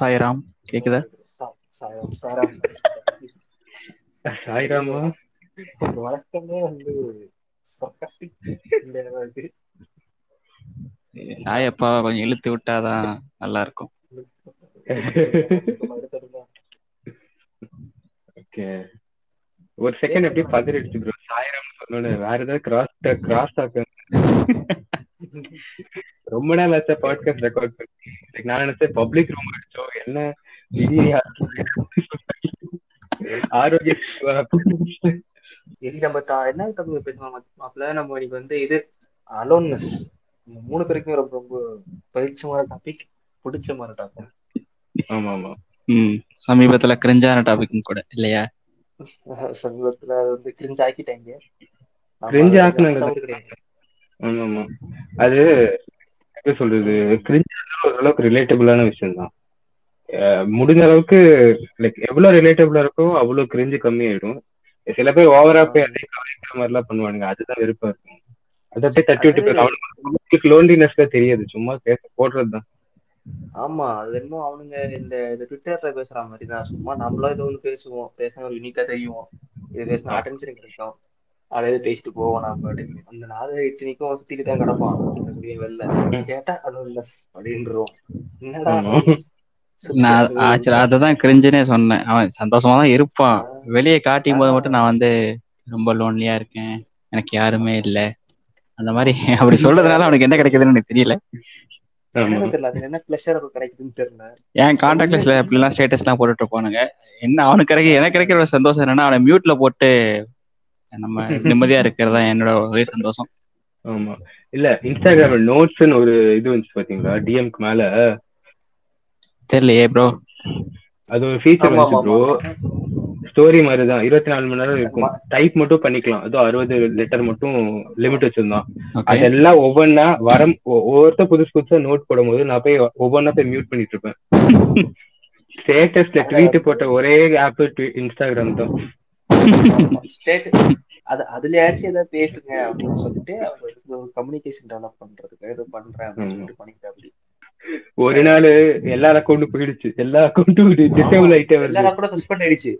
சாய்ராம் கேக்குதா சா- சாயம் சாராம் சாய்ராமா ஒரு வழக்கமே வந்து இது. சாயப்பா கொஞ்சம் இழுத்து விட்டாதான் நல்லா இருக்கும். ஓகே ஒரு செகண்ட் அப்படியே பதறிடுச்சு ப்ரோ சாய்ராம் சொன்னோன்னு வேற ஏதாவது கிராஸ் கிராஸ் ஆக்க ரொம்ப நாள் ஆச்சா பாட்காஸ்ட் ரெக்கார்ட் பண்ணி. நான் நினைச்சேன் பப்ளிக் ரூம் அடிச்சோம் என்ன? ஆரோக்கிய நம்ம என்ன டாபிக் பேசலாம் மாப்பிள்ள? நம்ம இன்னைக்கு வந்து இது அலோன்னஸ் மூணு பேருக்குமே ரொம்ப ரொம்ப பரிச்சயமான டாபிக் பிடிச்சமான டாபிக் ஆமா ஆமா ம் சமீபத்துல கிரிஞ்சான டாபிக்கும் கூட இல்லையா? சமீபத்துல அது வந்து கிரிஞ்சு ஆக்கிட்டாங்க. அதை ஆக்குனாங்க. ஆமா ஆமா அது எப்படி சொல்றது ஓரளவுக்கு ரிலேட்டபிளான விஷயம் தான் முடிஞ்ச அளவுக்கு லைக் எவ்வளவு ரிலேட்டபிளா இருக்கோ அவ்வளவு கிரிஞ்சு கம்மியாயிடும். சில பேர் ஓவரா போய் அதே கவனிக்கிற மாதிரி எல்லாம் பண்ணுவானுங்க. அதுதான் வெறுப்பா இருக்கும். அதை அப்படியே தட்டி விட்டு போயிடும். அவனுக்கு லோன்லினஸ்ல தெரியாது. சும்மா பேச போடுறதுதான். ஆமா அது என்னமோ அவனுங்க இந்த இந்த ட்விட்டர்ல பேசுற மாதிரி தான் சும்மா நம்மளும் ஏதோ ஒன்று பேசுவோம். பேசினா ஒரு யூனிக்கா தெரியும். இது பேசினா அட்டென்ஷன் கிடைக்கும். அதை எது பேசிட்டு போவோம் நம்ம அப்படின்னு அந்த நாள் இத்தனைக்கும் சுத்திட்டு தான் கிடப்பான் வெளில. கேட்டா அது இல்ல அப்படின்றோம். என்னடா. நான் அததான் கிரிஞ்சுனே சொன்னேன். அவன் சந்தோஷமா தான் இருப்பான். வெளியே காட்டும் போது மட்டும் நான் வந்து ரொம்ப லோன்லியா இருக்கேன். எனக்கு யாருமே இல்ல. அந்த மாதிரி அப்படி சொல்றதுனால அவனுக்கு என்ன கிடைக்குதுன்னு எனக்கு தெரியல. ஆமா. எனக்கு தெரியல. அது என்ன பிளஷர் கிடைக்குதுன்னு தெரியல. என் கான்டாக்ட் லிஸ்ட்ல இப்படிலாம் ஸ்டேட்டஸ் எல்லாம் போட்டுட்டு இருப்பானுங்க. என்ன அவனுக்கு கிடைக்க எனக்கு கிடைக்கிற ஒரு சந்தோஷம் என்னன்னா அவனை மியூட்ல போட்டு நம்ம நிம்மதியா இருக்கிறதா என்னோட ஒரே சந்தோஷம். ஆமா. இல்ல இன்ஸ்டாகிராம் நோட்ஸ்னு ஒரு இது வந்துச்சு பாத்தீங்களா? டிஎம்க்கு மேல? தெரியலையே ப்ரோ அது ஒரு ஃபீச்சர் வந்துச்சு ப்ரோ ஸ்டோரி மாதிரி தான் இருபத்தி நாலு மணி நேரம் இருக்கும். டைப் மட்டும் பண்ணிக்கலாம். அதுவும் அறுபது லெட்டர் மட்டும் லிமிட் வச்சிருந்தான். ஓகே அதெல்லாம் ஒவ்வொன்னா வரம் ஒ- ஒவ்வொருத்த புதுசு புதுசா நோட் போடும்போது நான் போய் ஒவ்வொன்னா போய் மியூட் பண்ணிட்டு இருப்பேன். ஸ்டேட்டஸ்ல ட்வீட் போட்ட ஒரே ஆப் இன்ஸ்டாகிராம் தான். அது அதுலயாச்சும் ஏதாவது பேசுங்க அப்படின்னு சொல்லிட்டு அவங்க கம்யூனிகேஷன் டெவலப் பண்றதுக்கு ஏதோ பண்றேன் அப்படின்னு சொல்லிட்டு பண்ணிட்டு அப்படி. ஒரு நாள் எல்லா அக்கௌண்ட்டும் போயிடுச்சு. எல்லா அக்கௌண்ட்டும் டிசேபிள் ஆயிட்டே வருது. எல்லாரும் கூட சஸ்பெண்ட் ஆயிடுச்சு.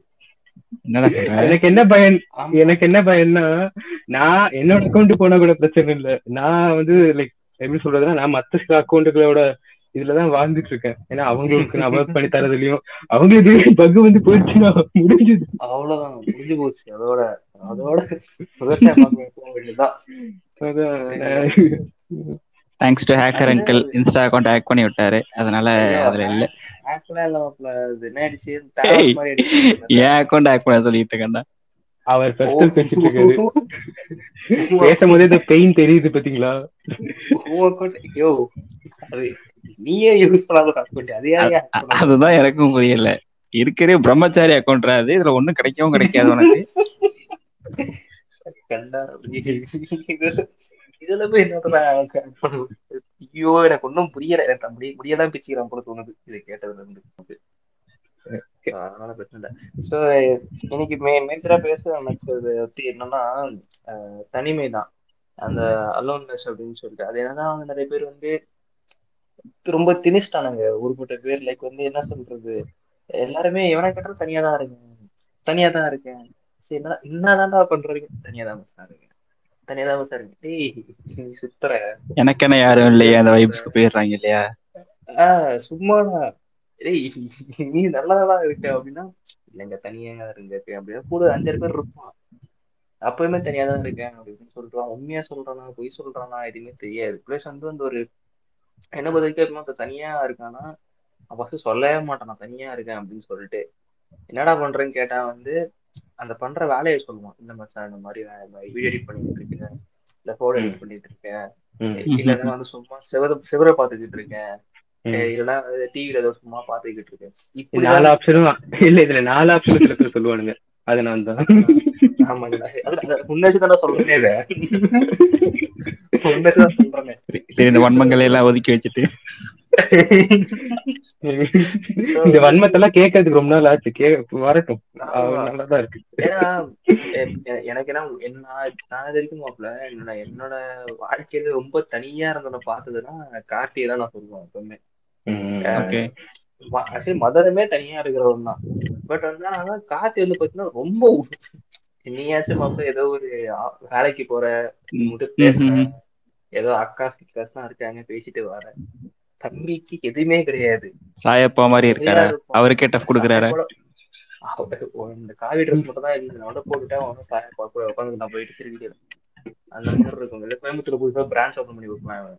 என்னடா சொல்ற? எனக்கு என்ன பயன். எனக்கு என்ன பயன்னா நான் என்னோட அக்கௌண்ட் போனா கூட பிரச்சனை இல்ல. நான் வந்து லைக் எப்படி சொல்றதுன்னா நான் மத்த சில அக்கௌண்ட்டுகளோட இதுலதான் வாழ்ந்துட்டு இருக்கேன் ஏன்னா அவங்களுக்கு நான் ஒர்க் பண்ணி தரதுலயும் அவங்களுக்கு பக் வந்து போயிடுச்சுன்னா முடிஞ்சது. அவ்வளவுதான் முடிஞ்சு போச்சு. அதோட அதோட thanks to hacker uncle insta account hack பண்ணி விட்டாரு. அதனால அதுல இல்ல. என் அக்கௌண்ட் ஹேக் பண்ண சொல்லிட்டு இருக்கேன்டா. அவர் பர்சனல் பேசிட்டு இருக்காரு. பேசும்போதே இந்த பெயின் தெரியுது பாத்தீங்களா? உன் account ஐயோ. அது நீயே யூஸ் பண்ணாத அக்கௌண்ட் அதே அதுதான் எனக்கும் புரியல. இருக்கிறே பிரம்மச்சாரி அக்கௌண்ட் அது இதுல ஒண்ணும் கிடைக்கவும் கிடைக்காது உனக்கு. இதுல போய் பண்ணுவது? ஐயோ எனக்கு ஒன்றும் புரியல. எனக்கு அப்படியே முடியதான் பிச்சுக்கிறான் போல தோணுது. இதை கேட்டதுல இருந்து. அதனால பிரச்சனை இல்லை. ஸோ இன்னைக்கு மே மேஜரா பேச நினைச்சது பத்தி என்னன்னா தனிமை தான் அந்த அலோன்னஸ் அப்படின்னு சொல்லிட்டு. அது என்னன்னா நிறைய பேர் வந்து ரொம்ப திணிச்சிட்டானுங்க. ஒருபட்ட பேர் லைக் வந்து என்ன சொல்றது? எல்லாருமே எவனை கேட்டாலும் தனியா தான் இருக்கேன். தனியா தான் இருக்கேன். சரி என்ன என்னதான்டா பண்றீங்க? தனியா தான் மச்சான் இருக்கேன். தனியா தான் மச்சான் இருக்கேன். டேய் நீ சுத்துற. எனக்கு என்ன யாரும் இல்லையே? அந்த வைப்ஸ்க்கு போயிடுறாங்க இல்லையா? ஆஹ் சும்மாடா. டேய் நீ நல்லதான் இருக்க அப்படின்னா இல்லைங்க தனியா இருங்க. அப்படின்னா கூட அஞ்சாறு பேர் இருப்பான். அப்பயுமே தனியா தான் இருக்கேன் அப்படின்னு சொல்றான் உண்மையா சொல்றானா பொய் சொல்றானா எதுவுமே தெரியாது. பிளஸ் வந்து அந்த ஒரு என்ன பொறுத்த வரைக்கும் எப்பவுமே தனியா இருக்கானா ஃபர்ஸ்ட் சொல்லவே மாட்டான் நான் தனியா இருக்கேன் அப்படின்னு சொல்லிட்டு. என்னடா பண்றேன்னு கேட்டா வந்து அந்த பண்ற வேலையை சொல்லுவான். இந்த மச்சான் இந்த மாதிரி வீடியோ எடிட் பண்ணிட்டு இருக்கேன். இல்ல போட்டோ எடிட் பண்ணிட்டு இருக்கேன். இல்லைன்னா வந்து சும்மா சிவர சிவரை பார்த்துக்கிட்டு இருக்கேன். இல்லைன்னா டிவில ஏதோ சும்மா பார்த்துக்கிட்டு இருக்கேன். இப்படி நாலு ஆப்ஷனும் இல்ல இதுல நாலு சில பேர் சொல்லுவானுங்க. அது நான் தான். ஆமாங்க. முன்னாடி தானே சொல்றேனே. இதை. முன்னாடி தான் சொல்றேனே. சரி, சரி இந்த வன்மங்களை எல்லாம் ஒதுக்கி வச்சுட்டு. இந்த வன்மத்தெல்லாம் கேட்கறதுக்கு ரொம்ப நாள் ஆச்சு. கே வரட்டும். நல்லாதான் இருக்கு. எனக்கு என்ன என்ன நான் வரைக்கும் மாப்பிள்ள என்னோட என்னோட வாழ்க்கையில ரொம்ப தனியா இருந்தவனை பார்த்ததுன்னா கார்த்திகை தான் நான் சொல்லுவேன் எப்பவுமே. ஆக்சுவலி மதருமே தனியா இருக்கிறவன் தான். பட் வந்து ஆனா கார்த்தி வந்து பாத்தீங்கன்னா ரொம்ப நீயாச்சும் மாப்பிள்ள ஏதோ ஒரு வேலைக்கு போற பேசுற ஏதோ அக்கா சிக்காஸ்லாம் இருக்காங்க பேசிட்டு வர. தம்பிக்கு எதுவுமே கிடையாது. சாயப்பா மாதிரி இருக்காரா. அவருக்கே டஃப் கொடுக்குறாரு? இந்த காவி ட்ரெஸ் மட்டும் தான் இருக்குது அவனை போட்டுட்டா அவன் சாயப்பா கூட உட்காந்து நான் போயிட்டு சிரிக்கிறேன் அந்த மாதிரி இருக்கும். இல்லை கோயம்புத்தூர் புதுசாக பிரான்ச் ஓப்பன் பண்ணி கொடுப்பான் அவன்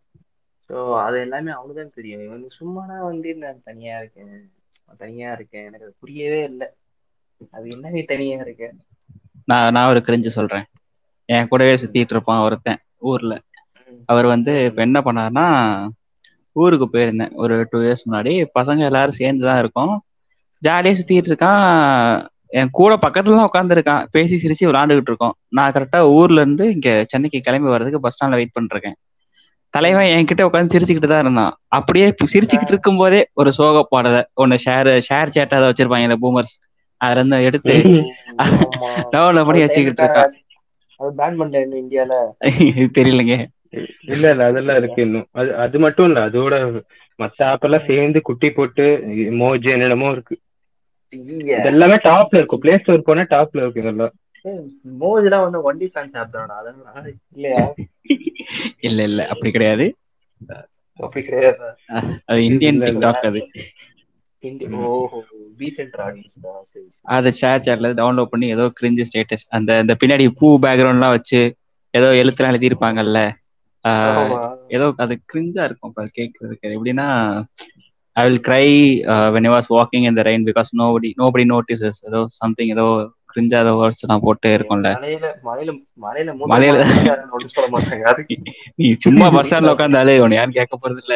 ஸோ அது எல்லாமே அவனுக்கு தான் தெரியும். இவன் சும்மானா வந்து நான் தனியா இருக்கேன். தனியா இருக்கேன். எனக்கு அது புரியவே இல்லை. அது என்ன நீ தனியா இருக்க? நான் நான் ஒரு கிரிஞ்சு சொல்றேன். என் கூடவே சுத்திட்டு இருப்பான் ஒருத்தன் ஊர்ல. அவர் வந்து இப்ப என்ன பண்ணாருன்னா ஊருக்கு போயிருந்தேன். ஒரு டூ இயர்ஸ் முன்னாடி. பசங்க எல்லாரும் சேர்ந்து தான் இருக்கோம். ஜாலியா சுத்திட்டு இருக்கான். என் கூட பக்கத்துல தான் உட்காந்துருக்கான் பேசி சிரிச்சு விளாண்டுகிட்டு இருக்கோம். நான் கரெக்டா ஊர்ல இருந்து இங்க சென்னைக்கு கிளம்பி வர்றதுக்கு பஸ் ஸ்டாண்ட்ல வெயிட் பண்ணிருக்கேன். தலைவன் என்கிட்ட உட்காந்து சிரிச்சுக்கிட்டு தான் இருந்தான். அப்படியே சிரிச்சுக்கிட்டு இருக்கும் போதே ஒரு சோக பாடலை ஒன்னு ஷேர் ஷேர் சேட்டா அதை வச்சிருப்பாங்க பூமர்ஸ் அதுல இருந்து எடுத்து. டவுன்லோட் பண்ணி வச்சுக்கிட்டு இருக்கான். தெரியலங்க. இல்ல இல்ல அதெல்லாம் இருக்கு இன்னும். அது அது மட்டும் இல்ல அதோட மத்த ஆப் எல்லாம் சேர்ந்து குட்டி போட்டு மோஜி என்னென்னமோ இருக்கு. எல்லாமே டாப்ல இருக்கும். பிளே ஸ்டோர் போனா டாப்ல இருக்கு இதெல்லாம். மோஜ்லாம் வந்து ஒன்லி ஃபேன்ஸ் ஆப் தானடா. அதனால இல்லையா? இல்ல இல்ல அப்படி கிடையாது. அப்படி கிடையாது? அது இந்தியன். டிக்டாக் அது. தான். அதை ஷேர் சேட்ல டவுன்லோட் பண்ணி ஏதோ கிரிஞ்சு ஸ்டேட்டஸ் அந்த பின்னாடி பூ பேக்ரவுண்ட்லாம் வச்சு ஏதோ எழுத்துலாம் எழுதியிருப்பாங்கல்ல. ஆஹ், ஆமா. ஏதோ அது கிரிஞ்சா இருக்கும் இப்ப கேட்கறதுக்கு எப்படின்னா I will cry when I was walking in the rain because nobody nobody notices ஏதோ சம்திங் ஏதோ கிரிஞ்சா ஏதோ வேர்ட்ஸ் எல்லாம் போட்டு இருக்கும்ல. மலையில நீ சும்மா பஸ் ஸ்டாண்ட்ல உட்காந்தாலே உன்னை யாரும் கேட்க போறது இல்ல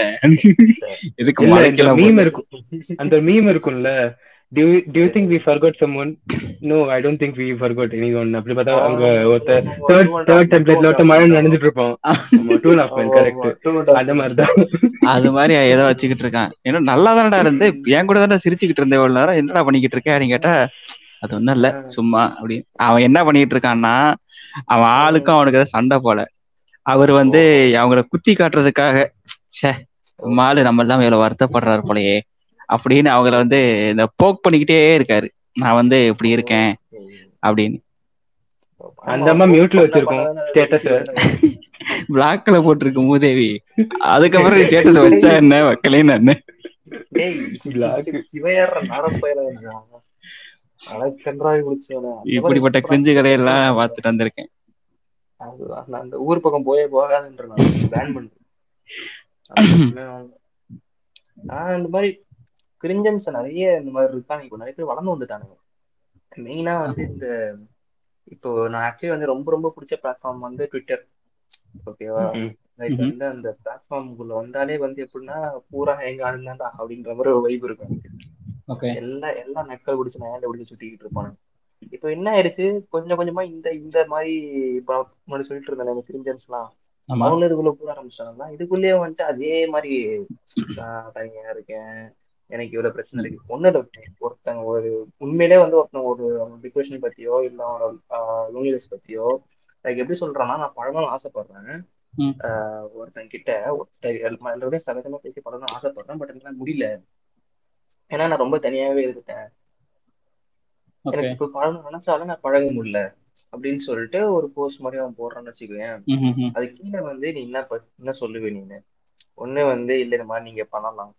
இதுக்கு மலைக்கெல்லாம் மீம் இருக்கும். அந்த மீம் இருக்கும்ல. Do you do you think we forgot someone? No i don't think we forgot anyone. அப்படி பார்த்தா அங்க ஒருத்த தேர்ட் தேர்ட் டெம்ப்ளேட்ல ஒருத்த மழை நடந்துட்டு இருப்பான் two and half man correct அந்த மாதிரிதான். அது மாதிரி ஏதோ வச்சுக்கிட்டு இருக்கான். ஏன்னா நல்லா தானடா இருந்து. என் கூட தானே சிரிச்சுக்கிட்டு இருந்தேன் இவ்வளவு நேரம். என்னடா பண்ணிக்கிட்டு இருக்க அப்படின்னு கேட்டா அது ஒண்ணும் இல்ல. சும்மா அப்படி. அவன் என்ன பண்ணிட்டு இருக்கான்னா அவன் ஆளுக்கும் அவனுக்கு சண்டை போல. அவர் வந்து அவங்கள குத்தி காட்டுறதுக்காக ச்சே நம்ம ஆளு நம்ம எல்லாம் இவ்வளவு வருத்தப்படுறாரு போலயே. அப்படின்னு அவங்கள வந்து இந்த போக் பண்ணிக்கிட்டே இருக்காரு. நான் வந்து இப்படி இருக்கேன் அப்படின்னு. அந்த அம்மா mute ல வச்சிருக்கோம் அ. பிளாக்ல போட்டிருக்கு மூதேவி. அதுக்கப்புறம் ஸ்டேட்டஸ் வச்சா என்ன அழகன்றாய் முடிச்சவன இப்படிப்பட்ட கிரிஞ்சு கதையெல்லாம் நான் பார்த்துட்டு வந்திருக்கேன். அதுதான் நான் அந்த ஊர் பக்கம் போயே போகாதுன்ற நான். பேன் பண்றேன் நான் இந்த மாதிரி கிரிஞ்சன்ஸ் நிறைய இந்த மாதிரி இருக்காங்க. இப்போ நிறைய பேர் வளர்ந்து வந்துட்டானுங்க. மெயினா வந்து இந்த இப்போ நான் ஆக்சுவலி வந்து ரொம்ப ரொம்ப பிடிச்ச பிளாட்ஃபார்ம் வந்து ட்விட்டர் ஓகேவா ம்ஹும். வந்து அந்த பிளாட்ஃபார்முக்குள்ள வந்தாலே வந்து எப்படின்னா பூரா எங்க ஆளுந்தாண்டா அப்படின்ற மாதிரி ஒரு வைப் இருக்கும். ஓகே எல்லா எல்லா நக்கல் பிடிச்சி நேரில் பிடிச்சி சுத்திக்கிட்டு இருப்பானுங்க. இப்போ என்ன ஆயிடுச்சு? கொஞ்சம் கொஞ்சமா இந்த இந்த மாதிரி இப்போ முன்னாடி சொல்லிட்டு இருந்தேன் கிரிஞ்சன்ஸ்லாம் ஆமா. அவங்க இதுக்குள்ள போக ஆரம்பிச்சிட்டாங்களா இதுக்குள்ளேயே வந்துட்டு அதே மாதிரி நான் தனியா இருக்கேன். எனக்கு இவ்வளவு பிரச்சனை இருக்கு. ஒண்ணு இல்லை ஒருத்தங்க ஒரு உண்மையிலே வந்து ஒருத்தன் ஒரு டிப்ரெஷன் பத்தியோ இல்ல அவனோட லோனிலஸ் பத்தியோ லைக் எப்படி சொல்றான்னா நான் பழகணும்னு ஆசைப்படுறேன். ஒருத்தன் கிட்ட எல்லாரோடய சகஜமா பேசி பழகணும்னு ஆசைப்படுறேன் பட் என்னால முடியல. ஏன்னா நான் ரொம்ப தனியாவே இருந்துட்டேன். எனக்கு இப்ப பழகணும் நினைச்சாலும் நான் பழக முடியல. அப்படின்னு சொல்லிட்டு ஒரு போஸ்ட் மாதிரி அவன் போடுறான்னு வச்சுக்கோயேன். அது கீழே வந்து நீ என்ன என்ன சொல்லுவே நீனு? ஒண்ணு வந்து இல்ல இந்த மாதிரி நீங்க பண்ணலாம்.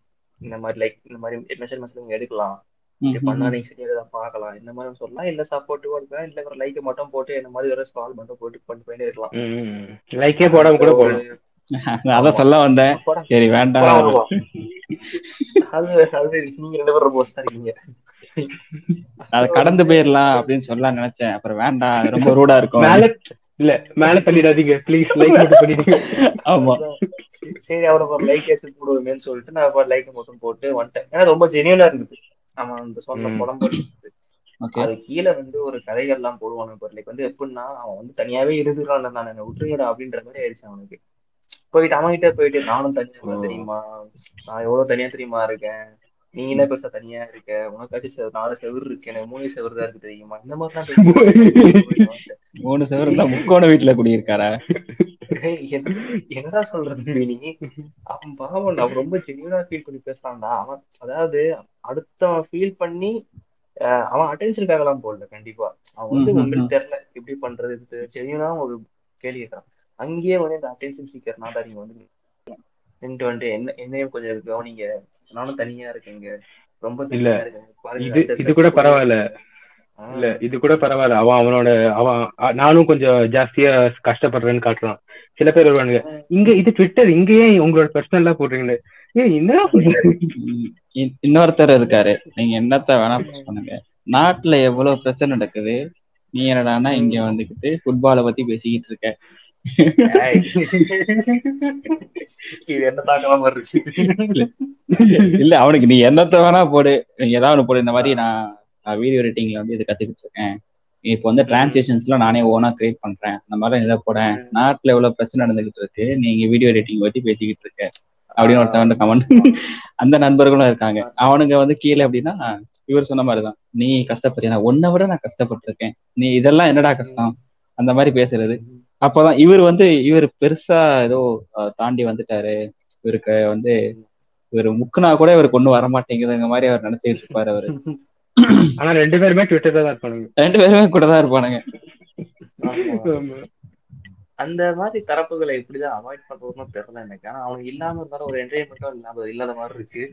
இந்த மாதிரி லைக் இந்த மாதிரி மெஷர்மெண்ட்ஸ் நீங்க எடுக்கலாம். இப்படி பண்ணா நீங்க சரியா தான் பார்க்கலாம். இந்த மாதிரி சொல்லலாம். இல்ல சப்போர்ட்டிவா இருக்கலாம் இல்ல ஒரு லைக் மட்டும் போட்டு இந்த மாதிரி ஒரு ஸ்கால் மட்டும் போட்டு பண்ணிட்டு போயிட்டே இருக்கலாம். லைக்கே போடாம கூட போகலாம் அதான் சொல்ல வந்தேன். சரி வேண்டாம். அது அது நீங்க ரெண்டு பேரும் போஸ்டா இருக்கீங்க. அதை கடந்து போயிடலாம் அப்படின்னு சொல்ல நினைச்சேன். அப்புறம் வேண்டாம். ரொம்ப ரூடா இருக்கும். இல்ல மேல பண்ணிடாதீங்க ப்ளீஸ் லைக் மட்டும் பண்ணிடுங்க. ஆமா. சரி அவனுக்கு ஒரு லைக் ஏசி போடுவேன்னு சொல்லிட்டு நான் லைக் மட்டும் போட்டு வந்துட்டேன். ஏன்னா ரொம்ப ஜெனியூனா இருந்தது. அவன் அந்த சொன்ன ம். புலம்பு இருந்தது ஓகே அது கீழே வந்து ஒரு கதைகள்லாம் போடுவானு இப்போ லைக் வந்து எப்படின்னா அவன் வந்து தனியாவே இருந்துக்கிறான் நான் என்ன விட்டுருங்கடா அப்படின்ற மாதிரி ஆயிடுச்சு அவனுக்கு. போயிட்டு அவன்கிட்ட போயிட்டு நானும் தனியா. தெரியுமா? நான் எவ்வளவு தனியா தெரியுமா இருக்கேன்? நீ என்ன பெருசா தனியா இருக்க உனக்காச்சும் நாலு செவுரு இருக்கு. எனக்கு மூணு செவுரு தான் இருக்கு தெரியுமா இந்த மாதிரிலாம் மூணு சவர் இருந்தா முக்கோண வீட்டுல குடியிருக்காரா? என்னடா சொல்றது நீ அவன் பாவம் அவன் ரொம்ப ஜெனியூனா ஃபீல் பண்ணி பேசுறான்டா. அவன் அதாவது அடுத்தவன் ஃபீல் பண்ணி அவன் அட்டென்ஷனுக்காகலாம் போடல கண்டிப்பா. அவன் வந்து உங்களுக்கு. தெரியல எப்படி பண்றது சரினா ஒரு கேள்வி கேட்கறான் அங்கேயே வந்து இந்த அட்டென்ஷன் சீக்கர் நான் நீங்க வந்து வந்துட்டு என்ன என்னையும் கொஞ்சம் கவனிங்க. நானும் தனியா இருக்கேங்க. ரொம்ப இல்ல, இது இது கூட பரவாயில்ல. இல்ல இது கூட பரவாயில்ல. அவன் அவனோட அவன் நானும் கொஞ்சம் ஜாஸ்தியா கஷ்டப்படுறேன்னு காட்டுறான். சில பேர் வருவானுங்க இங்க இது ட்விட்டர் இங்க ஏன் உங்களோட பர்சனலா போடுறீங்கன்னு ஏய் என்ன இன்னொருத்தர் இருக்காரு. நீங்க என்னத்த வேணா பண்ணுங்க நாட்டுல எவ்வளவு பிரச்சனை நடக்குது? நீ என்னடான்னா இங்க வந்துகிட்டு ஃபுட்பாலை பத்தி பேசிக்கிட்டு இருக்க. இல்ல. அவனுக்கு நீ என்னத்த வேணா போடு. நீ ஏதாவது போடு. இந்த மாதிரி நான் வீடியோ எடிட்டிங்ல வந்து இது கத்துக்கிட்டு இருக்கேன். இப்போ வந்து டிரான்ஸ்லேஷன்ஸ்லாம் நானே ஓனா கிரியேட் பண்றேன். அந்த மாதிரி இதை போடேன் நாட்டுல எவ்வளவு பிரச்சனை நடந்துகிட்டு இருக்கு? நீங்க வீடியோ எடிட்டிங் பத்தி பேசிக்கிட்டு இருக்க. அப்படின்னு ஒருத்தன் வந்து கமெண்ட் அந்த நண்பர்களும் இருக்காங்க. அவனுங்க வந்து கீழே அப்படின்னா இவர் சொன்ன மாதிரிதான். நீ கஷ்டப்படுறியா உன்னை விட நான் கஷ்டப்பட்டிருக்கேன். நீ இதெல்லாம் என்னடா கஷ்டம்? அந்த மாதிரி பேசுறது. அப்பதான் இவர் வந்து இவர் பெருசா ஏதோ தாண்டி வந்துட்டாரு. இவருக்கு வந்து இவர் முக்குனா கூட இவருக்கு ஒண்ணும் வர மாட்டேங்குதுங்க மாதிரி அவர் நினைச்சிட்டு இருப்பாரு அவரு. ஆனா ரெண்டு பேருமே ட்விட்டர் தான் இருப்பானுங்க. ரெண்டு பேருமே கூட தான் இருப்பானுங்க. அந்த மாதிரி தரப்புகளை எப்படிதான் அவாய்ட் பண்றதுன்னு தெரியல எனக்கு. ஆனா அவனுக்கு இல்லாம இருந்தாலும் ஒரு என்டர்டைன்மெண்ட்டும் இல்லாம இல்லாத மாதிரி இருக்கு.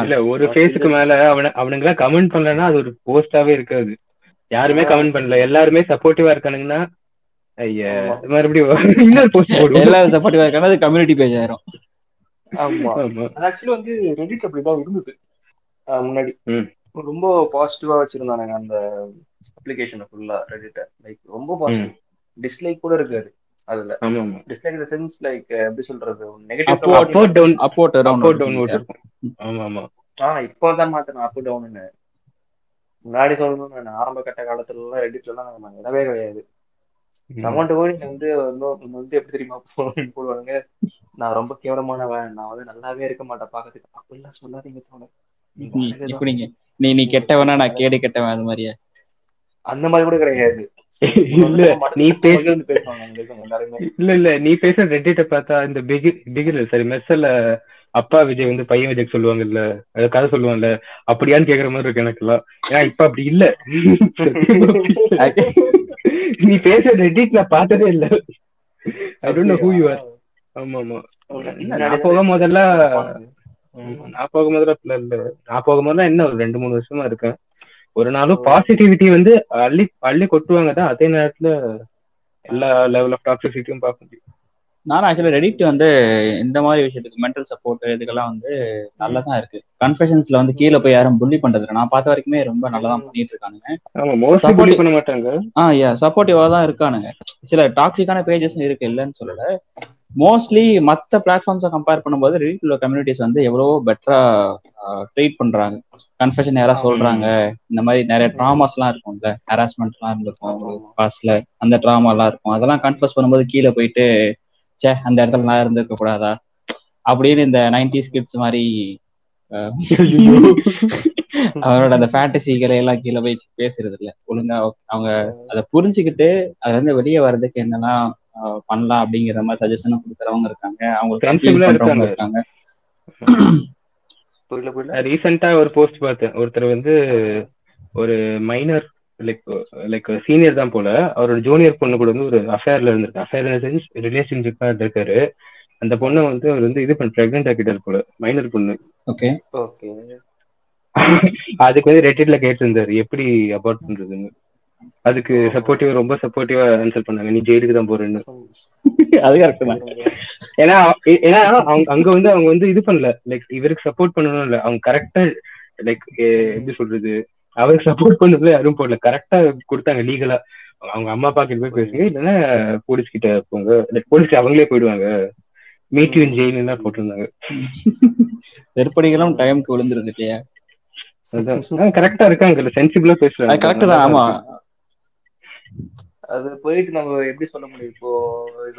இல்ல ஒரு ஃபேஸுக்கு மேல அவன அவனுங்க கமெண்ட் பண்ணலன்னா அது ஒரு போஸ்டாவே இருக்காது. யாருமே கமெண்ட் பண்ணல. எல்லாருமே சப்போர்ட்டிவா இருக்கானுங்கன்னா ஐயா. மறுபடியும் இன்னொரு போஸ்ட் போடுவோம். எல்லாரும் சப்போர்ட்டிவா இருக்காங்க. அது கம்யூனிட்டி பேஜ் ஆயிரும். ஆமா. ஆக்சுவலி வந்து ரெடிட் அப்படிதான் இருந்தது. முன்னாடி. ரொம்ப பாசிட்டிவா வச்சிருந்தானுங்க அந்த அப்ளிகேஷனை ஃபுல்லா ரெடிட்ட லைக் ரொம்ப பாசிட்டிவ் டிஸ்லைக் கூட இருக்காது அதுல. டிஸ்லைக் சென்ஸ் லைக் எப்படி சொல்றது நெகட்டிவ் அப்போ டவுன் அப்போ டவுன் ஓட் இருக்கும். ஆமா ஆமா. ஆ இப்போ தான் மாத்தணும் அப் டவுன்னு முன்னாடி சொல்லணும் நான் ஆரம்ப கட்ட காலத்துல எல்லாம் நம்ம இடவே கிடையாது. கமெண்ட் போய் நீங்க வந்து இன்னும் வந்து எப்படி தெரியுமா போடுவாங்க. நான் ரொம்ப கேவலமானவன். நான் வந்து நல்லாவே இருக்க மாட்டேன் பாக்கிறதுக்கு அப்படிலாம் சொல்லாதீங்க தோணும். இப்ப நீங்க நீ நீ கெட்டவனா? நான் கேடு கெட்டவன் அது மாதிரியா? அந்த மாதிரி கூட கிடையாது. இல்ல நீ பேச இல்ல இல்ல. நீ பேசுற ரெட்டிட்ட பார்த்தா இந்த பிகி பிகில் சரி மெர்சல்ல அப்பா விஜய் வந்து பையன் விஜய் சொல்லுவாங்கல்ல அது கதை சொல்லுவாங்கல்ல அப்படியான்னு கேக்குற மாதிரி இருக்கு எனக்கு எல்லாம் ஏன்னா இப்ப அப்படி இல்ல. நீ பேசுற ரெட்டிட் நான் பார்த்ததே இல்ல. I don't know who you are ஆமா ஆமா நான் போக முதல்ல நான் போக முதல்ல இல்ல. நான் போக முதல்ல என்ன ஒரு ரெண்டு மூணு வருஷமா இருக்கேன். ஒரு நாளும் பாசிட்டிவிட்டி வந்து அள்ளி அள்ளி கொட்டுவாங்க தான். அதே நேரத்துல எல்லா லெவல் ஆஃப் டாக்ஸிசிட்டியும் பார்க்க முடியும். நானும் ஆக்சுவலி ரெடிட் வந்து இந்த மாதிரி விஷயத்துக்கு மென்டல் சப்போர்ட் இதுக்கெல்லாம் வந்து நல்லதா இருக்கு. கன்ஃபெஷன்ஸ்ல வந்து கீழே போய் யாரும் புள்ளி பண்றது. நான் பார்த்த வரைக்குமே ரொம்ப நல்லா தான் பண்ணிட்டு இருக்கானுங்க. ஆ யா சப்போர்ட்டிவா தான் இருக்கானுங்க. சில டாக்ஸிக்கான பேஜஸ் இருக்கு இல்லைன்னு சொல்லல. மோஸ்ட்லி மத்த பிளாட்ஃபார்ம்ஸை கம்பேர் பண்ணும்போது ரெடிட் உள்ள கம்யூனிட்டிஸ் வந்து எவ்வளவோ பெட்டரா ட்ரீட் பண்றாங்க. கன்ஃபெஷன் யாரா சொல்றாங்க. இந்த மாதிரி நிறைய ட்ராமாஸ் எல்லாம் இருக்கும்ல. ஹராஸ்மெண்ட் எல்லாம் இருந்திருக்கும் பாஸ்ட்ல அந்த ட்ராமா எல்லாம் இருக்கும். அதெல்லாம் கன்ஃபர்ஸ் பண்ணும்போது கீழே போயிட்டு ச்சே அந்த இடத்துல நான் இருந்திருக்க கூடாதா அப்படின்னு இந்த நைன்டி கிட்ஸ் மாதிரி அவரோட அந்த ஃபேண்டசிகளை எல்லாம் கீழே போய் பேசுறது இல்ல. ஒழுங்கா அவங்க அதை புரிஞ்சுக்கிட்டு அதுல இருந்து வெளியே வர்றதுக்கு என்னெல்லாம் பண்ணலாம் அப்படிங்கிற மாதிரி சஜஷனும் கொடுக்குறவங்க இருக்காங்க. அவங்களுக்கு இருக்காங்க. ரீசெண்டா ஒரு போஸ்ட் பார்த்தேன். ஒருத்தர் வந்து ஒரு மைனர் லைக் லைக் சீனியர் தான் போல அவரோட ஜூனியர் பொண்ணு கூட வந்து ஒரு அஃபேர்ல இருந்திருக்கு. அஃபேர் ரிலேஷன்ஷிப்பா இருக்காரு அந்த பொண்ணை வந்து அவர் வந்து இது பண்ண பிரெக்னென்ட் ஆக்கிட்டாரு போல மைனர் பொண்ணு. ஓகே ஓகே அதுக்கு வந்து ரெட்டிட்ல கேட்டிருந்தாரு எப்படி அபார்ட் பண்றதுன்னு. அதுக்கு சப்போர்ட்டிவா ரொம்ப சப்போர்ட்டிவா ஆன்சர் பண்ணாங்க நீ ஜெயிலுக்கு தான் போறேன்னு. அது கரெக்ட் தான். ஏன்னா ஏன்னா அவங்க அங்க வந்து அவங்க வந்து இது பண்ணல. லைக் இவருக்கு சப்போர்ட் பண்ணணும் இல்ல. அவங்க கரெக்டா லைக் எப்படி சொல்றது? அவருக்கு சப்போர்ட் பண்ணதுல யாரும் போடல. கரெக்டா கொடுத்தாங்க லீகலா அவங்க அம்மா அப்பா கிட்ட போய் பேசுங்க இல்லைன்னா போலீஸ் கிட்ட போங்க. போலீஸ் அவங்களே போயிடுவாங்க. மீட் யூ ஜெயில் எல்லாம் போட்டிருந்தாங்க. செருப்படிகளும் டைமுக்கு விழுந்துருது இல்லையா? கரெக்டா இருக்காங்க. சென்சிபிளா பேசுறாங்க. கரெக்ட் தான். ஆமா. அது போயிட்டு நம்ம எப்படி சொல்ல முடியும்? இப்போ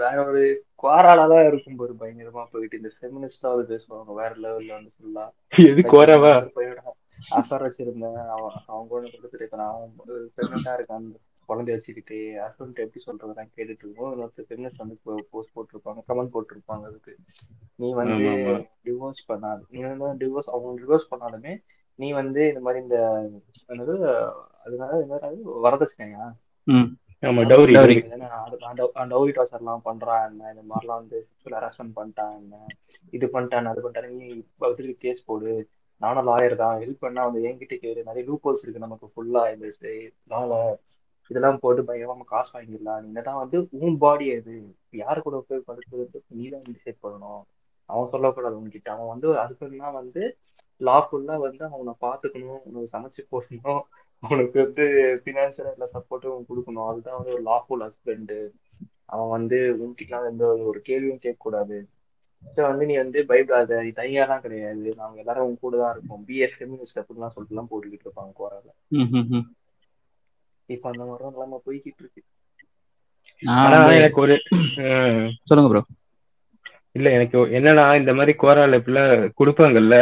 வேற ஒரு குவாரால தான் இருக்கும் போது பயங்கரமா போயிட்டு. இந்த ஃபெமினிஸ்டாவது பேசுவாங்க. வேற லெவல்ல வந்து ஃபுல்லா எது கோராவா பையனோட அஃபர் வச்சிருந்தேன். அவன் கூட கொடுத்துட்டு இப்ப நான் பிரெக்னெண்டா இருக்கான் குழந்தைய வச்சுக்கிட்டு ஹஸ்பண்ட் எப்படி சொல்றதெல்லாம் கேட்டுட்டு இருக்கோம் இன்னொருத்தர் ஃபெமினிஸ்ட் வந்து போஸ்ட் போட்டிருப்பாங்க. கமெண்ட் போட்டிருப்பாங்க அதுக்கு. நீ வந்து. டிவோர்ஸ் பண்ணாது நீ வந்து டிவோர்ஸ் அவங்க டிவோர்ஸ் பண்ணாலுமே நீ வந்து இந்த மாதிரி இந்த என்னது அதனால என்னது வரதட்சணையா? டவுரி. டார்ச்சர் எல்லாம் பண்றான் என்ன இந்த மாதிரிலாம் வந்து செக்ஷுவல் ஹராஸ்மெண்ட் பண்ணிட்டான் என்ன இது பண்ணிட்டான் அது பண்ணிட்டான் நீ பதிலுக்கு கேஸ் போடு. நானும் லாயர் தான். ஹெல்ப் பண்ணா வந்து என்கிட்ட கேடு நிறைய லூப்போல்ஸ் இருக்கு நமக்கு ஃபுல்லா இந்த லால இதெல்லாம் போட்டு பயமா நம்ம காசு வாங்கிடலாம். நீ தான் வந்து உன் பாடி அது யாரு கூட போய் படுக்கிறது நீ தான் டிசைட் பண்ணணும். அவன் சொல்லக்கூடாது உன்கிட்ட. அவன் வந்து அதுக்குன்னா வந்து லா ஃபுல்லா வந்து அவனை பார்த்துக்கணும். உனக்கு சமைச்சு போடணும். அவனுக்கு வந்து ஃபினான்ஷியல் எல்லா சப்போர்ட்டும் கொடுக்கணும். அதுதான் வந்து ஒரு லாஃபுல் ஹஸ்பண்ட் அவன் வந்து உன்கிட்டலாம் எந்த ஒரு கேள்வியும் கேட்கக்கூடாது. வந்து நீ வந்து பயப்படாத நீ தனியாலாம் கிடையாது. நாங்க எல்லாரும் உன் கூட தான் இருக்கோம் பிஎஸ் ஃபெமினிஸ்ட் அப்படிலாம் சொல்லிட்டுலாம் போட்டுக்கிட்டு இருப்பாங்க கோரால. ம், ம், ம். இப்போ அந்த மாதிரி நிலைமை போய்கிட்டு இருக்கு. எனக்கு ஒரு சொல்லுங்க ப்ரோ இல்ல எனக்கு என்னன்னா இந்த மாதிரி கோரால இப்பெல்லாம் கொடுப்பாங்கல்ல.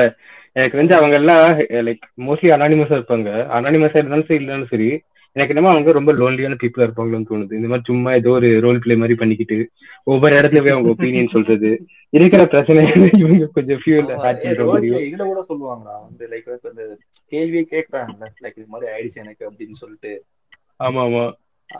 எனக்கு வந்து அவங்க எல்லாம் லைக் மோஸ்ட்லி அனானிமஸா இருப்பாங்க. அனானிமஸா இருந்தாலும் சரி இல்லைனாலும் சரி எனக்கு என்னமோ அவங்க ரொம்ப லோன்லியான பீப்புளா இருப்பாங்களோன்னு தோணுது. இந்த மாதிரி சும்மா ஏதோ ஒரு ரோல் பிளே மாதிரி பண்ணிக்கிட்டு ஒவ்வொரு இடத்துல போய் அவங்க ஒப்பீனியன் சொல்றது. இருக்கிற பிரச்சனை இவங்க கொஞ்சம் ஃபியூல் இதுல கூட சொல்லுவாங்களா? வந்து லைக் இந்த கேள்வியே கேட்கறாங்கல்ல? லைக் இது மாதிரி ஆயிடுச்சு எனக்கு அப்படின்னு சொல்லிட்டு. ஆமா ஆமா.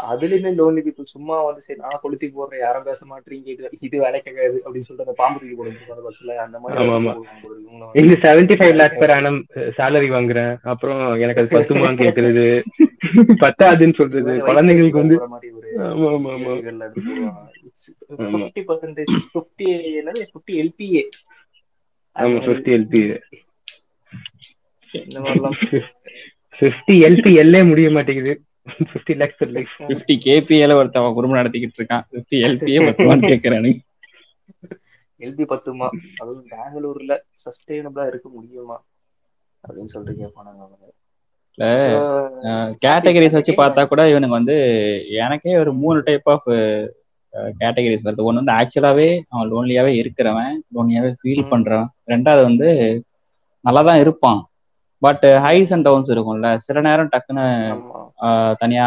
அதுலயுமே லோன்லி பீப்புள் சும்மா வந்து சரி நான் கொளுத்தி போடுறேன் யாரும் பேச மாட்டீங்க இது இது வேலைக்காது அப்படின்னு சொல்லிட்டு அந்த பாம்பு தூக்கி போடுவாங்க. பஸ்ல அந்த மாதிரி இந்த seventy five lakh per annum salary வாங்குறேன். அப்புறம் எனக்கு அது பத்துமான்னு கேக்குறது பத்தாதுன்னு சொல்றது. குழந்தைங்களுக்கு வந்து. Fifty percentage fifty fifty LPA ஆமா ஃபிஃப்டி எல்பி இந்த மாதிரிலாம். ஃபிஃப்டி எல்பி எல்லே முடிய மாட்டேங்குது. ஃபிஃப்டி லேக்ஸ் லைஃப் பிப்டி கேபிஎல ஒருத்தவன் குடும்பம் நடத்திக்கிட்டு இருக்கான். பிப்டி எல்பியே பத்துவான்னு கேட்கறானு எல்பி பத்துமா? அதுவும் பெங்களூர்ல சஸ்டைனபிளா இருக்க முடியுமா? அப்படின்னு சொல்லிட்டு கேட்பானாங்க அவங்க. கேட்டகரிஸ் வச்சு பார்த்தா கூட இவனுக்கு வந்து எனக்கே ஒரு மூணு டைப் ஆஃப் கேட்டகரிஸ் வருது. ஒன்று வந்து ஆக்சுவலாவே அவன் லோன்லியாவே இருக்கிறவன் லோன்லியாவே ஃபீல். பண்றவன். ரெண்டாவது வந்து நல்லா தான் இருப்பான். பட் ஹைஸ் அண்ட் டவுன்ஸ் இருக்கும்ல. சில நேரம் டக்குன்னு தனியா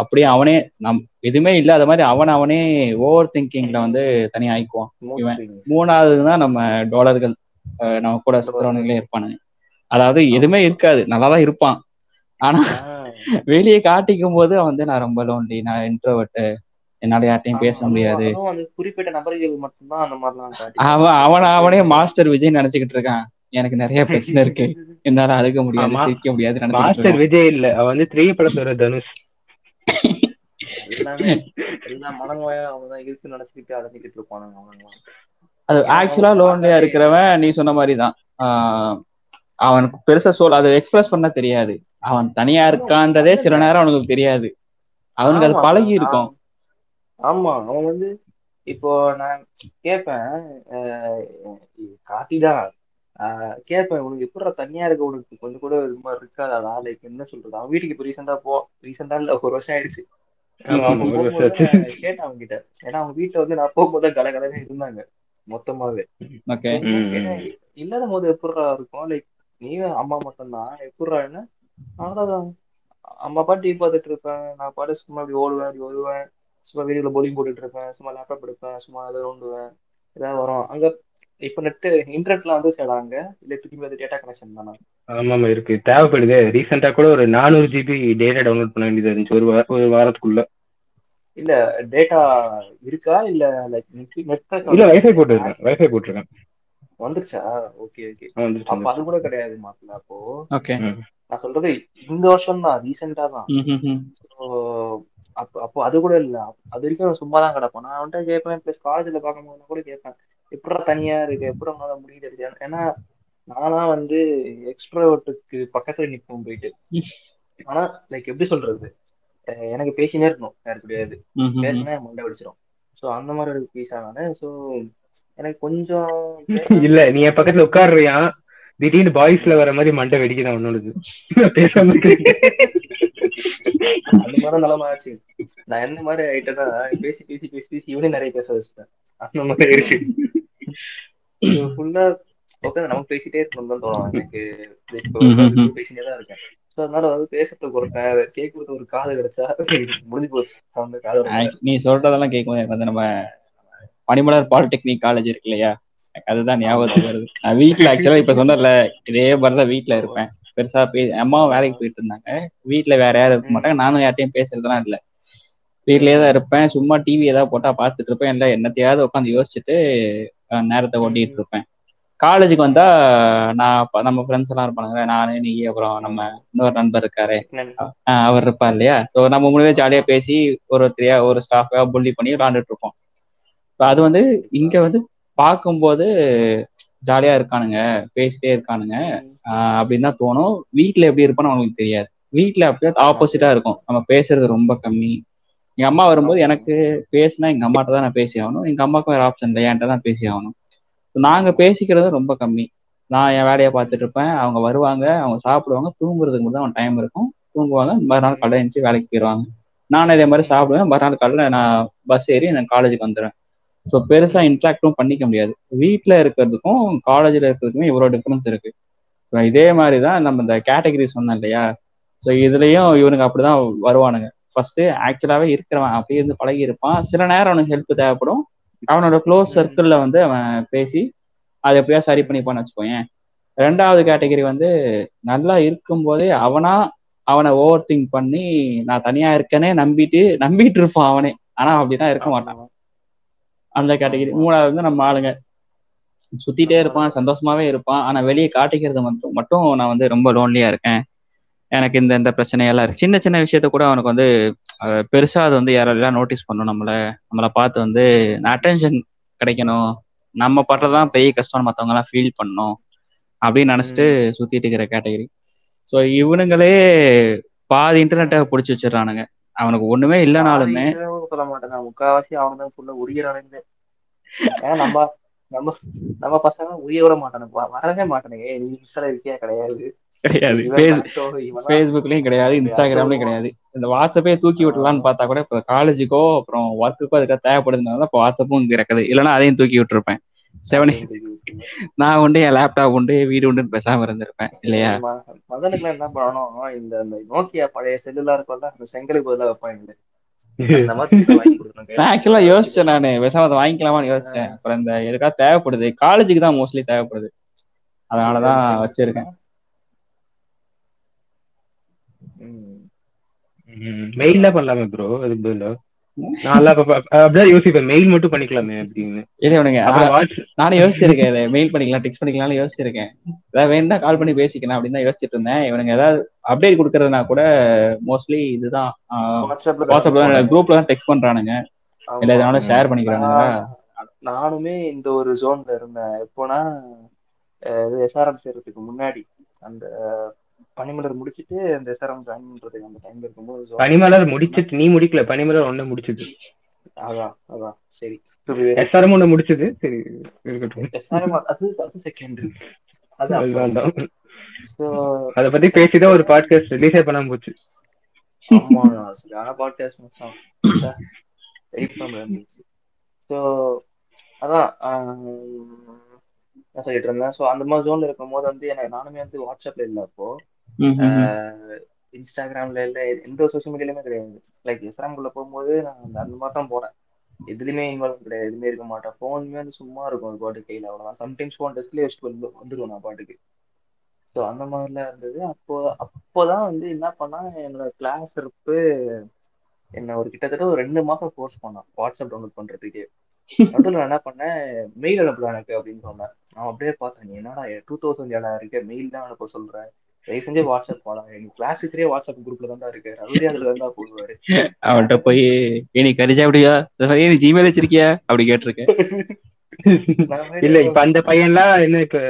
அப்படியே அவனே நம் எதுவுமே இல்லாத மாதிரி அவன் அவனே ஓவர் திங்கிங்ல வந்து தனியா ஆயிக்குவான் இவன் swings. மூணாவது தான் நம்ம டாலர்கள் நம்ம கூட சுத்துறவனுங்களே இருப்பானுங்க. அதாவது எதுவுமே இருக்காது. நல்லா தான் இருப்பான். ஆனா வெளியே காட்டிக்கும் போது வந்து நான் ரொம்ப லோன்லி நான் இன்ட்ரோவர்ட் என்னால யார்ட்டையும் பேச முடியாது. குறிப்பிட்ட நபர்கள் மட்டும்தான் அந்த மாதிரிலாம் காட்டி அவன் அவன அவனே மாஸ்டர் விஜய் நினைச்சுக்கிட்டு இருக்கான். எனக்கு நிறைய பிரச்சனை இருக்கு. என்னால அழுக முடியாது. சிரிக்க முடியாது மாஸ்டர் விஜய் இல்ல. அவன் வந்து த்ரீ படத்தோட தனுஷ். எல்லாமே எல்லா மனநோயா அவங்க தான் இருக்கு நினைச்சுக்கிட்டு அடைஞ்சிக்கிட்டு இருப்பானுங்க அவங்க அது ஆக்சுவலா லோன்லியா இருக்கிறவன் நீ சொன்ன மாதிரி தான் அவனுக்கு பெருசா சொல் அதை எக்ஸ்பிரஸ் பண்ண தெரியாது. அவன் தனியா இருக்கான்றதே சில நேரம் அவனுக்கு தெரியாது. அவனுக்கு அது பழகி இருக்கும். ஆமா. அவன் வந்து இப்போ நான் கேட்பேன் காட்டிதான் கேட்பேன் உனக்கு எப்படா தனியா இருக்க? உனக்கு கொஞ்சம் கூட இது மாதிரி இருக்காதா. லைக் என்ன சொல்றது? அவன் வீட்டுக்கு இப்போ ரீசெண்டா போ ரீசெண்டா இல்ல ஒரு வருஷம் ஆயிடுச்சு. கேட்டேன் அவங்க கிட்ட ஏன்னா அவங்க வீட்டுல வந்து நான் போகும்போது கல கலன்னு இருந்தாங்க மொத்தமாவே. இல்லாத போது எப்படிடா இருக்கும்? லைக் நீ அம்மா மட்டும்தான். எப்படிடா என்ன? அவ்வளவுதான் அம்மா பாட்டு டிவி பார்த்துட்டு இருப்பேன். நான் பாட்டு சும்மா இப்படி ஓடுவேன் இப்படி வருவேன். சும்மா வீடியோல போலிங் போட்டுட்டு இருப்பேன். சும்மா லேப்டாப் எடுப்பேன். சும்மா அதை நோண்டுவேன் ஏதாவது வரும். அங்க இப்ப நெட்டு இன்டர்நெட்லாம் வந்து சேடா அங்க இல்ல திரும்பி அது டேட்டா கனெக்ஷன் தானா? ஆமா ஆமா இருக்கு. தேவைப்படுது. ரீசெண்டா கூட ஒரு நானூறு ஜிபி டேட்டா டவுன்லோட் பண்ண வேண்டியது இருந்துச்சு. ஒரு ஒரு வாரத்துக்குள்ள. இல்ல டேட்டா இருக்கா? இல்ல லைக் நெட் இல்ல வைஃபை போட்டுருக்கேன். வைஃபை போட்டிருக்கேன். வந்துச்சா? ஓகே ஓகே வந்துருச்சு, அப்ப அது கூட கிடையாது மாப்பிள்ள அப்போ. ஓகே வந்துருச்சு. நான் சொல்றது இந்த வருஷம் தான் ரீசெண்டா தான். அப்போ அப்போ அது கூட இல்லை. அது வரைக்கும் சும்மா தான் கிடப்பேன். நான் வந்துட்டு கேட்பேன் ப்ளஸ் காலேஜில் பார்க்கும்போது கூட கேட்பேன் எப்படா தனியா இருக்கு? எப்படி உங்களால முடியுது? ஏன்னா நானா வந்து எக்ஸ்ட்ரோவர்ட்டுக்கு பக்கத்துல நிற்போம் போயிட்டு. ஆனா லைக் எப்படி சொல்றது? எனக்கு பேசினே இருக்கணும். யாரு கிடையாது பேசினா என் மண்டை வெடிச்சிடும் ஸோ அந்த மாதிரி ஒரு பீஸ் ஆனானே ஸோ எனக்கு கொஞ்சம் இல்ல நீ என் பக்கத்துல உட்காருறியா? திடீர்னு பாய்ஸ்ல வர மாதிரி மண்டை வெடிக்குதான் உன்னோடது? பேசாம அந்த மாதிரி நிலைமை ஆச்சு. நான் என்ன மாதிரி ஆயிட்டேன்னா பேசி பேசி பேசி பேசி இவனே நிறைய பேச வச்சுட்டேன். அந்த மாதிரி ஆயிடுச்சு. ஃபுல்லா உட்காந்து நமக்கு பேசிட்டே இருக்கணும் தான் தோணும். எனக்கு இப்போ. பேசிட்டே தான் இருக்கேன். ஸோ அதனால வந்து பேசுறதுக்கு ஒருத்தன் கேட்கறதுக்கு ஒரு காது கிடைச்சா முடிஞ்சு போச்சு. அந்த நீ சொல்றதெல்லாம் எனக்கு வந்து நம்ம பனிமலர் பாலிடெக்னிக் காலேஜ் இருக்கு இல்லையா? அதுதான் ஞாபகத்துக்கு வருது. நான் வீட்டுல ஆக்சுவலா இப்ப சொன்னல இதே மாதிரிதான் வீட்டுல இருப்பேன். பெருசா பே அம்மாவும் வேலைக்கு போயிட்டு இருந்தாங்க வீட்டுல வேற யாரும் இருக்க மாட்டாங்க. நானும் யார்ட்டையும் பேசுறதுலாம் இல்ல. வீட்லயே தான் இருப்பேன். சும்மா டிவி ஏதாவது போட்டா பார்த்துட்டு இருப்பேன். இல்ல என்னத்தையாவது உட்காந்து யோசிச்சுட்டு நேரத்தை ஓட்டிட்டு இருப்பேன். காலேஜுக்கு வந்தா நான் நம்ம ஃப்ரெண்ட்ஸ் எல்லாம் இருப்பானுங்க நானு நீ அப்புறம் நம்ம இன்னொரு நண்பர் இருக்காரு. அவர் இருப்பார் இல்லையா? ஸோ நம்ம முன்னாடியே ஜாலியா பேசி ஒரு ஒருத்தரையா ஒரு ஸ்டாஃபா புள்ளி பண்ணி விளாண்டுட்டு இருப்போம். அது வந்து இங்க வந்து பார்க்கும்போது ஜாலியா இருக்கானுங்க பேசிட்டே இருக்கானுங்க. அப்படின்னு தான் தோணும். வீட்ல எப்படி இருப்பான்னு அவங்களுக்கு தெரியாது. வீட்ல அப்படியே ஆப்போசிட்டா இருக்கும். நம்ம பேசுறது ரொம்ப கம்மி. எங்க அம்மா வரும்போது எனக்கு பேசினா எங்க அம்மாட்ட தான் நான் பேசி ஆகணும். எங்க அம்மாவுக்கும் வேற ஆப்ஷன் இல்லை. என்கிட்ட தான் பேசி ஆகணும். நாங்க பேசிக்கிறது ரொம்ப கம்மி. நான் என் வேலையை பார்த்துட்டு இருப்பேன். அவங்க வருவாங்க. அவங்க சாப்பிடுவாங்க. தூங்குறதுக்கு மட்டும் தான் டைம் இருக்கும். தூங்குவாங்க. மறுநாள் காலையில எழுந்துச்சு வேலைக்கு போயிடுவாங்க. நானும் இதே மாதிரி சாப்பிடுவேன். மறுநாள் காலையில நான் பஸ் ஏறி நான் காலேஜுக்கு வந்துடுவேன். ஸோ பெருசா இன்ட்ராக்டும் பண்ணிக்க முடியாது. வீட்ல இருக்கிறதுக்கும் காலேஜ்ல இருக்கிறதுக்குமே இவ்வளோ டிஃபரன்ஸ் இருக்கு. ஸோ இதே மாதிரி தான் நம்ம இந்த கேட்டகரி சொன்னோம் இல்லையா? ஸோ இதுலயும் இவனுக்கு அப்படிதான் வருவானுங்க. ஃபர்ஸ்ட் ஆக்சுவலாவே இருக்கிறவன். அப்படியே இருந்து பழகி இருப்பான். சில நேரம் அவனுக்கு ஹெல்ப் தேவைப்படும். அவனோட க்ளோஸ் சர்க்கிள்ல வந்து அவன் பேசி அதை எப்படியா சரி பண்ணிப்பான்னு வச்சுக்கோயேன். ரெண்டாவது கேட்டகரி வந்து நல்லா இருக்கும்போதே அவனா அவனை ஓவர் திங்க் பண்ணி நான் தனியா இருக்கேனே நம்பிட்டு நம்பிட்டு இருப்பான் அவனே. ஆனா அப்படிதான் இருக்க மாட்டான். அந்த கேட்டகரி மூணாவது வந்து நம்ம ஆளுங்க. சுத்திட்டே இருப்பான் சந்தோஷமாவே இருப்பான். ஆனா வெளியே காட்டிக்கிறது மட்டும் மட்டும் நான் வந்து ரொம்ப லோன்லியா இருக்கேன். எனக்கு இந்த இந்த பிரச்சனையெல்லாம் இருக்கு. சின்ன சின்ன விஷயத்த கூட அவனுக்கு வந்து பெருசா அது வந்து யாரெல்லாம் நோட்டீஸ் பண்ணணும். நம்மள நம்மளை பார்த்து வந்து அட்டென்ஷன் கிடைக்கணும். நம்ம பண்றதுதான் பெரிய கஷ்டம் மத்தவங்க எல்லாம் ஃபீல் பண்ணணும். அப்படின்னு நினைச்சிட்டு சுத்திட்டு இருக்கிற கேட்டகரி ஸோ இவனுங்களே பாதி இன்டர்நெட்டை பிடிச்சி வச்சிடறானுங்க. அவனுக்கு ஒண்ணுமே இல்லைனாலுமே சொல்ல மாட்டேன். நான் முக்காவாசி அவனை தான் சொல்ல உரியறானுங்க ஏன்னா நம்ம நம்ம நம்ம பசங்க உரிய விட மாட்டானுங்க. வரவே மாட்டானுங்க. நீ இன்ஸ்டால இருக்கியா? கிடையாது. கிடையாது. ஃபேஸ்புக்லயும் கிடையாது. இன்ஸ்டாகிராம்லயும் கிடையாது. இந்த வாட்ஸ்அப்பே தூக்கி விட்டுலான்னு பார்த்தா கூட இப்போ காலேஜுக்கோ அப்புறம் ஒர்க்குக்கோ அதுக்காக தேவைப்படுதுனால இப்போ வாட்ஸ்அப்பும் இங்க இருக்குது. இல்லைன்னா அதையும் தூக்கி விட்டுருப்பேன். செவனி நான் உண்டு என் லேப்டாப் உண்டு வீடு உண்டுன்னு பேசாம இருந்திருப்பேன். இல்லையா? ம- முதலுக்குலாம் என்ன பண்ணணும்? இந்த நோக்கியா பழைய செல்லுலாம் இருக்கும்ல அந்த செங்கலுக்கு பதிலா வைப்பாங்க நான் ஆக்சுவலா யோசிச்சேன் நானு பேசாம அதை வாங்கிக்கலாமான்னு யோசிச்சேன் அப்புறம் இந்த எதுக்காக தேவைப்படுது காலேஜுக்கு தான் மோஸ்ட்லி தேவைப்படுது அதனாலதான் வச்சிருக்கேன். மெயில்ல பண்ணலாமே ப்ரோ அதுக்கு பதிலா நான் எல்லாம் அப்ப- அப்ப- அப்படிதான் யோசிப்பேன். மெயில் மட்டும் பண்ணிக்கலாமே அப்படின்னு. நானும் யோசிச்சிருக்கேன் இதை மெயில் பண்ணிக்கலாம் டெக்ஸ்ட் பண்ணிக்கலாம்னு யோசிச்சிருக்கேன். ஏதாவது வேணும்னா கால் பண்ணி பேசிக்கலாம் அப்படின்னு தான் யோசிச்சுட்டு இருந்தேன். இவனுங்க ஏதாவது அப்டேட் கொடுக்கறதுனா கூட மோஸ்ட்லி இதுதான். வாட்ஸ்அப்ல குரூப்ல தான் டெக்ஸ்ட் பண்றானுங்க. இல்ல எதனால ஷேர் பண்ணிக்கிறானுங்களா நான் நானுமே இந்த ஒரு ஜோன்ல இருந்தேன். எப்போனா எஸ்ஆர்எம் சேர்றதுக்கு முன்னாடி அந்த பனிமலர் முடிச்சிட்டு அந்த எஸ்ஆர்எம் ஜாயின் பண்றதுக்கு அந்த டைம் இருக்கும்போது பனிமலர் முடிச்சிட்டு நீ முடிக்கல பனிமலர் ஒண்ணு முடிச்சது அதான் அதான் சரி. எஸ்ஆர்எம் ஒண்ணு முடிச்சது சரி இருக்கட்டும். எஸ்ஆர்எம் அது அது செகண்டரி அது அத பத்தி பேசிதான் ஒரு பாட்காஸ்ட் ரிலீஸே பண்ணாம போச்சு. ஆமா சரியான பாட்காஸ்ட் மச்சான் வெயிட் பண்ண இருந்துச்சு. ஸோ அதான் சொல்லிட்டு இருந்தேன்? ஸோ அந்த மாதிரி ஜோன்ல இருக்கும் போது வந்து எனக்கு நானுமே வந்து வாட்ஸ்அப்ல இல்லை அப்போ. இன்ஸ்டாகிராம்ல இல்ல எந்த சோஷியல் மீடியாலுமே கிடையாது. லைக் இன்ஸ்டாகிராம்குள்ள போகும்போது நான் அந்த மாதிரி தான் போனேன். எதுலையுமே இன்வால்வ் கிடையாது. எதுவுமே இருக்க மாட்டேன். ஃபோனுமே வந்து சும்மா இருக்கும் அது பாட்டு கையில் அவ்வளோதான் சம்டைம்ஸ் ஃபோன் டெஸ்ட்லேயே வச்சுட்டு வந்து நான் பாட்டுக்கு. ஸோ அந்த மாதிரிலாம் இருந்தது. அப்போ அப்போதான் வந்து என்ன பண்ணா என்னோட கிளாஸ் இருப்பு என்ன ஒரு கிட்டத்தட்ட ஒரு ரெண்டு மாசம் ஃபோர்ஸ் பண்ணான். வாட்ஸ்அப் டவுன்லோட் பண்றதுக்கு. நடுவில் நான் என்ன பண்ணேன் மெயில் அனுப்பலாம் எனக்கு அப்படின்னு சொன்னேன். நான் அப்படியே பார்த்தேன் என்னடா டூ தௌசண்ட் ஏழா இருக்க மெயில் தான் அனுப்ப சொல்றேன் தயவு செஞ்சு வாட்ஸ்அப் போலாம் எங்க கிளாஸ் டீச்சரே வாட்ஸ்அப் குரூப்ல தான் இருக்கு அவரே அதுல தான் போடுவாரு. அவன்கிட்ட போய் ஏ நீ கரிஜா அப்படியா நீ ஜிமெயில் வச்சிருக்கியா? அப்படி கேட்டிருக்கேன். இல்ல இப்ப அந்த பையன்லாம் என்ன இப்ப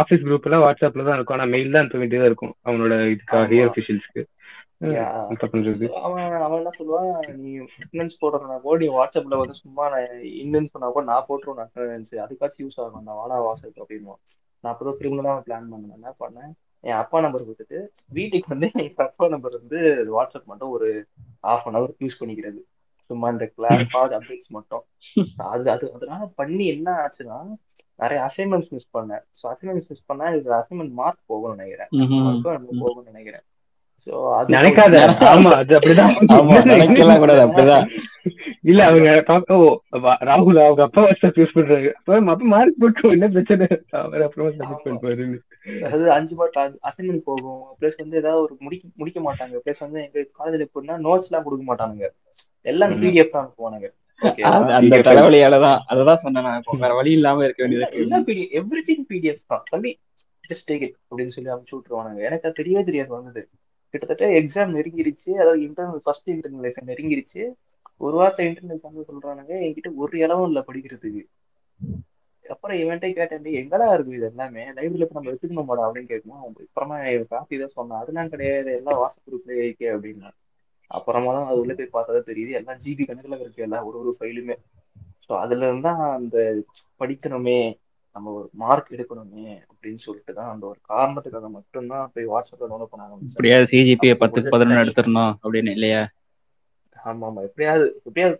ஆபீஸ் குரூப் எல்லாம் வாட்ஸ்அப்ல தான் இருக்கும். ஆனா மெயில் தான் அனுப்ப வேண்டியதா இருக்கும். அவனோட இதுக்காக ஆமா. அபிஷியல்ஸ்க்கு அவன் அவன் என்ன சொல்லுவான்? நீ அட்டனன்ஸ் போடுறதுனா கூட நீ வாட்ஸ்அப்ல வந்து சும்மா நான் இன்னுன்னு சொன்னா கூட நான் போட்டுருவேன் அட்டனன்ஸ் அதுக்காச்சும் யூஸ் ஆகும் நான் வாடா வாட்ஸ்அப் அப்படின்னுவான். நான் அப்பதான் திரும்ப தான் பிளான் பண்ணேன். என்ன பண்ணேன்? என் அப்பா நம்பர் கொடுத்துட்டு வீட்டுக்கு வந்து எங்க அப்பா நம்பர் வந்து வாட்ஸ்அப் மட்டும் ஒரு ஹாஃப் அன் ஹவர் யூஸ் பண்ணிக்கிறது. சும்மா இந்த கிளாஸ் பாட் அப்டேட்ஸ் மட்டும். அது அது அதனால பண்ணி என்ன ஆச்சுன்னா நிறைய அசைன்மெண்ட்ஸ் மிஸ் பண்ணேன். ஸோ அசைன்மெண்ட்ஸ் மிஸ் பண்ணா இது அசைன்மெண்ட் மார்க் போகும்னு நினைக்கிறேன். போகும்னு நினைக்கிறேன். நினைக்காத. ஆமா அது அப்படிதான். ஆமா நினைக்கலாம் கூடாது அப்படிதான். இல்ல அவங்க பாக்க ஓ வா- ராகுல் அவங்க அப்பா வாட்ஸ்அப் யூஸ் பண்றாங்க அப்ப அப்ப மார்க் போட்டு என்ன பிரச்சனை? அவர் அப்புறமா சப்மிட் அஞ்சு மார்க் அசைன்மெண்ட் போகும். ப்ளஸ் வந்து ஏதாவது ஒரு முடிக்க முடிக்க மாட்டாங்க. ப்ளஸ் வந்து எங்க காலேஜ்ல எப்படின்னா நோட்ஸ் எல்லாம் கொடுக்க மாட்டாங்க எல்லாம். பிடிஎஃப் தான் அது- அந்த. தலைவலியாலதான். அததான் சொன்னேன் வேற வழி இல்லாம இருக்க வேண்டியது. எல்லாம் பிடிஎஃப் தான். தம்பி ஜஸ்ட் டேக் இட் அப்படின்னு சொல்லி அனுப்பிச்சு விட்டுருவானுங்க. எனக்கு தெரியவே தெரியாது வந்தது. கிட்டத்தட்ட எக்ஸாம் நெருங்கிருச்சு. அதாவது இன்டர்னல் ஃபர்ஸ்ட் இன்டர்னல் எக்ஸாம் நெருங்கிருச்சு. ஒரு வாரத்தை இன்டர்னல் எக்ஸாம் சொல்றானுங்க. என்கிட்ட ஒரு இளவும் இல்லை படிக்கிறதுக்கு. அப்புறம் இவன்ட்டே கேட்டேன் எங்கடா இருக்கு இது எல்லாமே? லைப்ரரியில இப்போ நம்ம எடுத்துக்கணும் போட அப்படின்னு கேட்கணும் அப்புறமா காப்பி தான் சொன்னான் அதெல்லாம் கிடையாது. எல்லாம் வாட்ஸ்அப் குரூப்ல இருக்கே அப்படின்னா அப்புறமா தான் அது உள்ள போய் பார்த்தா தெரியுது. எல்லாம் ஜிபி கணக்கில் இருக்கு எல்லாம் ஒரு ஒரு ஃபைலுமே ஸோ அதுல இருந்தா அந்த படிக்கணுமே. நம்ம ஒரு மார்க் எடுக்கணுமே அப்படின்னு சொல்லிட்டு தான் அந்த ஒரு காரணத்துக்காக மட்டும்தான் போய் வாட்ஸ்அப்ல டவுன்லோட் பண்ண ஆரம்பிச்சேன். எப்படியாவது சிஜிபிஏ பத்துக்கு பதினொன்று தனி எடுத்துடணும் அப்படின்னு இல்லையா? ஆமா ஆமா எப்படியாவது எப்படியாவது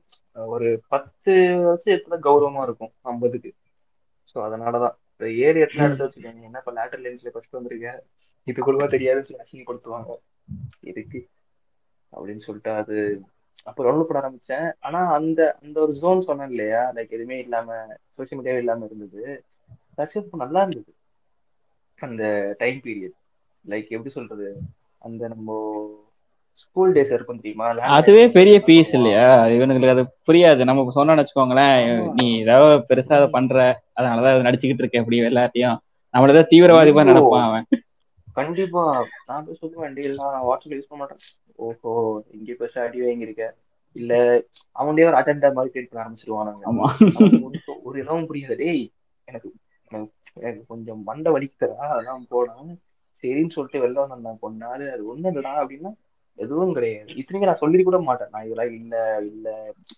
ஒரு பத்து வச்சு எடுத்தா கௌரவமா இருக்கும் ஐம்பதுக்கு. ஸோ அதனாலதான். இந்த ஏழு எட்டுல எடுத்து வச்சுக்கோங்க. என்ன இப்ப லேட்டர் லென்ஸ்ல ஃபர்ஸ்ட் வந்திருக்க? இதுக்குள்ளவா தெரியாதுன்னு சொல்லி அசிங்கப்படுத்துவாங்க இதுக்கு அப்படின்னு சொல்லிட்டு அது அப்போ டவுன்லோட் பண்ண ஆரம்பிச்சேன். ஆனா அந்த அந்த ஒரு ஜோன் சொன்னேன் இல்லையா? லைக் எதுவுமே இல்லாம சோஷியல் மீடியாவே இல்லாம இருந்தது. தர்ஷன் நல்லா இருந்தது. அந்த டைம் பீரியட் லைக் எப்படி சொல்றது? அந்த நம்ம ஸ்கூல் டேஸ் இருக்கும் தெரியுமா? அதுவே பெரிய பீஸ் இல்லையா? இவனுங்களுக்கு அது புரியாது. நம்ம சொன்னோம்னு வச்சுக்கோங்களேன். நீ ஏதாவது பெருசா அதை பண்ற அதனாலதான் அது நடிச்சுக்கிட்டு இருக்க அப்படி எல்லாத்தையும் நம்மளதான் தீவிரவாதி மாதிரி. நினைப்பான் அவன். கண்டிப்பா. நான் போய் சொல்லுவேன் எல்லாம் நான் வாட்ஸ்அப்ல யூஸ் பண்ண மாட்டேன். ஓஹோ இங்கே பெருசா அடி வாங்கியிருக்க. இல்ல அவன்டே ஒரு அஜெண்டா மாதிரி கிரியேட் பண்ண ஒண்ணும் ஒரு இடமும் புரியாது. டேய் எனக்கு எனக்கு கொஞ்சம் மண்டை வலிக்குதா அதெல்லாம் போனேன் சரின்னு சொல்லிட்டு வெளில வந்தேன் கொஞ்ச நாள். அது ஒண்ணும் இல்லடா அப்படின்னா எதுவும் கிடையாது. இத்தனைக்கு நான் சொல்லி கூட மாட்டேன். நான் இதெல்லாம் இல்ல இல்ல.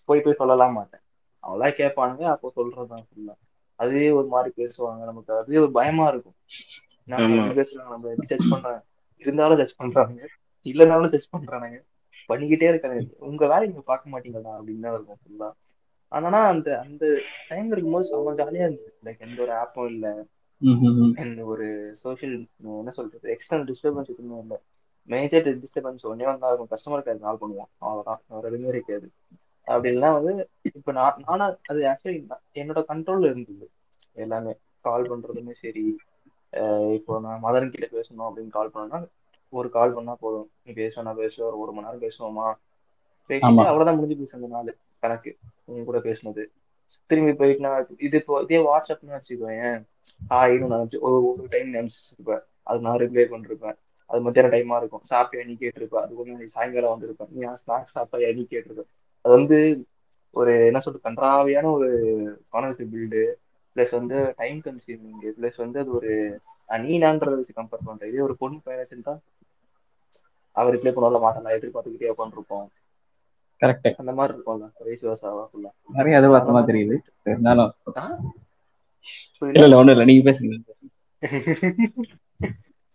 போய் போய் சொல்லலாம் மாட்டேன். அவங்களா கேட்பானுங்க அப்போ சொல்றதுதான் ஃபுல்லா அதுவே ஒரு மாதிரி பேசுவாங்க நமக்கு. அதுவே ஒரு பயமா இருக்கும். பேசுறாங்க நம்ம ஜட்ஜ் பண்றாங்க? இருந்தாலும் ஜட்ஜ் பண்றாங்க இல்லைனாலும் ஜட்ஜ் பண்றானுங்க. பண்ணிக்கிட்டே இருக்காங்க உங்க வேலையை நீங்க பார்க்க மாட்டீங்களா அப்படின்னு தான் இருக்கும் ஃபுல்லா ஆனா அந்த அந்த டைம் இருக்கும்போது செம்ம ஜாலியா இருந்தது. லைக் எந்த ஒரு ஆப்பும் இல்ல. எந்த ஒரு சோஷியல் என்ன சொல்றது எக்ஸ்டர்னல் டிஸ்டர்பன்ஸ் எதுவுமே இல்லை. மேஜர் டிஸ்டர்பன்ஸ் ஒன்னே வந்தா இருக்கும். கஸ்டமர் கேர் கால் பண்ணுவோம். அவ்வளவுதான். வேற எதுவுமே இருக்காது. அப்படின்லாம் வந்து இப்ப நான் நானா அது ஆக்சுவலி என்னோட கண்ட்ரோல்ல இருந்தது. எல்லாமே. கால் பண்றதுமே சரி. இப்போ நான் மதன் கிட்ட பேசணும் அப்படின்னு கால் பண்ணா ஒரு கால் பண்ணா போதும். நீ பேசுவேன் நான் பேசுவேன் ஒரு ஒரு மணி நேரம் பேசுவோமா? பேசிட்டு. அவ்வளவுதான் முடிஞ்சு போச்சு அந்த நாள். கணக்கு. உங்க கூட பேசுனது. திரும்பி போயிட்டு நான் இது இப்போ இதே வாட்ஸ்அப்னு வச்சுக்கோயேன். ஹாய்னு நான் ஒரு ஒரு டைம் நினைச்சிருப்பேன் அது நான் ரிப்ளை பண்ணிருப்பேன் அது மத்தியான டைமா இருக்கும். சாப்பிட்டியா நீ கேட்டிருப்பேன் அது கொஞ்சம் நீ சாயங்காலம் வந்திருப்பேன் நீ ஸ்நாக்ஸ் சாப்பிட்டியா நீ கேட்டிருப்பேன் அது வந்து ஒரு என்ன சொல்றது கன்றாவியான ஒரு கான்வர்சேஷன் பில்டு ப்ளஸ் வந்து டைம் கன்சியூமிங் ப்ளஸ் வந்து அது ஒரு நீ நான்றத வச்சு கம்பேர் பண்றேன் இதே ஒரு பொண்ணு பையனை செஞ்சா அவர் ரிப்ளை பண்ணல மாட்டேன் எதிர்பார்த்துக்கிட்டே உட்காந்துருப்போம் கரெக்ட் அந்த மாதிரி இருக்கும்ல வருஷம் ஃபுல்லா நிறைய எதிர்பார்த்த மாதிரி தெரியுது. இருந்தாலும் இல்ல இல்ல ஒண்ணும் இல்ல. நீங்க பேசுங்க பேசுங்க.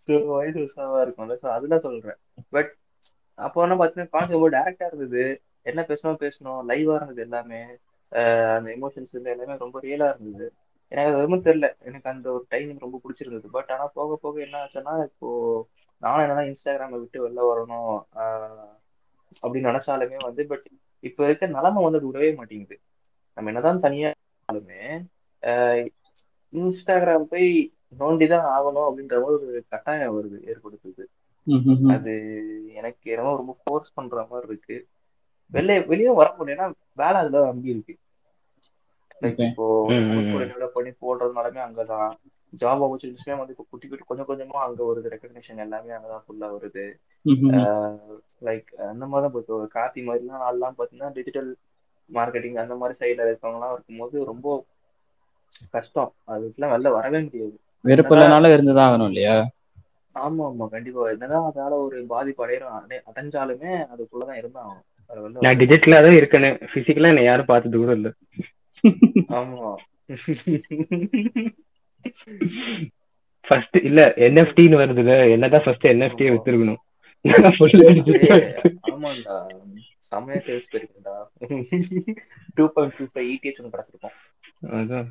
ஸோ வருஷமா இருக்கும்ல. ஸோ அதுல சொல்றேன். பட் அப்போ என்ன பார்த்தீங்கன்னா கான்செப்ட் ரொம்ப டேரக்டா இருந்தது. என்ன பேசணும் பேசணும். லைவா இருந்தது எல்லாமே. அந்த எமோஷன்ஸ் எல்லாமே ரொம்ப ரியலா இருந்தது. எனக்கு அது எதுவும் தெரியல. எனக்கு அந்த ஒரு டைமிங் ரொம்ப பிடிச்சிருந்தது. பட் ஆனா போக போக என்ன ஆச்சுன்னா இப்போ நானும் என்னன்னா இன்ஸ்டாகிராமை விட்டு வெளில வரணும். அப்படின்னு நினைச்சாலுமே வந்து பட் இப்போ இருக்க நிலைமை வந்து அது விடவே மாட்டேங்குது. நம்ம என்னதான் தனியா இருந்தாலுமே ஆஹ் இன்ஸ்டாகிராம் போய் நோண்டிதான் ஆகணும் அப்படின்ற மாதிரி ஒரு கட்டாயம் வருது ஏற்படுத்துது. அது எனக்கு என்னமோ ரொம்ப ஃபோர்ஸ் பண்ற மாதிரி இருக்கு. வெளியே வெளியே வர முடியல வேலை அதுல நம்பி இருக்கு. இப்போ பண்ணி போடுறதுனாலுமே அங்கதான். ஜாப் ஆப்பர்ச்சுனிட்டிஸ்மே வந்து இப்போ குட்டி குட்டி கொஞ்சம் கொஞ்சமா அங்க வருது. ரெக்கக்னிஷன் எல்லாமே அங்கதான் ஃபுல்லா வருது. லைக் அந்த மாதிரி தான் இப்போ கார்த்தி மாதிரிலாம் நான்லாம் பார்த்தீங்கன்னா டிஜிட்டல் மார்க்கெட்டிங் அந்த மாதிரி சைடில் இருக்கவங்கலாம் இருக்கும்போது ரொம்ப கஷ்டம். அதுக்கெல்லாம் வெளில வரவே முடியாது. வெறுப்பு இல்லைனாலும் இருந்துதான் ஆகணும் இல்லையா? ஆமா ஆமா. கண்டிப்பா. என்னதான் அதனால ஒரு பாதிப்பு அடையிறோம் அடை- அடைஞ்சாலுமே அதுக்குள்ளதான் அது வெளில நான் டிஜிட்டலா தான் இருக்கேன்னு பிசிக்கலா என்ன யாரும் பார்த்தது கூட இல்ல. ஆமா. ஃபர்ஸ்ட் இல்ல என்எஃப்டின்னு வருதுல என்னதான் ஃபர்ஸ்ட் என்எஃப்டியை. வித்துருக்கணும். ஆமாண்டா. செம்மையா சேல்ஸ் போயிருக்குண்டா. Two point two five ETS ஒன்று கிடச்சிருக்கோம். அதான்.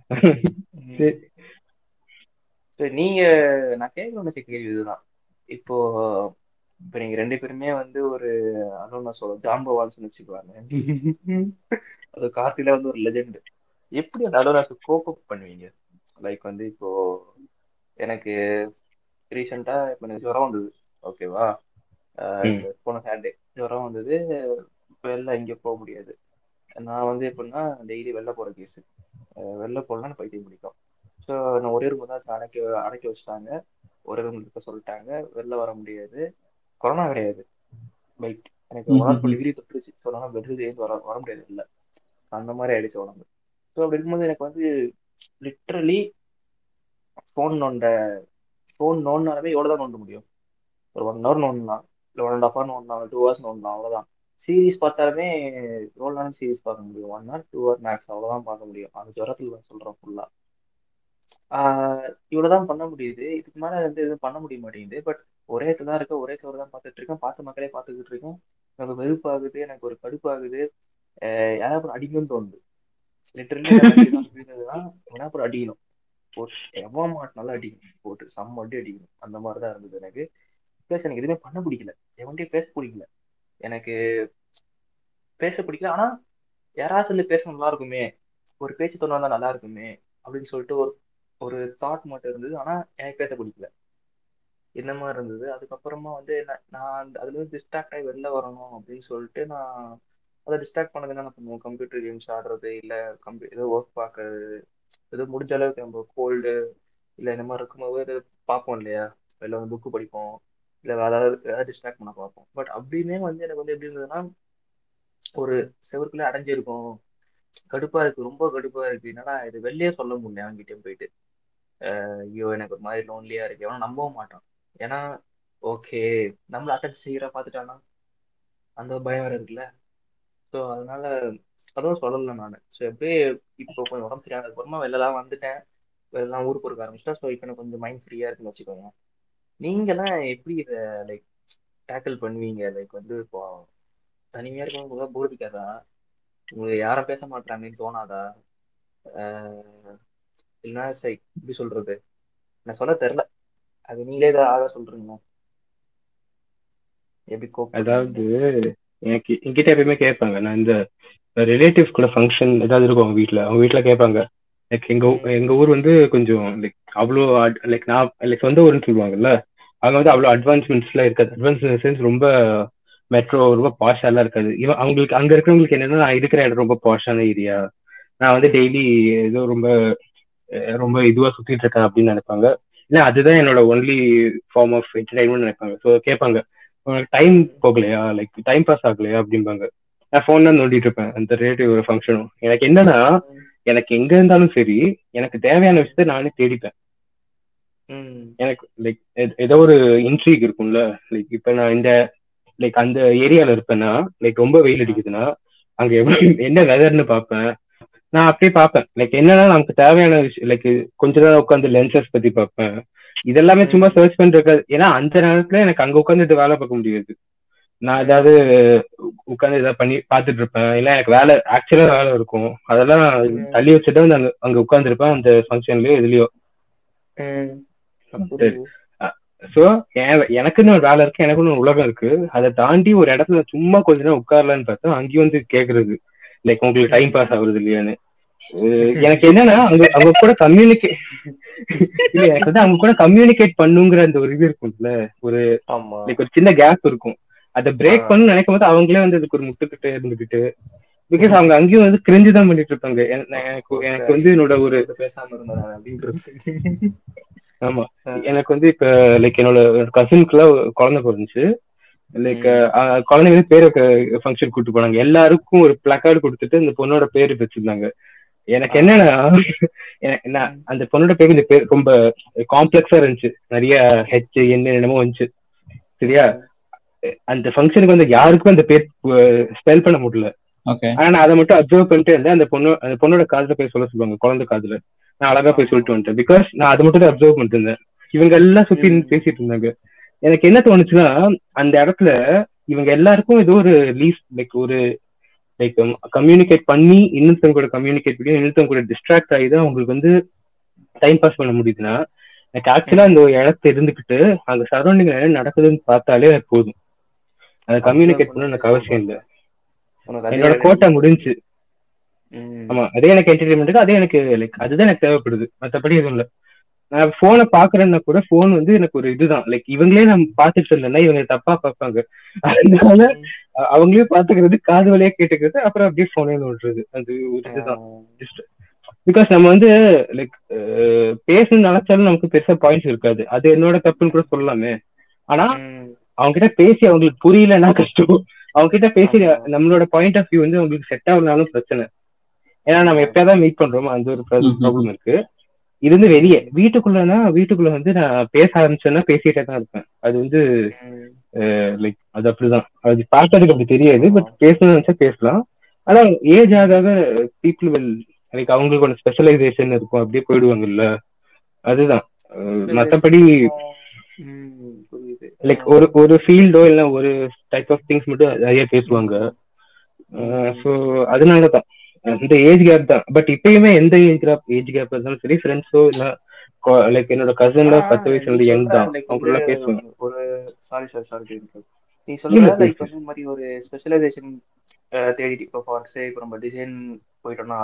நீங்க நான் கேட்க நினைச்ச கேள்வி இதுதான். இப்போ இப்ப நீங்க ரெண்டு பேருமே வந்து ஒரு அதான் நான் சொல்ல ஜாம்பவால்ஸ்னு வச்சுக்குவாங்க அது கார்த்தில வந்து ஒரு லெஜெண்ட் எப்படி அந்த அலோராஸை கோப் அப் பண்ணுவீங்க? லைக் வந்து இப்போ எனக்கு ரீசெண்டா இப்போ எனக்கு ஜுரம் வந்தது. ஓகேவா. போன சாட்டர்டே ஜுரம் வந்தது. வெளில எங்கேயும் போக முடியாது. நான் வந்து எப்படின்னா டெய்லி வெளில போற கேஸ் வெளில போகலாம் எனக்கு பைத்தியம் பிடிக்கும். ஸோ நான் ஒரே ரூம் தான் அடைக்க அடைக்க வச்சுட்டாங்க. ஒரே ரூம் இருக்க சொல்லிட்டாங்க. வெளில வர முடியாது. கொரோனா கிடையாது. பைக் எனக்கு ம், டிகிரி தொட்டுருச்சு. நான் பெட்ரூம் வர வர முடியாது இல்லை அந்த மாதிரி ஆயிடுச்சு உடம்பு. ஸோ அப்படி இருக்கும்போது எனக்கு வந்து லிட்ரலி ஃபோன் நோண்ட ஃபோன் நோண்டினாலுமே எவ்வளோ தான் நோண்ட முடியும்? ஒரு ஒன் ஹவர் நோண்டலாம் இல்லை ஒன் அண்ட் ஆஃப் ஹவர் நோண்டலாம் டூ ஹவர்ஸ் நோண்டலாம் அவ்வளோதான் சீரிஸ் பார்த்தாலுமே எவ்வளோ நேரம் சீரிஸ் பார்க்க முடியும். One hour two hour max அவ்வளோதான் பார்க்க முடியும். அந்த ஜுரத்தில் தான் சொல்கிறேன் ஃபுல்லாக இவ்வளவுதான் பண்ண முடியுது. இதுக்கு மேலே வந்து எதுவும் பண்ண முடிய மாட்டேங்குது. பட் ஒரே தான் இருக்க ஒரே சோறு தான் பார்த்துட்டு இருக்கேன். பார்த்த மக்களே பார்த்துக்கிட்டு இருக்கேன். எனக்கு வெறுப்பாகுது. எனக்கு ஒரு கடுப்பாகுது. யாராவது அடிக்கணும்னு தோணுது. லிட்டரலி என்ன அப்புறம் அடிக்கணும். போட்டு எவன் மாட்டினாலும் அடிக்கணும். போட்டு செம்ம வண்டி அடிக்கணும். அந்த மாதிரி தான் இருந்தது எனக்கு. ப்ளஸ் எனக்கு எதுவுமே பண்ண பிடிக்கல. எவன்கிட்டயும் பேச பிடிக்கல. எனக்கு பேச பிடிக்கல. ஆனா யாராவது வந்து பேச நல்லா இருக்குமே. ஒரு பேச்சு தொண்ணா வந்தா நல்லா இருக்குமே. அப்படின்னு சொல்லிட்டு ஒரு ஒரு தாட் மட்டும் இருந்தது. ஆனா எனக்கு பேச பிடிக்கல. இந்த மாதிரி இருந்தது? அதுக்கப்புறமா வந்து நான் நான் அதுல இருந்து டிஸ்ட்ராக்ட் ஆகி வெளில வரணும் அப்படின்னு சொல்லிட்டு நான் அதை டிஸ்ட்ராக்ட் பண்ணது என்ன பண்ணுவோம்? கம்ப்யூட்டர் கேம்ஸ் ஆடுறது இல்லை கம்ப்யூ ஏதோ ஒர்க் பார்க்கறது ஏதோ முடிஞ்ச அளவுக்கு நம்ம கோல்டு இல்லை இந்த மாதிரி இருக்கும்போது ஏதோ பார்ப்போம் இல்லையா? இல்லை வந்து புக்கு படிப்போம் இல்லை வேற ஏதாவது ஏதாவது டிஸ்ட்ராக்ட் பண்ண பார்ப்போம். பட் அப்படியுமே வந்து எனக்கு வந்து எப்படி இருந்ததுன்னா ஒரு செவருக்குள்ளே அடைஞ்சிருக்கும். கடுப்பாக இருக்குது ரொம்ப கடுப்பாக இருக்குது என்னடா இது? வெளியே சொல்ல முடியல அவங்ககிட்டயும் போயிட்டு. ஐயோ எனக்கு ஒரு மாதிரி லோன்லியாக இருக்கு. அவன் நம்பவும் மாட்டான். ஏன்னா ஓகே நம்மள அட்டாச் செய்கிற பார்த்துட்டானா அந்த பயம் வேற இருக்குல்ல? ஸோ அதனால அதுவும் சொல்லலை நான். ஸோ எப்படியே இப்போ கொஞ்சம் உடம்பு சரியான அப்புறமா வெளிலலாம் வந்துட்டேன். வெளிலாம் ஊருக்கு போக ஆரம்பிச்சிட்டேன். ஸோ இப்போ எனக்கு கொஞ்சம் மைண்ட் ஃப்ரீயா இருக்குன்னு வச்சுக்கோங்க. நீங்களாம் எப்படி இதை லைக் டேக்கிள் பண்ணுவீங்க? லைக் வந்து இப்போ தனிமையா இருக்கவங்க போர் அடிக்காதா? உங்களுக்கு யாரும் பேச மாட்டாங்கன்னு தோணாதா? ஆஹ் இல்லைன்னா சரி எப்படி சொல்றது? நான் சொல்ல தெரியல. அது நீங்களே இதை ஆக சொல்றீங்களா? எப்படி அதாவது எனக்கு என்கிட்ட எப்பயுமே கேட்பாங்க. நான் இந்த ரிலேட்டிவ்ஸ் கூட ஃபங்க்ஷன் ஏதாவது இருக்கும் அவங்க வீட்டில் அவங்க வீட்டில் கேட்பாங்க. லைக் எங்க ஊ- எங்க ஊர் வந்து கொஞ்சம் லைக் அவ்வளோ லைக் நான் லைக் சொந்த ஊர்னு சொல்லுவாங்கல்ல. அங்கே வந்து அவ்வளோ அட்வான்ஸ்மெண்ட்ஸ்லாம் இருக்காது. அட்வான்ஸ் சென்ஸ் ரொம்ப மெட்ரோ ரொம்ப பாஷாலாம் இருக்காது. இவன் அவங்களுக்கு அங்க இருக்கிறவங்களுக்கு என்னன்னா நான் இருக்கிற இடம் ரொம்ப பாஷான ஏரியா நான் வந்து டெய்லி ஏதோ ரொம்ப ரொம்ப இதுவா சுற்றிட்டு இருக்கேன் அப்படின்னு நினைப்பாங்க. இல்லை அதுதான் என்னோட ஒன்லி ஃபார்ம் ஆஃப் என்டர்டைன்மெண்ட் நினைப்பாங்க. ஸோ கேட்பாங்க. டைம் போகலையா? லைக் டைம் பாஸ் ஆகலையா? அப்படிம்பாங்க. நான் ஃபோன் தான் நோண்டிட்டு இருப்பேன். அந்த ரிலேட்டிவ் ஃபங்க்ஷனும் எனக்கு என்னன்னா எனக்கு எங்க இருந்தாலும் சரி எனக்கு தேவையான விஷயத்த நானே தேடிப்பேன். எனக்கு லைக் ஏதோ ஒரு இன்ட்ரீக் இருக்கும்ல. லைக் இப்ப நான் இந்த லைக் அந்த ஏரியால இருப்பேன்னா லைக் ரொம்ப வெயில் அடிக்குதுன்னா அங்க எவ்வளவு என்ன வெதர்னு பார்ப்பேன். நான் அப்படியே பார்ப்பேன். லைக் என்னன்னா நமக்கு தேவையான விஷயம் லைக் கொஞ்ச நேரம் உட்காந்து லென்சஸ் பத்தி பார்ப்பேன். இதெல்லாமே சும்மா சர்ச் பண்றது ஏன்னா அந்த நேரத்துல எனக்கு அங்க உட்காந்துட்டு வேலை பார்க்க முடியாது. நான் ஏதாவது உட்காந்து ஏதாவது பண்ணி பார்த்துட்டு இருப்பேன். இல்ல எனக்கு வேலை ஆக்சுவலா வேலை இருக்கும். அதெல்லாம் நான் தள்ளி வச்சுட்டு வந்து அங்க அங்க உட்காந்துருப்பேன் அந்த ஃபங்க்ஷன்லயோ புரியுது சோ எனக்குன்னு ஒரு வேலை இருக்கு. எனக்குன்னு ஒரு உலகம் இருக்கு. அதை தாண்டி ஒரு இடத்துல சும்மா கொஞ்ச நேரம் உட்காரலான்னு பார்த்தா அங்கேயும் வந்து கேக்குறது. லைக் உங்களுக்கு டைம் பாஸ் ஆகுறது இல்லையான்னு. எனக்கு என்னன்னா அவங்க அவங்க கூட கம்யூனிகேட் இல்ல எனக்கு வந்து அவங்க கூட கம்யூனிகேட் பண்ணுங்கிற அந்த ஒரு இது இருக்கும்ல ஒரு லைக் ஒரு சின்ன கேப் இருக்கும். அதை பிரேக். பண்ணு நினைக்கும் போது அவங்களே வந்து அதுக்கு ஒரு முட்டுக்கிட்டு இருந்துகிட்டு பிகாஸ் அவங்க அங்கேயும் வந்து கிரிஞ்சு தான் பண்ணிட்டு இருப்பாங்க எனக்கு எனக்கு வந்து என்னோட ஒரு பேசாம இருந்தேன் அப்படின்றது. ஆமா. எனக்கு வந்து இப்ப லைக் என்னோட கசின்க்குலாம் குழந்தை பிறந்துச்சு. லைக் குழந்தை வந்து பேர் ஃபங்க்ஷன் கூட்டு போனாங்க. எல்லாருக்கும் ஒரு பிளக்கார்டு கொடுத்துட்டு இந்த பொண்ணோட பேரு வச்சிருந்தாங்க. எனக்கு என்னன்னா எனக்கு நான் அந்த பொண்ணோட பேர் இந்த பேர் ரொம்ப காம்ப்ளெக்ஸா இருந்துச்சு. நிறைய ஹெச் என்ன என்னமோ வந்துச்சு. சரியா? அந்த ஃபங்க்ஷனுக்கு வந்து யாருக்கும் அந்த பேர் ஸ்பெல் பண்ண முடியல. ஓகே ஆனா நான் அதை மட்டும் அப்சர்வ் பண்ணிட்டு இருந்தேன். அந்த பொண்ணு அந்த பொண்ணோட காதுல போய் சொல்ல சொல்லுவாங்க குழந்தை காதுல. நான் அழகா போய் சொல்லிட்டு வந்துட்டேன். பிகாஸ் நான் அதை மட்டும் தான் அப்சர்வ் பண்ணிட்டு இருந்தேன். இவங்க எல்லாம் சுத்தி பேசிட்டு இருந்தாங்க. எனக்கு என்ன தோணுச்சுன்னா அந்த இடத்துல இவங்க எல்லாருக்கும் ஏதோ ஒரு லீஸ் லைக் ஒரு லைக் கம்யூனிகேட் பண்ணி இன்னொருத்தவங்க கூட கம்யூனிகேட் பண்ணி இன்னொருத்தவங்க கூட டிஸ்ட்ராக்ட் ஆகி தான் அவங்களுக்கு வந்து டைம் பாஸ் பண்ண முடியுதுன்னா எனக்கு ஆக்சுவலா அந்த ஒரு இடத்துல இருந்துகிட்டு அங்க சரௌண்டிங் என்ன நடக்குதுன்னு பார்த்தாலே எனக்கு போதும். அதை கம்யூனிகேட் பண்ண எனக்கு அவசியம் இல்லை. அதே என்னோட கோட்டா. முடிஞ்சு. ஆமா அதே எனக்கு என்டர்டைன்மெண்ட் அதே எனக்கு லைக் அதுதான் எனக்கு தேவைப்படுது. மத்தபடி எதுவும் இல்ல. நான் போனை பாக்குறேன்னா கூட போன் வந்து எனக்கு ஒரு இதுதான். லைக் இவங்களே நம்ம பாத்துட்டு இருந்தேன்னா இவங்க தப்பா பார்ப்பாங்க. அதனால அவங்களே பாத்துக்கிறது காது வழியா கேட்டுக்கிறது அப்புறம் அப்படியே போனே விடுறது அது ஒரு இதுதான். பிகாஸ் நம்ம வந்து லைக் பேசணும்னு நினைச்சாலும் நமக்கு பெருசா பாயிண்ட்ஸ் இருக்காது. அது என்னோட தப்புன்னு கூட சொல்லலாமே. ஆனா. அவங்க கிட்ட பேசி அவங்களுக்கு புரியலன்னா கஷ்டம். அவங்க கிட்ட பேசி. நம்மளோட பாயிண்ட் ஆஃப் வியூ வந்து அவங்களுக்கு செட் ஆகலனாலும் பிரச்சனை. ஏன்னா நம்ம எப்பயாதான் மீட் பண்றோமோ அந்த ஒரு. ப்ராப்ளம் இருக்கு. இது வந்து வெளியே. வீட்டுக்குள்ளனா வீட்டுக்குள்ள வந்து நான் பேச ஆரம்பிச்சேன்னா பேசிட்டே தான் இருப்பேன். அது வந்து. லைக் அது அப்படிதான். அது பார்க்கறதுக்கு அப்படி தெரியாது பட். பேசணும்னு நினைச்சா பேசலாம். ஆனா ஏஜ் ஆக பீப்புள் வில் லைக் அவங்களுக்கு ஒரு ஸ்பெஷலைசேஷன் இருக்கும். அப்படியே போயிடுவாங்கல்ல. அதுதான். மத்தபடி. லைக் ஒரு ஒரு ஃபீல்டோ இல்ல ஒரு டைப் ஆஃப் திங்ஸ் மட்டும் நிறைய பேசுவாங்க. ஸோ அதனால தான் இந்த ஏஜ் கேப் தான். பட் இப்பயுமே எந்த ஏஜ் கேப் ஏஜ் கேப் இருந்தாலும் சரி ஃப்ரெண்ட்ஸோ இல்ல லைக் என்னோட கசின்ல பத்து வயசு நீ வந்து யங் தான். like அவங்க எல்லாம் வந்து பேசுவேன் ஒரு சாரி சார் சாரி நீ இல்ல, லைக். வந்து மாதிரி ஒரு ஸ்பெஷலைசேஷன் தேடிட்டு இப்போ ஃபார் சே இப்போ நம்ம டிசைன் போயிட்டோம்னா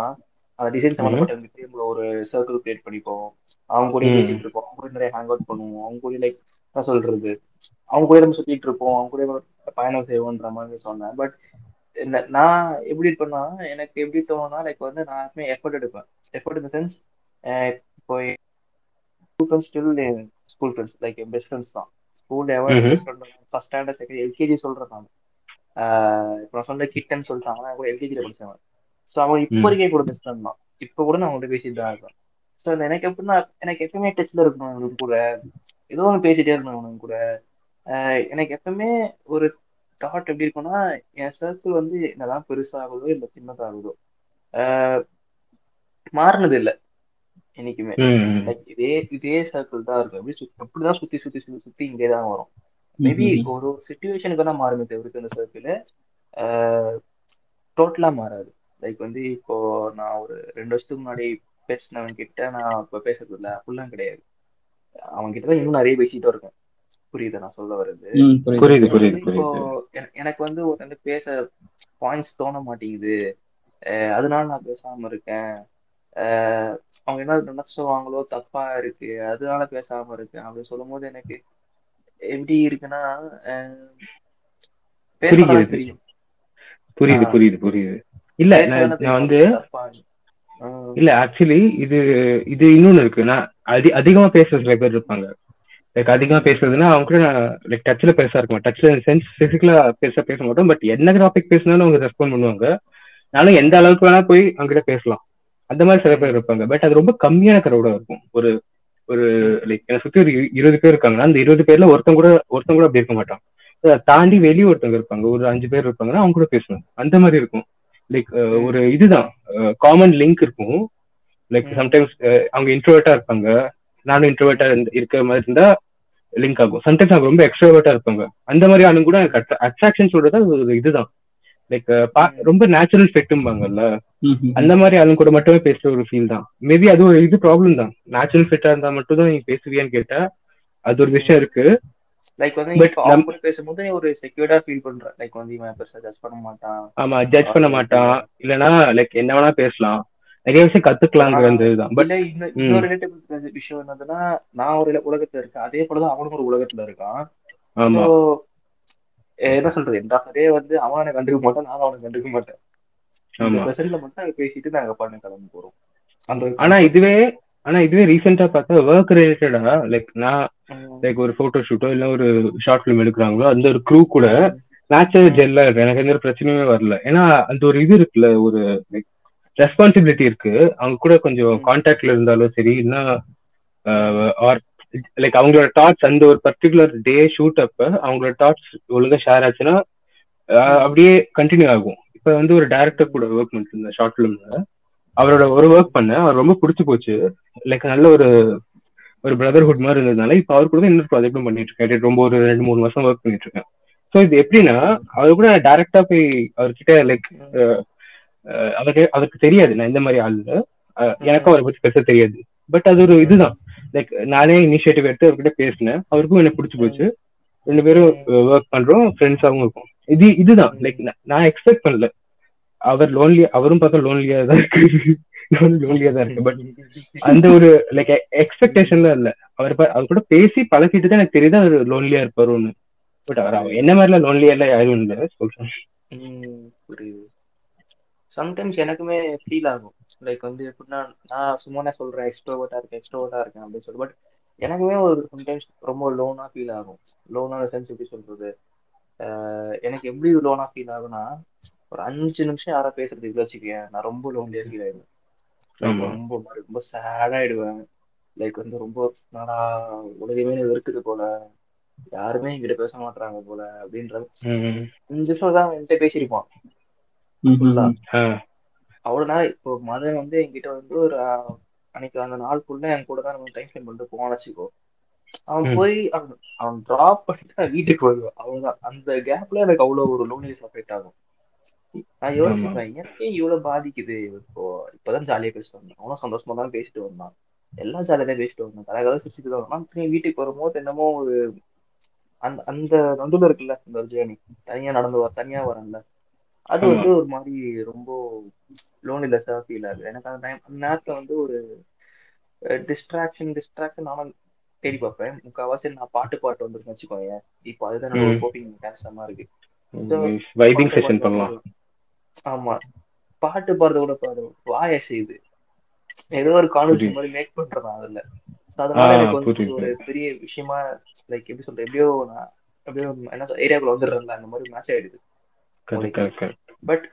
அந்த டிசைன் சம்மந்தப்பட்ட நம்ம ஒரு சர்க்கிள் கிரியேட் பண்ணிப்போம். அவங்க கூட. பேசிட்டு இருப்போம். அவங்க கூட நிறைய ஹேங் அவுட் பண்ணுவோம். அவங்க கூட லைக் என்ன சொல்றது? அவங்க கூட நம்ம சுத்திட்டு இருப்போம். அவங்க கூட பயணம் செய்வோன்ற மாதிரி சொன்னேன். பட் நான் எப்படி இருப்பேன்னா எனக்கு எப்படி தோணும்னா லைக் வந்து நான் எப்பவுமே எஃபர்ட் எடுப்பேன். எஃபர்ட் இந்த சென்ஸ் இப்போ school still school friends like best friends தான். ஸ்கூல் எவ்வளோ. Best friend first standard second LKG சொல்றேன் நான். இப்போ நான் சொன்ன கிட்டன் சொல்லிட்டாங்க நான் கூட எல்கேஜியில் படிச்சேன் ஸோ அவன் இப்போ. வரைக்கும் கூட பெஸ்ட் ஃப்ரெண்ட் தான். இப்போ கூட நான் அவங்கள்ட்ட பேசிட்டு தான் இருக்கேன் ஸோ எனக்கு எப்படின்னா எனக்கு எப்பவுமே டச்ல இருக்கணும் அவனுக்கு கூட. ஏதோ ஒன்று பேசிட்டே இருக்கணும் அவனுக்கு கூட. எனக்கு எப்பவுமே ஒரு தாட் எப்படி இருக்கும்னா என் சர்க்கிள் வந்து என்னதான் பெருசாகுதோ இல்லை சின்னதாகுதோ மாறினது இல்லை என்னைக்குமே. லைக் இதே இதே சர்க்கிள் தான் இருக்கும். எப்படி அப்படிதான் சுத்தி சுத்தி சுத்தி சுத்தி இங்கே தான் வரும். மேபி ஒரு சுச்சுவேஷனுக்கு தான் மாறுமே தவிர்த்து அந்த சர்க்கிள் டோட்டலா மாறாது. லைக் வந்து இப்போ நான் ஒரு ரெண்டு வருஷத்துக்கு முன்னாடி பேசினவன் கிட்ட நான் இப்போ பேசுறது இல்லை அப்படிலாம் கிடையாது. அவன் கிட்ட தான் இன்னும் நிறைய பேசிட்டு இருக்கேன். புரியுது நான் சொல்ல வர்றது. ம், புரியுது. புரியுது இப்போ எனக்கு வந்து ஒரு வந்து பேச பாயிண்ட்ஸ் தோண மாட்டேங்குது. அதனால நான் பேசாம இருக்கேன். அவங்க என்ன நினைச்சுவாங்களோ தப்பா இருக்கு அதனால பேசாம இருக்கேன். அப்படின்னு சொல்லும்போது எனக்கு எப்படி இருக்குன்னா புரியுது. தெரியும். புரியுது. புரியுது புரியுது. இல்ல நான் வந்து இல்ல ஆக்சுவலி இது இது இன்னொன்னு இருக்கு. நான் அதி அதிகமா பேசுற சில பேர் இருப்பாங்க. லைக் அதிகமா பேசுறதுன்னா அவங்க கூட நான் லைக் டச்ல பேச இருக்க டச்ல சென்ஸ் பிசிக்கலா பேச பேச மாட்டோம். பட் என்ன டாபிக் பேசினாலும் அவங்க ரெஸ்பாண்ட் பண்ணுவாங்க. நானும் எந்த அளவுக்கு வேணா போய் அவங்ககிட்ட பேசலாம். அந்த மாதிரி சில பேர் இருப்பாங்க. பட் அது ரொம்ப கம்மியான கரோட இருக்கும். ஒரு ஒரு லைக் என்னை சுத்தி ஒரு இரு- இருபது பேர் இருக்காங்கன்னா அந்த இருபது பேர்ல ஒருத்தன் கூட ஒருத்தன் கூட அப்படி இருக்க மாட்டான். தாண்டி வெளியே ஒருத்தவங்க இருப்பாங்க. ஒரு அஞ்சு பேர் இருப்பாங்கன்னா அவங்க கூட பேசணும். அந்த மாதிரி இருக்கும். லைக் ஒரு இதுதான். காமன் லிங்க் இருக்கும். லைக். சம்டைம்ஸ் அவங்க இன்ட்ரோவேட்டா இருப்பாங்க. நானும் இன்ட்ரோவேட்டா இருக்கிற மாதிரி இருந்தா லிங்க் ஆகும். சம்டைம்ஸ் அவங்க ரொம்ப எக்ஸ்ட்ரோவேட்டா இருப்பாங்க. அந்த மாதிரி ஆளுங்க கூட எனக்கு அட்ராக்ஷன் சொல்றது அது இதுதான். லைக் ரொம்ப நேச்சுரல் ஃபிட்டும்பாங்கல்ல. அந்த மாதிரி ஆளுங்க கூட மட்டுமே பேசுற ஒரு ஃபீல் தான். மேபி அது ஒரு இது ப்ராப்ளம் தான். நேச்சுரல் ஃபிட்டா இருந்தா மட்டும் தான் நீ பேசுவியான்னு கேட்டா அது ஒரு விஷயம் இருக்கு. லைக் வந்து கூட பேசும்போது நீ ஒரு செக்யூர்டா ஃபீல் பண்ற. லைக் வந்து இவன் பெருசா ஜட்ஜ் பண்ண மாட்டான். ஆமா ஜட்ஜ் பண்ண மாட்டான். இல்லனா லைக் என்ன வேணா பேசலாம். நிறைய விஷயம் கத்துக்கலாங்கிற அந்த இதுதான் பட் இல்ல இன்னும் இன்னொரு ரிலேட்டபிள் விஷயம் என்னதுன்னா நான் ஒரு உலகத்துல இருக்கேன். அதே போலதான் அவனும் ஒரு உலகத்துல இருக்கான். ஆமா. என்ன சொல்றது? எந்த அதே வந்து அவன் கண்டுக்க மாட்டான் நானும் அவனுக்கு கண்டுக்க மாட்டேன். மட்டும் பேசிட்டு நாங்க பண்ண கிளம்பி போறோம். அந்த ஆனா இதுவே ஆனா இதுவே ரீசெண்டா பார்த்தா ஒர்க் ரிலேட்டடா லைக் நான் லைக் ஒரு போட்டோ ஷூட்டோ இல்ல ஒரு ஷார்ட் ஃபிலிம் எடுக்கிறாங்களோ அந்த ஒரு க்ரூ கூட நேச்சுரல். ஜெல்லா இருக்கு எனக்கு எந்த பிரச்சனையுமே வரல. ஏன்னா அந்த ஒரு இது இருக்குல்ல ஒரு லைக் ரெஸ்பான்சிபிலிட்டி இருக்கு. அவங்க கூட கொஞ்சம். கான்டாக்ட்ல இருந்தாலும் சரி இல்லைன்னா ஆர் லைக் அவங்களோட தாட்ஸ் அந்த ஒரு பர்டிகுலர் டே ஷூட் அப்ப அவங்களோட தாட்ஸ் ஒழுங்கா ஷேர் ஆச்சுன்னா அப்படியே கண்டினியூ ஆகும். இப்ப வந்து ஒரு டைரக்டர் கூட ஒர்க் பண்ணிட்டு இருந்தேன் ஷார்ட் ஃபிலிம்ல அவரோட ஒரு ஒர்க் பண்ணேன். அவர் ரொம்ப பிடிச்சு போச்சு. லைக் நல்ல ஒரு ஒரு பிரதர்ஹுட் மாதிரி இருந்ததுனால இப்ப அவர் கூட இன்னொரு ப்ராஜெக்டும் பண்ணிட்டு இருக்கேன். ரொம்ப ஒரு ரெண்டு மூணு வருஷம் ஒர்க் பண்ணிட்டு இருக்கேன். ஸோ இது எப்படின்னா அவர் கூட டைரக்டா போய் அவர்கிட்ட லைக் அவருக்கு அவருக்கு தெரியாது. நான் இந்த மாதிரி ஆளு எனக்கும் அவரை பத்தி பேச தெரியாது. பட் அது ஒரு இதுதான். லைக் நானே இனிஷியேட்டிவ் எடுத்து அவர்கிட்ட பேசினேன். அவருக்கும் எனக்கு பிடிச்சி போச்சு. ரெண்டு பேரும் ஒர்க் பண்றோம். ஃப்ரெண்ட்ஸாகவும் இருக்கும். இது இதுதான். லைக் நான் எக்ஸ்பெக்ட் பண்ணல. அவர் லோன்லி அவரும் பார்த்தா லோன்லியா தான் இருக்கு லோன்லியா தான் இருக்கு. பட் அந்த ஒரு லைக் எக்ஸ்பெக்டேஷன்ல இல்ல. அவர் அவர் கூட பேசி பழகிட்டு தான் எனக்கு தெரியுது அவர் லோன்லியா இருப்பாருன்னு. பட் அவர் அவ- என்ன மாதிரிலாம் லோன்லியா எல்லாம் யாரும் இல்லை. சொல்றேன் புரியுது. சம்டைம்ஸ் எனக்குமே ஃபீல் ஆகும். லைக் வந்து எப்படின்னா நான் சும்மானே சொல்றேன் எக்ஸ்ட்ரோவர்ட்டா இருக்கேன் எக்ஸ்ட்ரோவர்ட்டா இருக்கேன் அப்படின்னு சொல்லி பட் எனக்குமே ஒரு சம்டைம்ஸ் ரொம்ப லோனா ஃபீல் ஆகும். லோனான சென்ஸ் எப்படி சொல்றது? எனக்கு எப்படி லோனா ஃபீல் ஆகும்னா ஒரு அஞ்சு நிமிஷம் யாரா பேசுறதுக்கு வச்சுக்கேன் நான் ரொம்ப லோன்லியா ஃபீல் ஆயிடுவேன். ரொம்ப ரொம்ப சேட் ஆயிடுவேன். லைக் வந்து ரொம்ப நாடா உலகமே வெறுக்குது போல. யாருமே என்கிட்ட பேச மாட்டாங்க போல. அப்படின்ற. அஞ்சு நிமிஷம் தான் என்கிட்ட பேசியிருப்பான். ம், ம், ஃபுல்லா ம். ஆ. அவ்வளவு நாள் இப்போ மதன் வந்து என்கிட்ட வந்து ஒரு அன்னைக்கு அந்த நாள் ஃபுல்லா என் கூட தான் நம்ம டைம் ஸ்பெண்ட் பண்ணிட்டு போவான்னு வச்சுக்கோ அவன். போய் அவன் அவன் டிராப் பண்ணிட்டு நான் வீட்டுக்கு வருவான். அவ்வளவுதான். அந்த கேப்ல எனக்கு அவ்வளவு ஒரு லோன்லினஸ் அஃபெக்ட் ஆகும். நான் யோசிப்பேன் எனக்கே இவ்வளவு பாதிக்குது? இப்போ இப்பதான் ஜாலியா பேசிட்டு வந்தேன். அவனும் சந்தோஷமா தான் பேசிட்டு வந்தான். எல்லாம் ஜாலியா தான் பேசிட்டு வந்தோம் கலகல சிரிச்சுட்டு தான் வந்தான். திரும்பி வீட்டுக்கு வரும்போது என்னமோ ஒரு அந்த அந்த நடுவில் இருக்குல்ல இந்த ஜேர்னி தனியா நடந்து வர தனியா வரேன்ல. அது. வந்து ஒரு மாதிரி ரொம்ப லோன்லினஸா ஃபீல் ஆகுது. எனக்கு அந்த டைம் அந்த நேரத்துல வந்து ஒரு டிஸ்ட்ராக்ஷன் டிஸ்ட்ராக்ஷன் நானும் தேடி பார்ப்பேன். முக்கால்வாசி நான் பாட்டு பாட்டு வந்துருக்கேன் வச்சுக்கோங்க இப்போ அதுதான் என்னோட ம். கோப்பிங் கேன்சலமா இருக்கு. வைபிங் செஷன் பண்ணலாம். ஆமா. பாட்டு பாடுறது கூட பாடு வாய செய்யுது. ஏதோ ஒரு கான்வர்சேஷன் மாதிரி மேக் பண்றேன் அதுல. அதனால எனக்கு வந்து. ஒரு பெரிய விஷயமா லைக் எப்படி சொல்றது எப்படியோ நான் எப்படியோ என்ன ஏரியாக்குள்ள வந்துடுறேன்ல அந்த மாதிரி மேட்ச் ஆயிடுது. பட்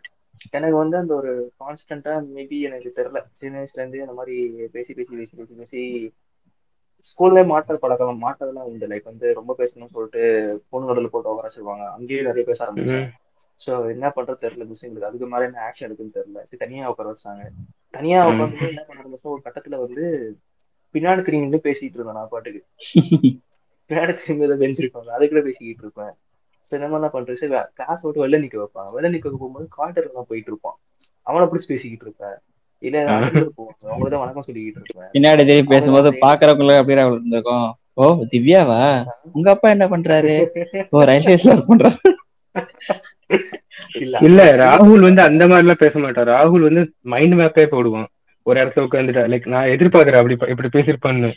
எனக்கு வந்து அந்த ஒரு கான்ஸ்டன்டா மேபி எனக்கு தெரியல. சின்ன வயசுல இருந்து அந்த மாதிரி பேசி பேசி பேசி பேசி பேசி ஸ்கூல்ல மாட்டல் பழக்கம் மாட்டதெல்லாம் உண்டு. லைக் வந்து ரொம்ப பேசணும்னு சொல்லிட்டு பொண்ணு நடுவில் போட்டு உட்கார சொல்லுவாங்க. அங்கேயே நிறைய பேச ஆரம்பிச்சேன். ம். ஸோ என்ன பண்றது தெரியல மிஸ்ஸுங்களுக்கு அதுக்கு மேல என்ன ஆக்ஷன் எடுக்குன்னு தெரியல. தனியா உட்கார வச்சாங்க. தனியா. உட்காந்து என்ன பண்ண ஆரம்பிச்சோம் ஒரு கட்டத்துல வந்து பின்னாடி திரும்பி பேசிட்டு இருந்தேன் நான் பாட்டுக்கு. பின்னாடி திரும்பி ஏதோ பெஞ்ச் இருப்பாங்க அதுக்குள்ள பேசிக்கிட்டு இருப்பேன். ஸோ இந்த பண்றது சரி கிளாஸ் விட்டு வெளில நிக்க வைப்பான். வெளில நிக்க போகும்போது கார்டர்ல தான் போயிட்டு இருப்பான். அவனை பிடிச்சி பேசிக்கிட்டு இருப்பேன். இல்ல அவங்களுக்கு தான் வணக்கம் சொல்லிக்கிட்டு இருப்பேன். பின்னாடி திரும்பி பேசும்போது பாக்குறவங்களுக்கு அப்படியே இருந்திருக்கும். ஓ திவ்யாவா? உங்க அப்பா என்ன பண்றாரு? ஓ ரயில்வேஸ்ல ஒர்க் பண்றாரு. இல்ல. இல்ல ராகுல் வந்து அந்த மாதிரி எல்லாம் பேச மாட்டான் ராகுல் வந்து மைண்ட் மேப்பே போடுவான். ஒரு இடத்துல உட்காந்துட்டா லைக் நான் எதிர்பார்க்கறேன் அப்படி இப்படி பேசிருப்பான்னு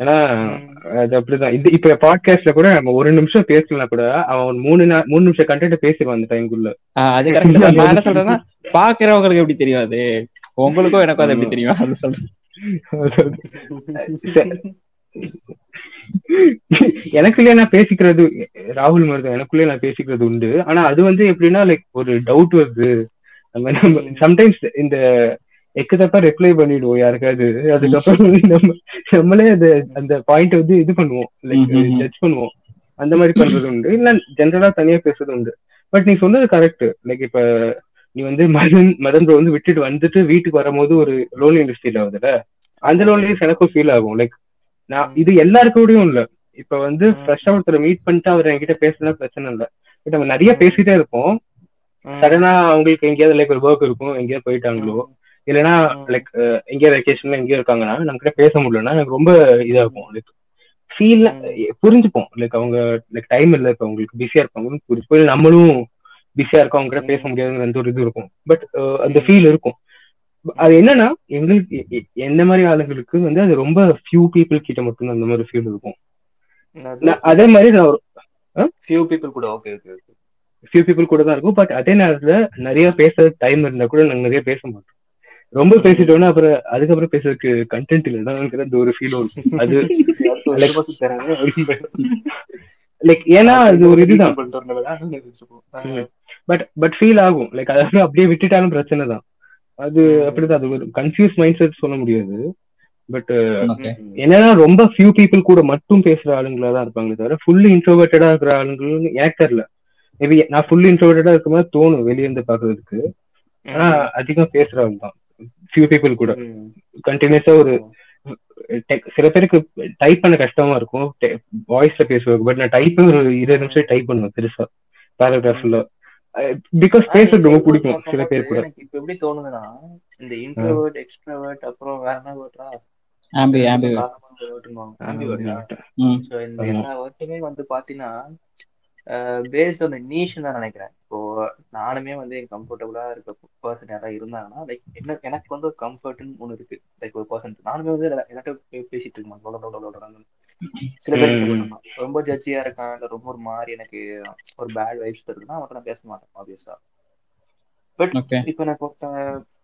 ஏன்னா அது அப்படிதான். இது இப்ப பாட்காஸ்ட்ல கூட நம்ம ஒரு நிமிஷம் பேசலாம் கூட அவன் மூணு மூணு நிமிஷம் கண்டென்ட் பேசிடுவான் அந்த டைம்குள்ள அது கரெக்ட் நான் என்ன சொல்றேன்னா பாக்குறவங்களுக்கு எப்படி தெரியும் அது? உங்களுக்கும் எனக்கும் அது எப்படி தெரியும்? அது சொல்றேன். எனக்குள்ளே நான் பேசிக்கிறது ராகுல் மாதிரி தான். எனக்குள்ளே நான் பேசிக்கிறது உண்டு. ஆனா அது வந்து எப்படின்னா லைக் ஒரு டவுட் வருது. நம்ம சம்டைம்ஸ் இந்த எக்கு தப்பா ரிப்ளை பண்ணிடுவோம் யாருக்காவது? அதுக்கப்புறம் வந்து நம்ம நம்மளே அது அந்த பாயிண்ட் வந்து இது பண்ணுவோம். லைக். ஜட்ஜ் பண்ணுவோம். அந்த மாதிரி பண்றது உண்டு. இல்ல ஜென்ரலா தனியா பேசுறது உண்டு. பட் நீ சொன்னது கரெக்ட் லைக் இப்ப நீ வந்து மதன் மதன் bro வந்து விட்டுட்டு வந்துட்டு வீட்டுக்கு வரும்போது ஒரு லோன்லி இண்டஸ்ட்ரியில ஆகுதுல அந்த லோன்லினஸ் எனக்கும் ஃபீல் ஆகும். லைக் நான் இது எல்லாருக்கூடயும் இல்ல. இப்ப வந்து. ஃப்ரெஷ்ஷா ஒருத்தர் மீட் பண்ணிட்டு அவர் என்கிட்ட பேசுனா பிரச்சனை இல்ல. பட் நம்ம நிறைய பேசிட்டே இருப்போம். சடனா அவங்களுக்கு எங்கேயாவது லைக் ஒரு ஒர்க் இருக்கும். எங்கேயாவது போயிட்டாங்களோ? இல்லைன்னா. லைக் எங்கேயாவது வெக்கேஷன்ல எங்கேயோ இருக்காங்கன்னா நம்ம கிட்ட பேச முடியலன்னா எனக்கு ரொம்ப இதா இருக்கும் லைக் ஃபீல் புரிஞ்சுப்போம். லைக் அவங்க லைக் டைம் இல்ல இப்ப அவங்களுக்கு பிஸியா இருப்பாங்கன்னு புரிஞ்சுப்போம். இல்ல நம்மளும் பிஸியா இருக்கோம் அவங்க கிட்ட பேச முடியாதுங்கிற அந்த ஒரு இது இருக்கும். பட் அந்த. ஃபீல் இருக்கும். அது என்னன்னா எங்களுக்கு எ- எ- என்ன மாதிரி ஆளுங்களுக்கு வந்து அது ரொம்ப ஃபியூ பீப்புள் கிட்ட மட்டும் அந்த மாதிரி ஃபீல் இருக்கும். அதே மாதிரி நான் ஃபியூ பீப்புள் கூட okay okay okay few people கூட தான் இருக்கும். பட் அதே நேரத்துல நிறைய பேச டைம் இருந்தா கூட நாங்க நிறைய பேச மாட்டோம். ரொம்ப பேசிட்டோம்னா அப்புறம் அதுக்கப்புறம் பேசுறதுக்கு கண்டென்ட் இல்லைதாங்கிற அந்த ஒரு ஃபீல் இருக்கும் அது லைக் ஏன்னா அது ஒரு இதுதான். பட் பட் ஃபீல் ஆகும். லைக் அதாவது அப்படியே விட்டுட்டாலும் பிரச்சனை தான். அது. அப்படிதான். அது ஒரு கன்ஃபியூஸ் மைண்ட் செட் சொல்ல முடியாது. பட் ஓகே என்னன்னா ரொம்ப ஃபியூ பீப்புள் கூட மட்டும் பேசுற ஆளுங்களா தான் இருப்பாங்களே தவிர ஃபுல்லி இன்ட்ரோவர்ட்டடா இருக்கிற ஆளுங்களும் எனக்கு தெரியல. மேபி நான் ஃபுல்லி இன்ட்ரோவர்ட்டடா இருக்க மாதிரி தோணும் வெளியே இருந்து பாக்குறதுக்கு. ஆனா அதிகம் பேசுறவங்க தான். ஃபியூ பீப்புள் கூட. கண்டினியூஸா ஒரு சில பேருக்கு டைப் பண்ண கஷ்டமா இருக்கும். வாய்ஸ்ல பேசுவாங்க. பட் நான் டைப் ஒரு இருபது நிமிஷம் டைப் பண்ணுவேன் பெருசா. பேராகிராஃப்ல பிகாஸ் பேசுறது ரொம்ப பிடிக்கும். சில பேர் கூட. இப்ப எப்படி தோணுதுன்னா இந்த இன்ட்ரோவர்ட் எக்ஸ்ட்ரோவர்ட் அப்புறம் வேற என்ன வேர்ட்ரா ஆம்பி ஆம்பி வேர்டுன்னுவாங்க ஆம்பிவேர்டா ம். ஸோ இந்த. எல்லா வேர்ட்டுமே வந்து பார்த்தீங்கன்னா பேஸ்ட் ஆன் நீஷன் தான் நினைக்கிறேன். இப்போ நானுமே வந்து கம்ஃபர்டபுளா இருக்க பர்சன் யாராவது இருந்தாங்கன்னா லைக் என்ன எனக்கு வந்து ஒரு கம்ஃபர்ட்னு ஒன்று இருக்கு. லைக் ஒரு பர்சன் நானுமே வந்து எல்லாத்தையும் பேசிட்டு இருக்க மாட்டேன் சில பேர். ரொம்ப ஜட்ஜியா இருக்கான். இல்ல ரொம்ப ஒரு மாதிரி எனக்கு ஒரு பேட் வைப்ஸ் இருக்குன்னா அவன்கிட்ட நான் பேச மாட்டேன் ஆப்வியஸா பட் இப்போ நான் ஒருத்தன்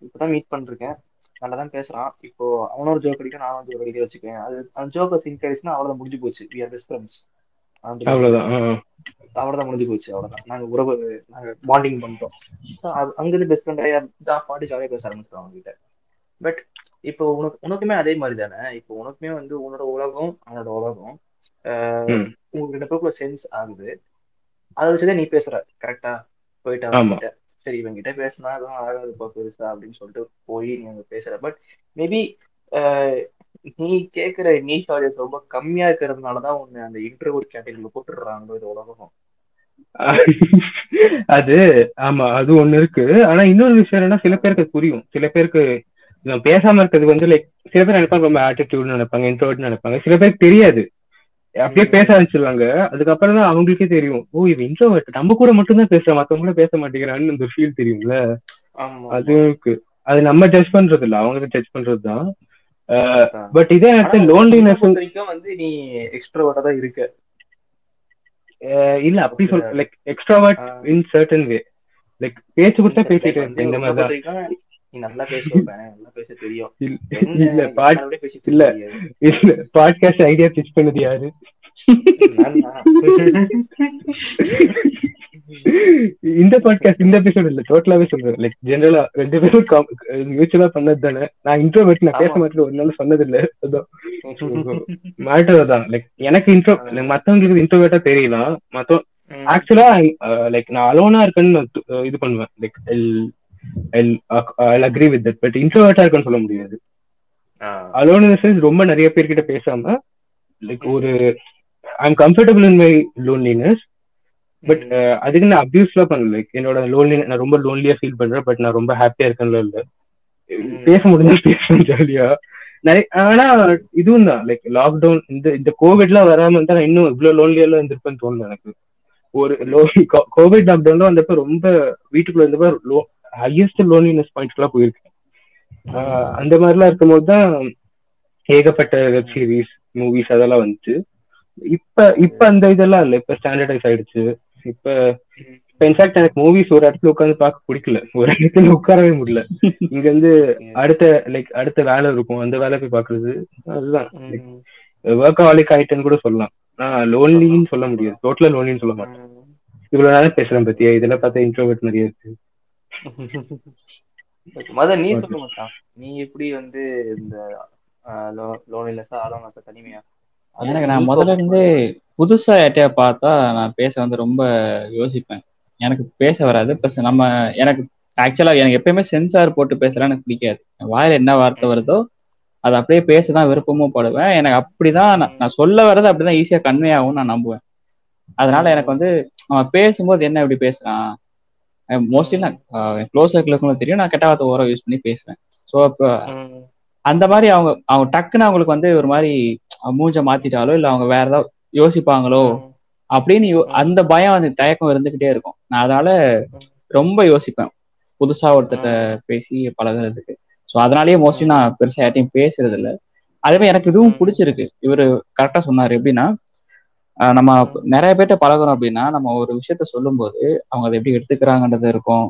இப்பதான் மீட் பண்ணிருக்கேன். நல்லா தான் பேசுறான். இப்போ அவனோட ஜோக் அடிக்க நானும் ஜோக் அடிக்க வச்சுக்கேன் அது அந்த ஜோக்கை சிங்க் ஆயிடுச்சுன்னா அவ்வளவுதான் முடிஞ்சு போச்சு. வி ஆர் பெஸ்ட் ஃப்ரெண்ட்ஸ் அவ்வளவுதான். அவ்வளவுதான் முடிஞ்சு போச்சு அவ்வளவுதான் நாங்க உறவு நாங்க பாண்டிங் பண்ணிட்டோம். அங்கிருந்து பெஸ்ட் ஃப்ரெண்ட் தான் பாட்டு ஜாலியாக பேச ஆரம்பிச்சிட்டோம் அவங்க கிட்ட பட் இப்போ உனக்கு உனக்குமே அதே மாதிரி தானே? இப்போ உனக்குமே வந்து உன்னோட உலகம் அவனோட உலகம். உங்களுக்கு ரெண்டு பேருக்குள்ள சென்ஸ் ஆகுது. அதை வச்சுதான் நீ பேசுற கரெக்டா போயிட்டு சரி இவங்க கிட்ட. பேசினா எதுவும் ஆகாதுப்பா பெருசா அப்படின்னு சொல்லிட்டு போய் நீ அங்க பேசுற. பட் மேபி நீ கேட்கிற நீஷ் ஆடியன்ஸ் ரொம்ப கம்மியா இருக்கிறதுனாலதான் உன்னை அந்த இன்டர்வியூ கேட்டகரியில போட்டுடுறாங்க இது உலகம். அது ஆமா அது ஒண்ணு இருக்கு. ஆனா இன்னொரு விஷயம் என்னன்னா சில பேருக்கு புரியும். சில பேருக்கு இவன் பேசாம இருக்கிறது வந்து லைக் சில பேர் நினைப்பாங்க ரொம்ப ஆட்டிடியூட் நினைப்பாங்க இன்ட்ரோட் நினைப்பாங்க. சில பேருக்கு தெரியாது. அப்படியே. பேச ஆரம்பிச்சிருவாங்க. அதுக்கப்புறம் தான் அவங்களுக்கே தெரியும். ஓ இது இன்ட்ரோவர்ட் நம்ம கூட மட்டும் தான் பேசுறேன். மத்தவங்க கூட பேச மாட்டேங்கிறான்னு அந்த ஃபீல் தெரியும்ல. ஆமா அது இருக்கு. அது நம்ம ஜட்ஜ் பண்றது இல்ல அவங்க ஜட்ஜ் பண்றது தான். பட் இதே நேரத்தில் லோன்லினஸ் வந்து நீ எக்ஸ்ட்ரோவர்ட்டா தான் இருக்க இல்ல அப்படி? சொல்ல like extrovert. In certain way like பேச்சு கொடுத்தா பேசிட்டு இருப்பேன் இந்த மாதிரி தான் நல்லா பேச தெரியும் இல்ல- இல்ல இல்ல. பாட்காஸ்ட் ஐடியா பிச் பண்ணது யாரு. இந்த பாட்காஸ்ட் இந்த எபிசோட் இல்ல டோட்டலாவே சொல்றேன் லைக் ஜெனரலா ரெண்டு பேரும் மியூச்சுவலா பண்ணது தானே நான் இன்ட்ரோவர்ட் நான் பேச. மாட்டேன் ஒரு நாள் சொன்னது இல்ல அதான் மேட்டர் தான் லைக் எனக்கு இன்ட்ரோ மத்தவங்களுக்கு இன்ட்ரோவேட்டா தெரியலாம் மத்த. ஆக்சுவலா லைக் நான் அலோனா இருக்கேன்னு இது பண்ணுவேன் like agree with that but இன்ட்ரோவேட்டா இருக்கேன்னு சொல்ல முடியாது. அலோன் இன் ரொம்ப நிறைய பேர்கிட்ட பேசாம லைக். ஒரு I am comfortable in my loneliness but hmm. அதுக்கு நான் அபியூஸ்லாம் பண்ணல. லைக் என்னோட லோன்லி நான் ரொம்ப லோன்லியா ஃபீல் பண்றேன். பட் நான் ரொம்ப ஹாப்பியா இருக்கேன்ல இல்ல. பேச முடிஞ்சா பேசுவேன் ஜாலியா நிறைய ஆனா இதுவும் தான். லைக் லாக்டவுன் இந்த இந்த கோவிட்லாம் வராம இருந்தா நான் இன்னும் இவ்வளவு லோன்லியா எல்லாம் இருந்திருப்பேன்னு தோணுது எனக்கு. ஒரு லோ கோவிட் லாக்டவுன்ல வந்தப்ப ரொம்ப வீட்டுக்குள்ள இருந்தப்ப லோ ஹையஸ்ட் லோன்லினஸ் பாயிண்ட்ஸ்லாம் போயிருக்கேன். ஆஹ் அந்த மாதிரிலாம் இருக்கும்போது தான் ஏகப்பட்ட வெப் சீரிஸ் மூவிஸ் அதெல்லாம் வந்துச்சு. இப்ப இப்ப அந்த இதெல்லாம் இல்ல. இப்ப ஸ்டாண்டர்டைஸ் ஆயிடுச்சு. இப்ப இப்ப இன்ஃபேக்ட் எனக்கு மூவிஸ் ஒரு இடத்துல உட்காந்து பார்க்க பிடிக்கல. ஒரு இடத்துல உட்காரவே முடியல. இங்க இருந்து அடுத்த லைக் அடுத்த வேலை இருக்கும். அந்த வேலை போய் பாக்குறது அதுதான். ஒர்க் ஆலிக் ஆயிட்டேன்னு கூட சொல்லலாம். நான் லோன்லின்னு சொல்ல முடியாது. டோட்டலா லோன்லின்னு சொல்ல மாட்டேன். இவ்வளவு நேரம் பேசுறேன் பத்தியா? இதெல்லாம் பார்த்தா இன்ட்ரோவர்ட் நிறைய இருக்கு. மதன் நீ சொல்லு மச்சான் நீ எப்படி வந்து இந்த லோன்லினஸா அலோனஸா தனிமையா அது எனக்கு நான் முதல்ல இருந்து புதுசா யார்ட்டையா பார்த்தா நான் பேச வந்து ரொம்ப யோசிப்பேன். எனக்கு பேச வராது. ப்ளஸ் நம்ம எனக்கு ஆக்சுவலா எனக்கு எப்பயுமே சென்சார் போட்டு பேசலாம் எனக்கு பிடிக்காது. வாயில என்ன வார்த்தை வருதோ அது அப்படியே பேச தான் விருப்பமும் படுவேன். எனக்கு அப்படிதான் நான் சொல்ல வர்றது அப்படிதான் ஈஸியா கன்வே ஆகும்னு நான் நம்புவேன். அதனால எனக்கு வந்து அவன் பேசும்போது என்ன இப்படி பேசுறான் மோஸ்ட்லி நான் க்ளோஸ் சர்க்கிள் இருக்கவங்களுக்கு தெரியும். நான் கெட்ட வார்த்தை ஓரம் யூஸ் பண்ணி பேசுவேன். ஸோ அப்போ ம். அந்த மாதிரி அவங்க அவங்க டக்குன்னு அவங்களுக்கு வந்து ஒரு மாதிரி மூஞ்ச மாத்திட்டாலோ இல்ல அவங்க வேற ஏதாவது யோசிப்பாங்களோ. அப்படின்னு. அந்த பயம் அந்த தயக்கம் இருந்துகிட்டே இருக்கும். நான் அதனால ரொம்ப யோசிப்பேன். புதுசா ஒருத்தர்ட்ட பேசி பழகுறதுக்கு. ஸோ அதனாலயே மோஸ்ட்லி நான் பெருசா யார்ட்டையும் பேசுறது இல்ல அதே மாதிரி எனக்கு இதுவும். பிடிச்சிருக்கு. இவரு கரெக்டா சொன்னாரு. எப்படின்னா நம்ம நிறைய பேர்ட்ட பழகுறோம் அப்படின்னா நம்ம ஒரு விஷயத்த சொல்லும்போது அவங்க அதை எப்படி எடுத்துக்கிறாங்கன்றது இருக்கும்.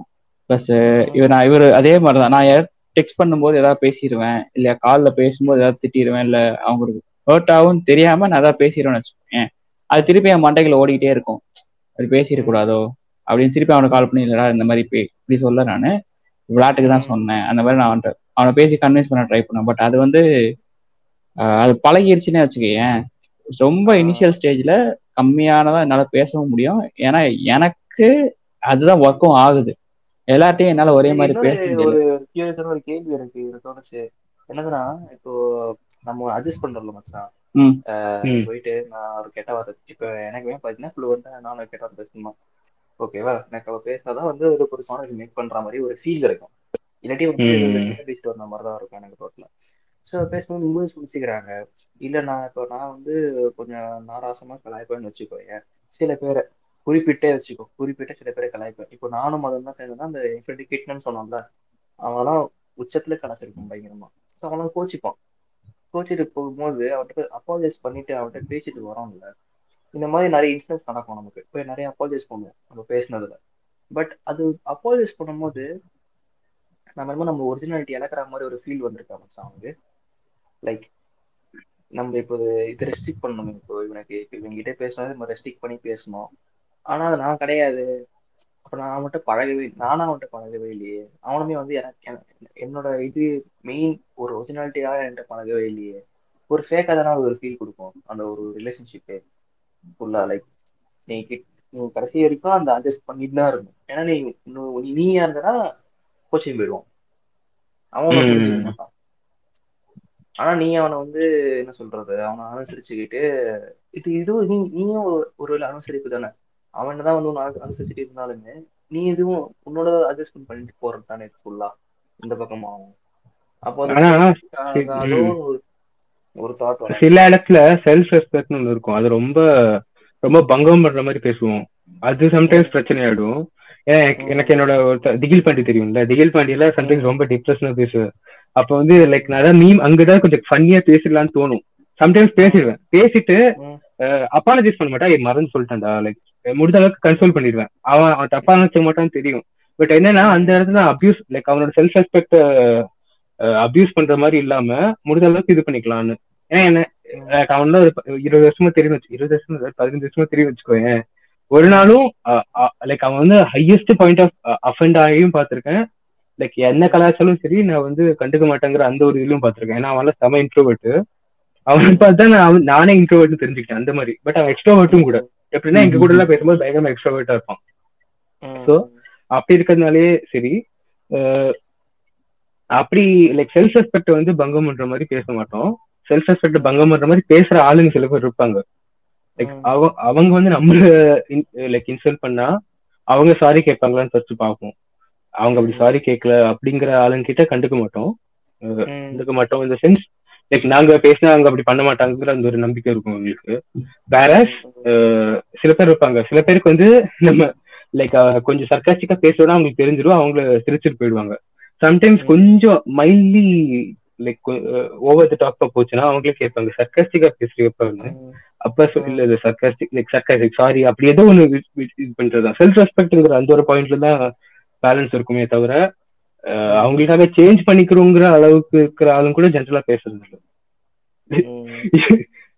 ப்ளஸ் இவர் நான் இவர் அதே மாதிரிதான். நான் டெக்ஸ்ட் பண்ணும்போது ஏதாவது பேசிடுவேன் இல்ல கால்ல பேசும்போது ஏதாவது திட்டிடுவேன் இல்ல அவங்களுக்கு ஹர்ட் ஆகும் தெரியாம நான் ஏதாவது பேசிடுவேன்னு வச்சுக்கோங்க அது திருப்பி என் மண்டைகளை ஓடிக்கிட்டே இருக்கும். அப்படி பேசிடக்கூடாதோ? அப்படின்னு திருப்பி அவனை கால் பண்ணி இல்லடா இந்த மாதிரி இப்படி சொல்ல நான் விளையாட்டுக்கு தான் சொன்னேன். அந்த மாதிரி நான் அவன்கிட்ட அவனை பேசி கன்வின்ஸ் பண்ண ட்ரை பண்ணேன். பட் அது வந்து அது பழகிருச்சுன்னே வச்சுக்கேன் ரொம்ப இனிஷியல் ஸ்டேஜ்ல கம்மியானதா என்னால பேசவும் முடியும். ஏன்னா எனக்கு அதுதான் ஒர்க்கும் ஆகுது. எல்லார்ட்டையும் என்னால ஒரே மாதிரி பேச முடியல. ஒரு கேள்வி எனக்கு தோணுச்சு. என்னதுன்னா இப்போ நம்ம அட்ஜஸ்ட் பண்றோம்ல மச்சான். போயிட்டு நான் ஒரு கெட்ட வார்த்தை இப்ப எனக்குமே பாத்தீங்கன்னா ஃப்ளூவெண்டா நானும் ஒரு கெட்ட வார்த்தை பேசணுமா? ஓகேவா எனக்கு அவ பேசினாதான் வந்து ஒரு ஒரு மேக் பண்ற மாதிரி ஒரு ஃபீல் இருக்கும். இல்லாட்டி. கெட்ட பேசிட்டு வந்த மாதிரி தான் இருக்கும் எனக்கு டோட்டலா ஸோ பேசும்போது இங்கிலீஷ் முடிச்சுக்கிறாங்க இல்லை நான் இப்போ நான் வந்து கொஞ்சம் நாராசமா கலாய்ப்பேன்னு வச்சுக்கோங்க சில பேரை குறிப்பிட்டே வச்சுக்கோ. குறிப்பிட்ட சில பேரை கலாய்ப்பேன். இப்போ நானும் மதம் தான் சேர்ந்தா அந்த என் ஃப்ரெண்டு கிட்னு சொன்னோம்ல அவன்லாம் உச்சத்துல கலாச்சிருக்கும் பயங்கரமா. ஸோ அவன் கோச்சிப்பான். கோச்சிட்டு போகும்போது அவன்கிட்ட அப்பாலஜைஸ் பண்ணிட்டு அவன்கிட்ட பேசிட்டு வரோம்ல. இந்த மாதிரி நிறைய இன்சிடென்ட்ஸ் நடக்கும் நமக்கு. போய் நிறைய அப்பாலஜைஸ் பண்ணுவோம் நம்ம பேசினதுல. பட் அது அப்பாலஜைஸ் பண்ணும்போது நம்ம என்னமோ நம்ம ஒரிஜினாலிட்டி இழக்கிற மாதிரி ஒரு ஃபீல் வந்திருக்கா மச்சான் அவனுக்கு லைக் நம்ம இப்போ இது ரெஸ்ட்ரிக்ட் பண்ணணும். இப்போ இவனுக்கு இப்போ பேசினா நம்ம ரெஸ்ட்ரிக்ட் பண்ணி பேசணும். ஆனா அது நான் கிடையாது. அப்ப நான் அவன்கிட்ட பழகவே நானும் அவன்கிட்ட பழகவே இல்லையே. அவனுமே வந்து எனக்கு என்னோட இது மெயின் ஒரு ஒரிஜினாலிட்டியாக என்கிட்ட பழகவே இல்லையே. ஒரு ஃபேக்காக தானே அது ஒரு ஃபீல் கொடுக்கும் அந்த ஒரு ரிலேஷன்ஷிப்பு ஃபுல்லா லைக் நீ கிட் நீ கடைசி வரைக்கும் அந்த அட்ஜஸ்ட் பண்ணிட்டு தான் இருக்கும் ஏன்னா நீ இன்னும் நீ நீயா இருந்தனா கோச்சிங் போயிடுவான். அவன் புரிஞ்சுக்க மாட்டான். ஆனா நீ அவனை வந்து என்ன சொல்றது அவனை அனுசரிச்சுக்கிட்டு இது இது நீ நீயும் ஒரு ஒரு அனுசரிப்பு தானே. அவன் தான் வந்து உன்னை அனு- அனுசரிச்சுட்டு இருந்தாலுமே நீ இதுவும் உன்னோட அட்ஜஸ்ட்மெண்ட் பண்ணிட்டு போறது தானே ஃபுல்லா இந்த பக்கமாகும் அப்போ அது ஆனா fake ஆ- அதுவும் ஒரு ஒரு தாட் சில இடத்துல செல்ஃப் ரெஸ்பெக்ட்னு ஒன்று இருக்கும். அது ரொம்ப ரொம்ப பங்கம் பண்ற மாதிரி பேசுவோம். அது சம்டைம்ஸ் பிரச்சனை ஆயிடும் ஏன்னா எனக்கு- என்னோட ஒருத்த- திகில் பாண்டி தெரியும்ல? திகில் பாண்டியில சம்டைம்ஸ் ரொம்ப டிப்ரெஷனா பேசுவேன். அப்ப வந்து லைக் நான் மீம் அங்கதான் கொஞ்சம் ஃபன்னியா பேசிடலாம்னு தோணும். சம்டைம்ஸ் பேசிடுவேன். பேசிட்டு. அப்பாலஜைஸ் பண்ண மாட்டா மறந்து சொல்லிட்டேன்டா. லைக் முடிஞ்ச அளவுக்கு கன்சோல் பண்ணிடுவேன். அவன் அவன் தப்பா நினைச்ச மாட்டான்னு தெரியும். பட் என்னன்னா அந்த இடத்துல அபியூஸ் லைக் அவனோட செல்ஃப் ரெஸ்பெக்ட் அபியூஸ் பண்ற மாதிரி இல்லாம முடிஞ்ச அளவுக்கு இது பண்ணிக்கலாம்னு. ஏன்னா என்ன அவன் தான் ஒரு இருபது வருஷமா தெரியும் வச்சு இருபது வருஷம் பதினஞ்சு வருஷமா தெரியும் வச்சுக்கோங்க ஒரு நாளும் லைக் அவன் வந்து ஹையஸ்ட் பாயிண்ட் ஆஃப் அஃபெண்ட் ஆகியும் பார்த்திருக்கேன். லைக் என்ன கலாச்சாரம் சரி நான் வந்து கண்டுக்க மாட்டேங்கிற அந்த ஒரு இதுலயும் பார்த்திருக்கேன். ஏன்னா அவன்லாம் செம இன்ட்ரோவர்ட் அவன் பார்த்தா நான் நானே இன்ட்ரோவர்ட் தெரிஞ்சுக்கிட்டேன் அந்த மாதிரி. பட் அவன் எக்ஸ்ட்ரோவர்ட்டும் கூட. எப்படின்னா எங்க கூட எல்லாம் பேசும்போது பயங்கரமா எக்ஸ்ட்ரோவர்ட்டா இருப்பான். So, அப்படி இருக்கிறதுனாலே சரி அப்படி லைக் செல்ஃப் ரெஸ்பெக்ட் வந்து பங்கம் பண்ற மாதிரி பேச மாட்டோம். செல்ஃப் ரெஸ்பெக்ட் பங்கம் பண்ற மாதிரி பேசுற ஆளுங்க சில பேர் இருப்பாங்க. லைக். அவங்க வந்து நம்மள லைக் இன்சல்ட் பண்ணா அவங்க சாரி கேட்பாங்களான்னு ஃபர்ஸ்ட் பார்ப்போம். அவங்க அப்படி சாரி கேட்கல அப்படிங்கிற ஆளுங்க கிட்ட கண்டுக்க மாட்டோம். கண்டுக்க மாட்டோம். இந்த சென்ஸ் லைக் நாங்க பேசினா அவங்க அப்படி பண்ண மாட்டாங்கிற அந்த ஒரு நம்பிக்கை இருக்கும் உங்களுக்கு வேற சில பேர் இருப்பாங்க. சில பேருக்கு வந்து நம்ம லைக் கொஞ்சம் சர்க்காஸ்டிக்கா பேசுறோம்னா அவங்களுக்கு தெரிஞ்சிடும் அவங்கள சிரிச்சுட்டு போயிடுவாங்க. சம்டைம்ஸ் கொஞ்சம் மைல்ட்லி லைக் ஓவர் த டாப்பா போச்சுன்னா அவங்களே கேட்பாங்க. சர்க்காஸ்டிக்கா பேசுறீங்க ம். அப்ப சொ- இல்ல இது சர்க்காஸ்டிக் லைக் சர்க்காஸ்டிக் சாரி அப்படி ஏதோ ஒண்ணு இது பண்றதுதான். செல்ஃப் ரெஸ்பெக்ட்ங்கிற அந்த ஒரு பாயிண்ட்ல தான் பேலன்ஸ் இருக்குமே தவிர அவங்களுக்காக சேஞ்ச் பண்ணிக்கிறோங்கிற அளவுக்கு இருக்கிற ஆளுங்க கூட ஜென்ரலா பேசுறது இல்லை.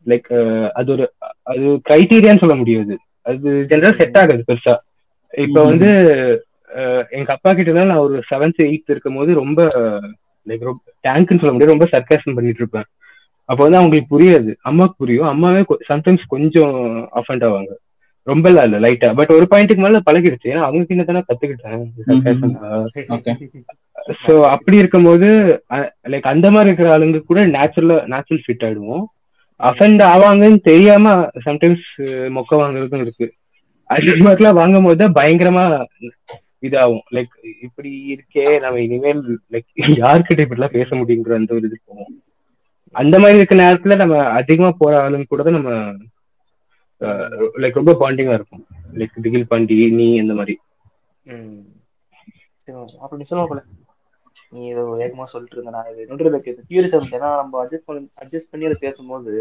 லைக் அது ஒரு அது கிரைட்டீரியான்னு சொல்ல முடியாது அது. ஜென்ரலா செட் ஆகாது பெருசா. இப்ப. வந்து எங்க அப்பா கிட்ட தான் நான் ஒரு செவன்த் எயித் இருக்கும் போது ரொம்ப லைக் ரொம்ப டேங்க்னு சொல்ல முடியாது ரொம்ப சர்க்காசம் பண்ணிட்டு இருப்பேன். அப்ப வந்து அவங்களுக்கு புரியாது. அம்மாவுக்கு புரியும். அம்மாவே சம்டைம்ஸ் கொஞ்சம் அஃபண்ட் ஆவாங்க. ரொம்ப இல்ல லைட்டா பட் ஒரு பாயிண்ட்டுக்கு மேல பழகிடுச்சு. ஏன்னா அவங்க கிட்ட தானே கத்துக்கிட்டேன். சோ அப்படி இருக்கும்போது லைக் அந்த மாதிரி இருக்கிற ஆளுங்க கூட நேச்சுரலா நேச்சுரல் ஃபிட் ஆயிடுவோம். அஃபெண்ட் ஆவாங்கன்னு தெரியாம சம்டைம்ஸ் மொக்க வாங்குறதும் இருக்கு. அது மாதிரிலாம் வாங்கும் போது பயங்கரமா இதாகும். லைக் இப்படி இருக்கே நம்ம இனிமேல் லைக் யார்கிட்ட இப்படி எல்லாம் பேச முடியுங்கிற அந்த ஒரு இது போவோம் அந்த மாதிரி இருக்க நேரத்துல நம்ம அதிகமா போற ஆளுங்க கூட தான் நம்ம லைக் ரொம்ப பாண்டிங்கா இருக்கும். லைக் திகில் பாண்டி நீ அந்த மாதிரி. ம். சரி, அப்ப நீ சொல்லுவ போல. நீ இதை வேகமா சொல்லிட்டு இருந்த நான் இது நோட்டு கியூரியஸா இருந்தேன் ஏன்னா நம்ம அட்ஜஸ்ட் பண்ணி அட்ஜஸ்ட் பண்ணி அதை பேசும்போது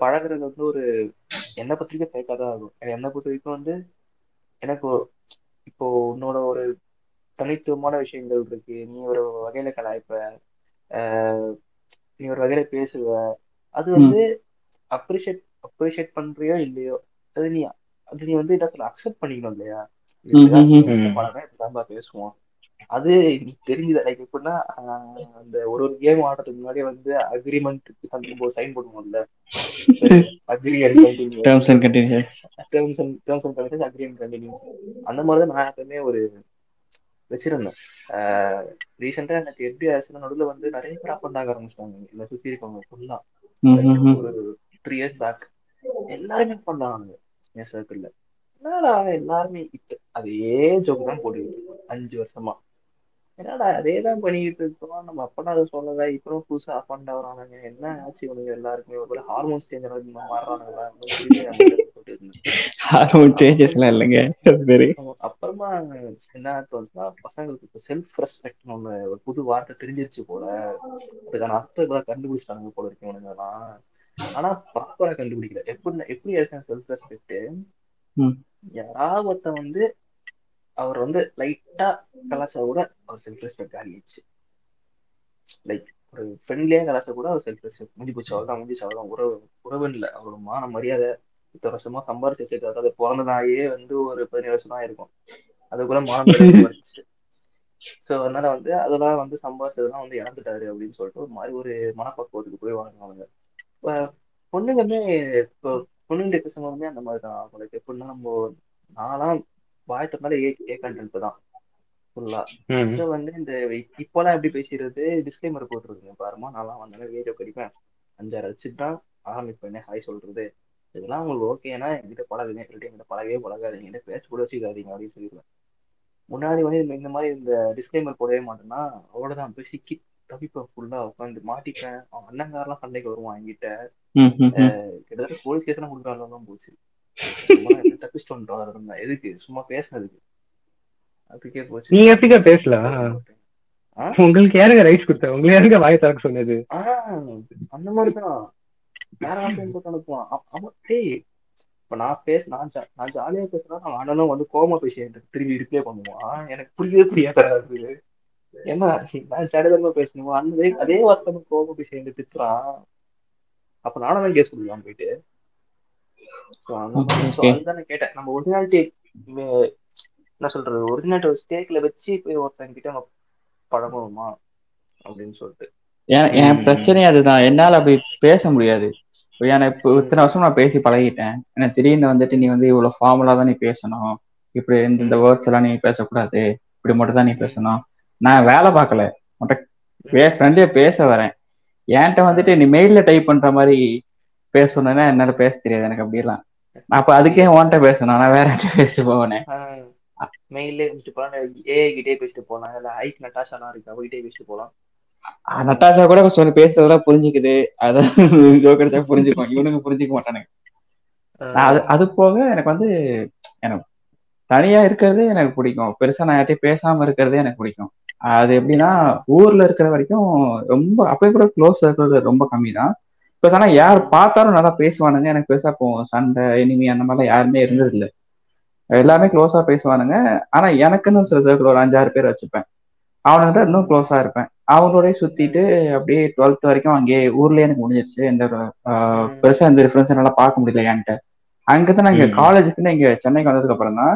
பழகுறது வந்து ஒரு என்னை பொறுத்த வரைக்கும் ஃபேக்காக தான் ஆகும். என்னை பொறுத்த வரைக்கும் வந்து எனக்கு இப்போ உன்னோட ஒரு தனித்துவமான விஷயங்கள் இருக்கு. நீ ஒரு வகையில கலாய்ப்ப ஆஹ் நீ ஒரு வகையில பேசுவ. அது வந்து அப்ரிஷியேட் அப்ரிஷியேட் பண்றியோ இல்லையோ அது நீ அது நீ வந்து என்ன சொல்ல அக்செப்ட் பண்ணிக்கணும் இல்லையா? பேசுவோம். அது நீ தெரிஞ்சுத. லைக் எப்படின்னா அந்த ஒரு ஒரு கேம் ஆடுறதுக்கு முன்னாடி வந்து அக்ரிமெண்ட் சைன் பண்ணுவோம்ல terms and continues terms and terms and conditions agree and continue அந்த மாதிரி தான் நான் எப்பவுமே ஒரு வச்சிருந்தேன். ரீசெண்டா எனக்கு எப்படி ஆச்சுன்னா நடுவில் வந்து நிறைய பேர் அப் பண்ண ஆரம்பிச்சிட்டாங்க. இருக்கவங்க ஃபுல்லா ஒரு த்ரீ இயர்ஸ் பேக் எல்லாருமே பண்ணாங்க. என் சர்க்கிள்ல என்னடா எல்லாருமே அதே ஜோக் தான் போட்டுக்கிட்டு அஞ்சு வருஷமா. என்னடா அதேதான் பண்ணிக்கிட்டு இருக்கோம். நம்ம அப்பனா அதை சொல்லல. இப்பவும் புதுசா அப்பாண்டா வரானுங்க என்ன ஆச்சு இவனுங்க எல்லாருக்குமே? ஒரு ஹார்மோன்ஸ் சேஞ்ச் இருந்தேன் ஹார்மோன் சேஞ்சஸ் எல்லாம் இல்லைங்க. அப்புறமா என்ன தோணுச்சுன்னா பசங்களுக்கு இப்போ செல்ஃப் ரெஸ்பெக்ட்னு ஒண்ணு ஒரு புது வார்த்தை தெரிஞ்சிருச்சு போல. அதுக்கான அர்த்தம் கண்டுபிடிச்சிட்டாங்க போல இருக்கு இவனுங்கலாம் ஆனா ப்ராப்பரா கண்டுபிடிக்கல. எப்படி எப்படி செல்ஃப் ரெஸ்பெக்ட். யாராவது வந்து அவர் வந்து லைட்டா கலாச்சா கூட அவர் செல்ஃப் ரெஸ்பெக்ட் ஆகிடுச்சு. லைக் ஒரு ஃப்ரெண்ட்லியா கலாச்சா கூட அவர் செல்ஃப் ரெஸ்பெக்ட் முடிஞ்சு போச்சு அவர்தான் முடிஞ்சு அவர்தான் உறவு உறவுன்னு இல்லை. அவரோட மான மரியாதை இத்தனை வருஷமா சம்பாரிச்சு வச்சிருக்காரு. அது பிறந்ததாயே வந்து ஒரு பதினேழு வருஷம் தான் இருக்கும் அதுக்குள்ள மான மரியாதை ஸோ அதனால வந்து அதெல்லாம் வந்து சம்பாரிச்சதெல்லாம் வந்து இழந்துட்டாரு அப்படின்னு சொல்லிட்டு ஒரு மாதிரி ஒரு மனப்பக்குவத்துக்கு போய் இப்போ பொண்ணுங்களுமே இப்போ பொண்ணுங்க பேசும்போதுமே அந்த மாதிரி தான் அவங்களுக்கு எப்படின்னா நம்ம நான்லாம் வாய்த்தனால ஏ ஏ கண்டென்ட் தான். ஃபுல்லா வந்து இந்த இப்போலாம் எப்படி பேசிடுறது? டிஸ்க்ளைமர் போட்டுருக்குங்க பாருமா நான்லாம் வந்தேன் வீடியோ படிப்பேன் அஞ்சாறு வச்சுட்டு தான் ஆரம்பிப்பேன் ஹாய் சொல்றது. இதெல்லாம் உங்களுக்கு ஓகேனா என்கிட்ட பழகுங்க. இல்லாட்டி என்கிட்ட பழகவே பழகாதீங்க என்கிட்ட பேச கூட வச்சுக்காதீங்க அப்படின்னு சொல்லிடுவேன். முன்னாடி வந்து இந்த- இந்த மாதிரி இந்த டிஸ்க்ளைமர் போடவே மாட்டேன்னா அவ்வளோதான் போய் சிக்கி தவிப்பேன் ஃபுல்லா உட்காந்து மாட்டிப்பேன். அவன் அண்ணங்காரெல்லாம் சண்டைக்கு வருவான் என்கிட்ட. கிட்டத்தட்ட போலீஸ் கேஸ்லாம் கொடுக்குறாங்க போச்சு. சும்மா எப்படி தப்பிச்சுட்டு வந்துட்டோம் எதுக்கு? சும்மா பேசுனதுக்கு. அதுக்கே போச்சு. நீங்க எப்படிக்கா பேசலாம்? உங்களுக்கு யாருங்க ரைட்ஸ் கொடுத்தா? உங்களுக்கு யாருங்க வாய் திறக்க சொன்னது? அந்த மாதிரிதான். வேற ஆப்ஷன் போட்டு அனுப்புவான். அவ- அவன் டேய் இப்ப நான் பேச நான் நான் ஜாலியா பேசுறேன் அவன் அண்ணனும் வந்து கோமா பேசி திரும்பி ரிப்ளை பண்ணுவான். எனக்கு புரியவே புரியாத. ஏன்னா நான் பேசணும்? அண்ணன் அதே வார்த்தை கோமா பேசி என்கிட்ட திட்டுறான் அப்ப நானும் தான் கேஸ் கொடுக்கலாம் போயிட்டு. அந்த. அதுதான் கேட்டேன். நம்ம ஒரிஜினாலிட்டி என்ன சொல்றது? ஒரிஜினாலிட்டி ஸ்டேக்ல வச்சு போய் ஒருத்தன் கிட்ட நம்ம பழகணுமா? அப்படின்னு சொல்லிட்டு. என். பிரச்சனையே அதுதான். என்னால அப்படி பேச முடியாது. ஏன்னா இப்போ இத்தனை வருஷம் நான் பேசி பழகிட்டேன். எனக்கு திடீர்னு வந்துட்டு நீ வந்து இவ்வளவு ஃபார்முலா தான் நீ பேசணும். இப்படி இந்த இந்த வேர்ட்ஸ் எல்லாம் நீ பேசக்கூடாது. இப்படி மட்டும் தான் நீ பேசணும். நான் வேலை பார்க்கல. உன்கிட்ட ஃப்ரெண்டே பேச வரேன். என்கிட்ட வந்துட்டு நீ மெயில்ல டைப் பண்ற மாதிரி பேசணும்னா என்னால பேச தெரியாது. எனக்கு அப்படிலாம் நான் அப்ப அதுக்கே உன்கிட்ட பேசணும். நான் வேற பேசிட்டு போவேனே. மெயிலே வச்சுட்டு போலாம் ஏ கிட்டே பேசிட்டு போலாம். இல்ல ஐக் நட்டாஷாலாம் இருக்கு? அவகிட்டே பேசிட்டு போலாம். நட்டாஷா கூட சொல்லி பேசுறதெல்லாம் புரிஞ்சுக்குது. அதான் ஜோக் அடிச்சா புரிஞ்சுக்கும் இவனுங்க புரிஞ்சுக்க மாட்டானுங்க. அது அது போக எனக்கு வந்து எனக்கு தனியா இருக்கிறது எனக்கு பிடிக்கும். பெருசா நான் யார்ட்டையும் பேசாம இருக்கிறதே எனக்கு பிடிக்கும். அது எப்படின்னா ஊர்ல இருக்கிற வரைக்கும் ரொம்ப அப்பயும் கூட க்ளோஸ் இருக்கிறது ரொம்ப கம்மி தான் இப்போ ஆனா யார் பார்த்தாலும் நல்லா பேசுவானுங்க. எனக்கு பெருசா இப்போ சண்டை இனிமே அந்த மாதிரிலாம் யாருமே இருந்தது இல்லை எல்லாமே க்ளோஸா பேசுவானுங்க. ஆனா எனக்குன்னு சில சர்க்கிள் ஒரு அஞ்சாறு பேர் வச்சுப்பேன். அவனுங்கிட்ட இன்னும் க்ளோஸா இருப்பேன். அவங்களோடய சுத்திட்டு அப்படியே டுவெல்த் வரைக்கும் அங்கேயே ஊர்லயே எனக்கு முடிஞ்சிருச்சு. எந்த பெருசா எந்த டிஃபரன்ஸ் என்னால பார்க்க முடியல என்கிட்ட. அங்கதான் நான் இங்க. காலேஜுக்குன்னு இங்க சென்னைக்கு வந்ததுக்கு அப்புறம் தான்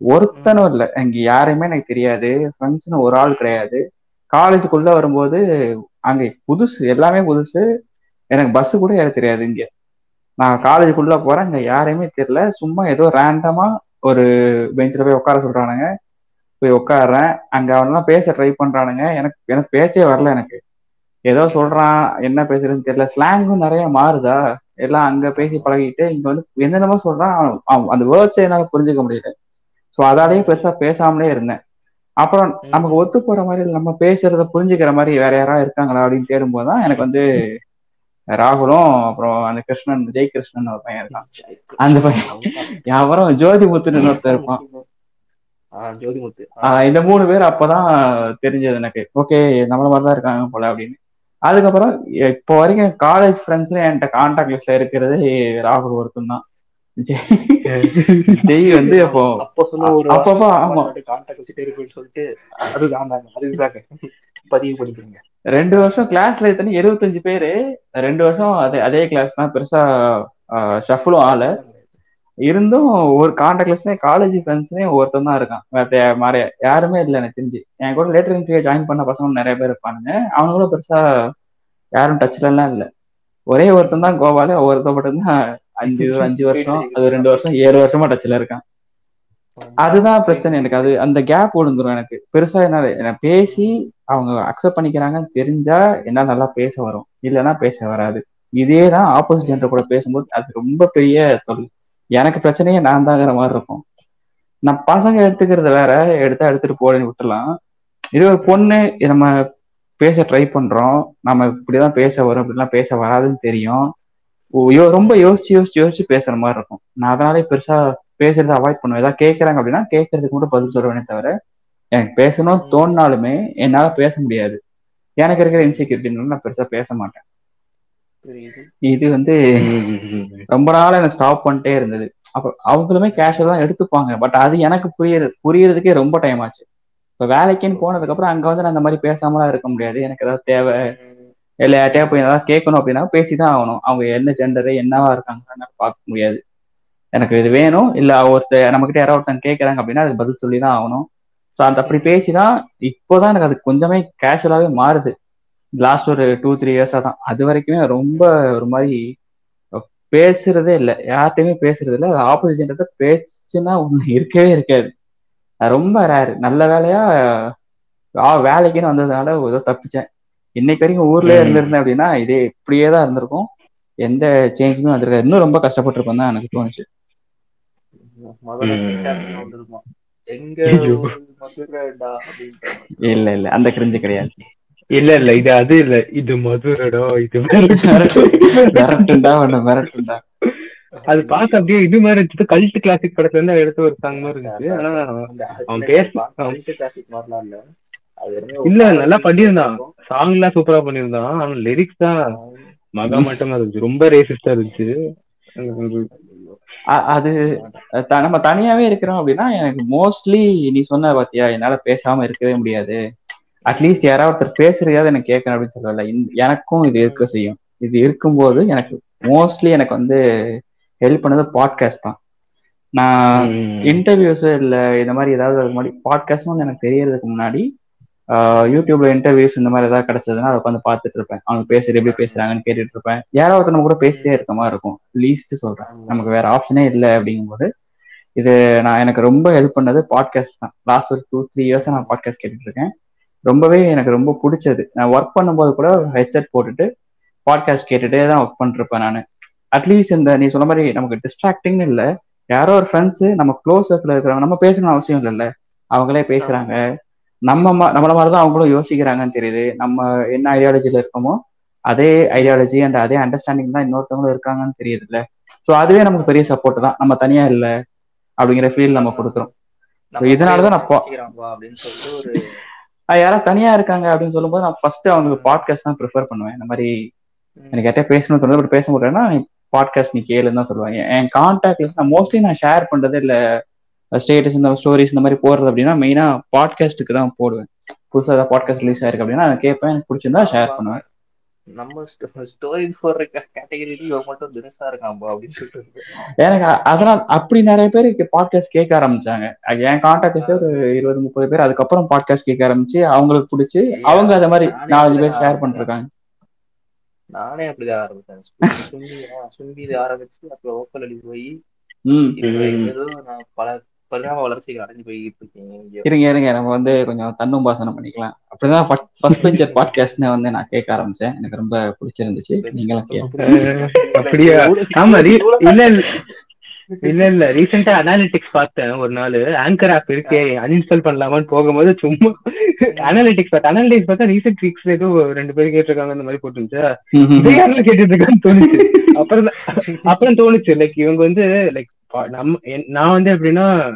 ஒருத்தனும் இல்லை. இங்க யாரையுமே எனக்கு தெரியாது. ஃப்ரெண்ட்ஸ்னு ஒரு ஆள் கிடையாது. காலேஜுக்குள்ள வரும்போது அங்க புதுசு எல்லாமே புதுசு. எனக்கு பஸ் கூட ஏற தெரியாது இங்க. நான் காலேஜுக்குள்ள போறேன். இங்க யாரையுமே தெரியல. சும்மா ஏதோ ரேண்டமா ஒரு பெஞ்சில் போய் உட்கார சொல்றானுங்க. போய் உட்காடுறேன் அங்க அவனெல்லாம் பேச ட்ரை பண்றானுங்க. எனக்கு எனக்கு பேச்சே வரல எனக்கு. ஏதோ சொல்றான். என்ன பேசுறதுன்னு தெரியல. ஸ்லாங்கும் நிறைய மாறுதா? எல்லாம் அங்க பேசி பழகிட்டு இங்க வந்து என்னென்னமோ சொல்றான். அந்த வேர்ட்ஸை என்னால புரிஞ்சுக்க முடியல. ஸோ அதாலேயே பெருசா பேசாமலே இருந்தேன். அப்புறம் நமக்கு ஒத்து போற மாதிரி நம்ம பேசுறத புரிஞ்சுக்கிற மாதிரி வேற யாராவது இருக்காங்களா அப்படின்னு தேடும்போது தான் எனக்கு வந்து ராகுலும் அப்புறம் அந்த கிருஷ்ணன் ஜெய் கிருஷ்ணன் ஒரு பையன் இருக்கான். அந்த பையன். அப்புறம் ஜோதி முத்துன்னு ஒருத்தர் இருப்பான். ஜோதிமுத்து. இந்த மூணு பேர் அப்பதான் தெரிஞ்சது எனக்கு. ஓகே நம்மள மாதிரி தான் இருக்காங்க போல அப்படின்னு. அதுக்கப்புறம் இப்போ வரைக்கும் காலேஜ் ஃப்ரெண்ட்ஸ்ல என்கிட்ட கான்டாக்ட் லிஸ்ட்ல இருக்கிறது ராகுல் ஒருத்தன் தான். ஜெய் வந்து அப்போ அப்போ சொன்ன ஒரு அப்பப்போ ஆமா. கான்டாக்ட் வச்சுட்டே இருக்குன்னு சொல்லிட்டு அதுதான் அதுதாங்க பதிவு பண்ணிக்கிறீங்க. ரெண்டு வருஷம் கிளாஸ்ல எத்தனை எழுபத்தஞ்சு பேரு. ரெண்டு வருஷம் அதே அதே கிளாஸ் தான். பெருசா ஷஃபுலும் ஆள இருந்தும் ஒரு கான்டாக்ட் லிஸ்ட்ல காலேஜ் ஃப்ரெண்ட்ஸ்லயே ஒருத்தன் தான் இருக்கான். மாதிரி யாருமே இல்லை எனக்கு தெரிஞ்சு. என் கூட லேட்டர் இன்டர்வியூ ஜாயின் பண்ண பசங்க நிறைய பேர் இருப்பானுங்க. அவங்களும் பெருசா யாரும் டச்ல எல்லாம் இல்லை. ஒரே ஒருத்தன் தான் கோவால ஒருத்தன் மட்டும்தான் அஞ்சு அஞ்சு வருஷம் அது ரெண்டு வருஷம் ஏழு வருஷமா டச்ல இருக்கான். அதுதான் பிரச்சனை எனக்கு. அது அந்த கேப் விழுந்துரும் எனக்கு. பெருசா என்ன எனக்கு பேசி அவங்க அக்செப்ட் பண்ணிக்கிறாங்கன்னு தெரிஞ்சா என்னால நல்லா பேச வரும். இல்லைன்னா பேச வராது. இதே தான் ஆப்போசிட் ஜென்டர் கூட பேசும்போது அது ரொம்ப பெரிய தொல் எனக்கு பிரச்சனையே நான் தாங்கிற மாதிரி இருக்கும். நான் பசங்க எடுத்துக்கிறது வேற எடுத்தா எடுத்துட்டு போறேன்னு விட்டுலாம் இது ஒரு பொண்ணு நம்ம பேச ட்ரை பண்றோம். நம்ம இப்படிதான் பேச வரும் இப்படிலாம் பேச வராதுன்னு தெரியும். ரொம்ப யோசிச்சு யோசிச்சு யோசிச்சு பேசுற மாதிரி இருக்கும். நான் அதனாலே பெருசா பேசுறதை அவாய்ட் பண்ணுவேன். ஏதாவது கேட்கறாங்க அப்படின்னா கேட்கறதுக்கு மட்டும் பதில் சொல்லுவேனே தவிர எனக்கு பேசணும் தோணினாலுமே என்னால பேச முடியாது. எனக்கு இருக்கிற இன்செக்யூரிட்டினால நான் பெருசா பேச மாட்டேன். புரியுது. இது வந்து ரொம்ப நாளா எனக்கு ஸ்டாப் பண்ணிட்டே இருந்தது. அப்ப அவங்களுமே கேஷுவல் தான் எடுத்துப்பாங்க. பட் அது எனக்கு புரியுது புரியறதுக்கே ரொம்ப டைம் ஆச்சு. இப்போ வேலைக்குன்னு போனதுக்கு அப்புறம் அங்க வந்து நான் அந்த மாதிரி பேசாமலாம் இருக்க முடியாது. எனக்கு ஏதாவது தேவை. இல்லை யார்ட்டையா போய் ஏதாவது கேட்கணும் அப்படின்னா பேசிதான் ஆகணும். அவங்க என்ன ஜெண்டரு என்னவா இருக்காங்கன்னு பார்க்க முடியாது. எனக்கு இது வேணும். இல்லை ஒருத்தர் நம்ம கிட்ட யாராவது ஒருத்தன் கேட்கறாங்க அப்படின்னா அதுக்கு பதில் சொல்லி தான் ஆகணும். ஸோ அந்த அப்படி பேசிதான் இப்போதான் எனக்கு அது கொஞ்சமே கேஷுவலாகவே மாறுது. லாஸ்ட் ஒரு டூ த்ரீ இயர்ஸாக தான் அது வரைக்குமே ரொம்ப ஒரு மாதிரி பேசுறதே இல்லை. யார்கிட்டையுமே பேசுறது இல்லை. அது ஆப்போசிஷன்ட்ட பேச்சுன்னா ஒன்று இருக்கவே இருக்காது. ரொம்ப ரேர் நல்ல வேலையா ஆ, வேலைக்குன்னு வந்ததுனால ஏதோ தப்பிச்சேன். இன்னைக்கு வரைக்கும் ஊர்லயே. இருந்திருந்தேன் அப்படின்னா இதே இப்படியே தான் இருந்திருக்கும். எந்த சேஞ்சுமே வந்திருக்காது. இன்னும் ரொம்ப கஷ்டப்பட்டிருப்பேன் தான் எனக்கு தோணுச்சு. இல்ல இல்ல. அந்த கிரிஞ்சு கிடையாது. இல்ல இல்ல. இது அது இல்ல. இது மதுரடா. இது மிரட்டுண்டா ஒண்ணு மிரட்டுண்டா. அது பார்க்க அப்படியே இது மாதிரி இருந்துச்சு. கல்ட் கிளாசிக் படத்துல இருந்து எடுத்த ஒரு சாங் மாதிரி இருந்துச்சு. ஆனா அவன் பேச- கல்ட்டு classic மாதிரிலாம் இல்ல. இல்ல நல்லா பண்ணியிருந்தான். சாங் எல்லாம் சூப்பரா பண்ணியிருந்தான் ஆனா லிரிக்ஸ் தான் மகா மட்டமா இருந்துச்சு. ரொம்ப ரேசிஸ்டா இருந்துச்சு. அது த- நம்ம தனியாவே இருக்கிறோம் அப்படின்னா எனக்கு மோஸ்ட்லி நீ சொன்ன பாத்தியா என்னால பேசாம இருக்கவே முடியாது. அட்லீஸ்ட் யாராவது ஒருத்தர் பேசுறதையாவது எனக்கு கேட்கணும் அப்படின்னு சொல்லல. எனக்கும் இது இருக்க செய்யும். இது இருக்கும்போது எனக்கு மோஸ்ட்லி எனக்கு வந்து ஹெல்ப் பண்ணது பாட்காஸ்ட் தான். நான். இன்டர்வியூஸ் இல்ல இந்த மாதிரி ஏதாவது அது மாதிரி பாட்காஸ்ட்னு எனக்கு தெரியறதுக்கு முன்னாடி யூடியூப்ல இன்டர்வியூஸ் இந்த மாதிரி ஏதாவது கிடைச்சதுன்னா அதை உட்காந்து பார்த்துட்டு இருப்பேன். அவங்க பேசுறது எப்படி பேசுறாங்கன்னு கேட்டுட்டு இருப்பேன். யாராவது நம்ம கூட பேசிட்டே இருக்க மாதிரி இருக்கும். லீஸ்ட் சொல்றேன். நமக்கு வேற ஆப்ஷனே இல்லை அப்படிங்கும்போது இது நான் எனக்கு ரொம்ப ஹெல்ப் பண்ணது பாட்காஸ்ட் தான். லாஸ்ட் ஒரு டூ த்ரீ இயர்ஸ் நான் பாட்காஸ்ட் கேட்டுட்டு இருக்கேன். ரொம்பவே எனக்கு ரொம்ப பிடிச்சது. நான் ஒர்க் பண்ணும்போது கூட ஹெட்செட் போட்டுட்டு பாட்காஸ்ட் கேட்டுட்டே தான் ஒர்க் பண்ணிருப்பேன் நான். அட்லீஸ்ட் இந்த நீ சொன்ன மாதிரி நமக்கு டிஸ்ட்ராக்டிங்னு இல்லை. யாரோ ஒரு ஃப்ரெண்ட்ஸ் நம்ம க்ளோஸ் சர்க்கிள் இருக்கிறவங்க நம்ம பேசணும்னு அவசியம் இல்லைல்ல. அவங்களே பேசுறாங்க. நம்ம நம்மள மாதிரி தான் அவங்களும் யோசிக்கிறாங்கன்னு தெரியுது. நம்ம என்ன ஐடியாலஜில இருக்கோமோ அதே ஐடியாலஜி அண்ட் அதே அண்டர்ஸ்டாண்டிங் தான் இன்னொருத்தவங்களும் இருக்காங்கன்னு தெரியுதுல்ல. ஸோ அதுவே நமக்கு பெரிய சப்போர்ட் தான். நம்ம தனியா இல்ல அப்படிங்கிற ஃபீல் நம்ம கொடுக்குறோம் இதனாலதான் நான் அப்படின்னு சொல்லிட்டு ஒரு யாராவது தனியா இருக்காங்க அப்படின்னு சொல்லும்போது நான் ஃபர்ஸ்ட் அவங்களுக்கு பாட்காஸ்ட் தான் ப்ரிஃபர் பண்ணுவேன். இந்த மாதிரி எனக்கு யார்ட்டா பேசணும் தோணுது பட் பேச முடியலன்னா பாட்காஸ்ட் நீ கேளுன்னு தான் சொல்லுவேன் என்- என் கான்டாக்ட் லிஸ்ட் நான் மோஸ்ட்லி நான் ஷேர் பண்றது இல்ல. ஸ்டேட்டஸ் இந்த ஸ்டோரிஸ் இந்த மாதிரி போடுறது அப்படின்னா மெயினா பாட்காஸ்ட்டுக்கு தான் போடுவேன். புதுசா ஏதாவது பாட்காஸ்ட் ரிலீஸ் ஆயிருக்கு அப்படின்னா நான் கேட்பேன். எனக்கு பிடிச்சிருந்தா ஷேர் பண்ணுவேன். நம்ம ஸ்டோரிஸ் போடுற கேட்டகரி இவன் மட்டும் தினசா இருக்கான்பா அப்படின்னு சொல்லிட்டு எனக்கு அதனால அப்படி நிறைய பேர் பாட்காஸ்ட் கேட்க ஆரம்பிச்சாங்க. என் கான்டாக்ட் லிஸ்ட் ஒரு இருபது முப்பது பேர் அதுக்கப்புறம் பாட்காஸ்ட் கேட்க ஆரம்பிச்சு அவங்களுக்கு பிடிச்சி அவங்க அதை மாதிரி நாலஞ்சு பேர் ஷேர் பண்ணிருக்காங்க. நானே அப்படிதான் ஆரம்பிச்சேன். சும்பி- ஆரம்பிச்சு அப்புறம் ஓக்கல் அடி போய். ஏதோ நான் பல பரிணாம வளர்ச்சிகள் அடைஞ்சு போய்கிட்டு இருக்கேன் இங்க. இருங்க இருங்க. நம்ம வந்து கொஞ்சம் தன்னும் பாசனம் பண்ணிக்கலாம். அப்படிதான் ஃபர்ஸ்ட் பெஞ்சர் பாட்காஸ்ட்னு வந்து நான் கேட்க ஆரம்பிச்சேன். எனக்கு ரொம்ப பிடிச்சிருந்துச்சு. நீங்களும் அப்படியா ஆமா இல்ல இல்ல. இல்ல ரீசெண்டா அனாலிட்டிக்ஸ் பார்த்தேன் ஒரு நாள். ஆங்கர் ஆப் இருக்கே அன்இன்ஸ்டால் பண்ணலாமான்னு போகும்போது சும்மா அனாலிட்டிக்ஸ் பார்த்தேன். அனாலிட்டிக்ஸ் பார்த்தா ரீசெண்ட் வீக்ஸ்ல ஏதோ ரெண்டு பேர் கேட்டிருக்காங்க இந்த மாதிரி போட்டுருந்துச்சா? இதை யாரெல்லாம் கேட்டுட்டு இருக்கான்னு தோணுச்சு. அப்புறம் தான் அப்புறம் தோணுச்சு. லைக் இவங்க வந்து லைக் நம்ம நான் வந்து எப்படின்னா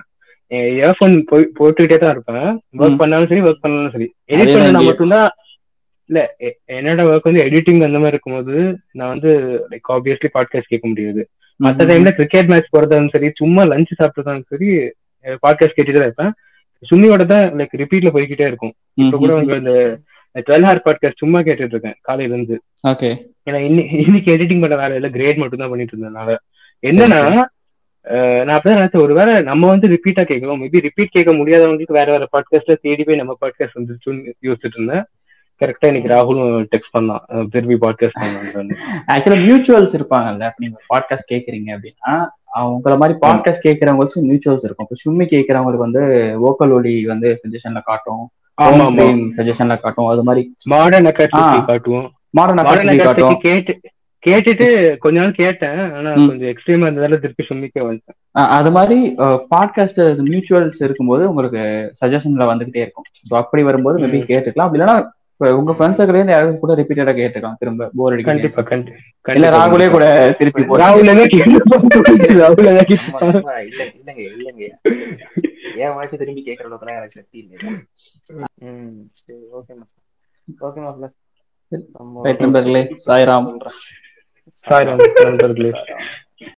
இயர்ஃபோன் போய் போட்டுக்கிட்டே தான் இருப்பேன். ஒர்க். பண்ணாலும் சரி ஒர்க் பண்ணாலும் சரி. எடிட் பண்ணா. மட்டும்தான் இல்ல என்னோட ஒர்க் வந்து எடிட்டிங் அந்த மாதிரி இருக்கும்போது நான் வந்து லைக் ஆப்வியஸ்லி பாட்காஸ்ட் கேட்க முடியாது. மத்த டைம்ல கிரிக்கெட் மேட்ச் போறதாலும் சரி சும்மா லஞ்ச் சாப்பிட்டதாலும் சரி பாட்காஸ்ட் கேட்டுட்டு தான் இருப்பேன். சும்மியோட தான் லைக் ரிப்பீட்ல போய்கிட்டே இருக்கும். இப்ப கூட உங்க இந்த டுவெல் ஹவர் பாட்காஸ்ட் சும்மா கேட்டுட்டு இருக்கேன் காலையில இருந்து. ஓகே. ஏன்னா இன்னி- இன்னைக்கு எடிட்டிங் பண்ண வேலை இல்ல கிரேட் மட்டும் தான் பண்ணிட்டு இருந்ததுனால. என்னன்னா நான் அப்படிதான் நினைச்சேன் ஒருவேளை நம்ம வந்து ரிப்பீட்டா கேட்கலாம். மேபி ரிப்பீட் கேட்க முடியாதவங்களுக்கு வேற வேற பாட்காஸ்ட்ல தேடி போய் நம்ம பாட்காஸ்ட் வந்துருச்சுன்னு யோசிச்சுட்டு இருந்தேன். கரெக்டா இன்னைக்கு ராகுலும் டெக்ஸ்ட் பண்ணான். திரும்பி பாட்காஸ்ட் பண்ணலான்னு ஆக்சுவலா மியூச்சுவல்ஸ் இருப்பாங்கல்ல. நீங்க பாட்காஸ்ட் கேக்குறீங்க அப்படின்னா அவங்கள மாதிரி பாட்காஸ்ட் கேட்கறவங்களுக்கு மியூச்சுவல்ஸ் இருக்கும். இப்போ சும்மி கேட்கறவங்களுக்கு வந்து வோக்கல் ஒலி வந்து சஜஷன்ல காட்டும். சஜஷன்ல காட்டும். அது மாதிரி மாடர்ன். காட்டுவோம். மாடர்ன் காட்டும். கேட்டு கேட்டுட்டு கொஞ்ச நாள் கேட்டேன். ஆனா. கொஞ்சம் எக்ஸ்ட்ரீமா இருந்ததால திருப்பி சும்மிக்க வந்துட்டேன். அது மாதிரி பாட்காஸ்ட் மியூச்சுவல்ஸ் இருக்கும்போது உங்களுக்கு சஜஷன்ல வந்துகிட்டே இருக்கும். ஸோ அப்படி வரும்போது மேபி. கேட்டுக்கலாம். அப்படி இல்லைன்னா உங்க ஃப்ரெண்ட்ஸ் இருந்து யாராவது கூட ரிப்பீட்டடா கேட்டுக்கலாம். திரும்ப போர் அடிக்க கண்டிப்பா கண்டி- இல்ல கண்டிப்பா ராகுலே கூட திருப்பி ராகுல் இல்லங்க இல்லங்க. என் வாய்ஸ் திரும்பி கேட்கற அளவுக்கு எனக்கு சக்தி இல்லை ஓகே ஓகே சாய்ராம். சொல்றேன் சாய்ராம் நண்பர்களே சாய்ராம்.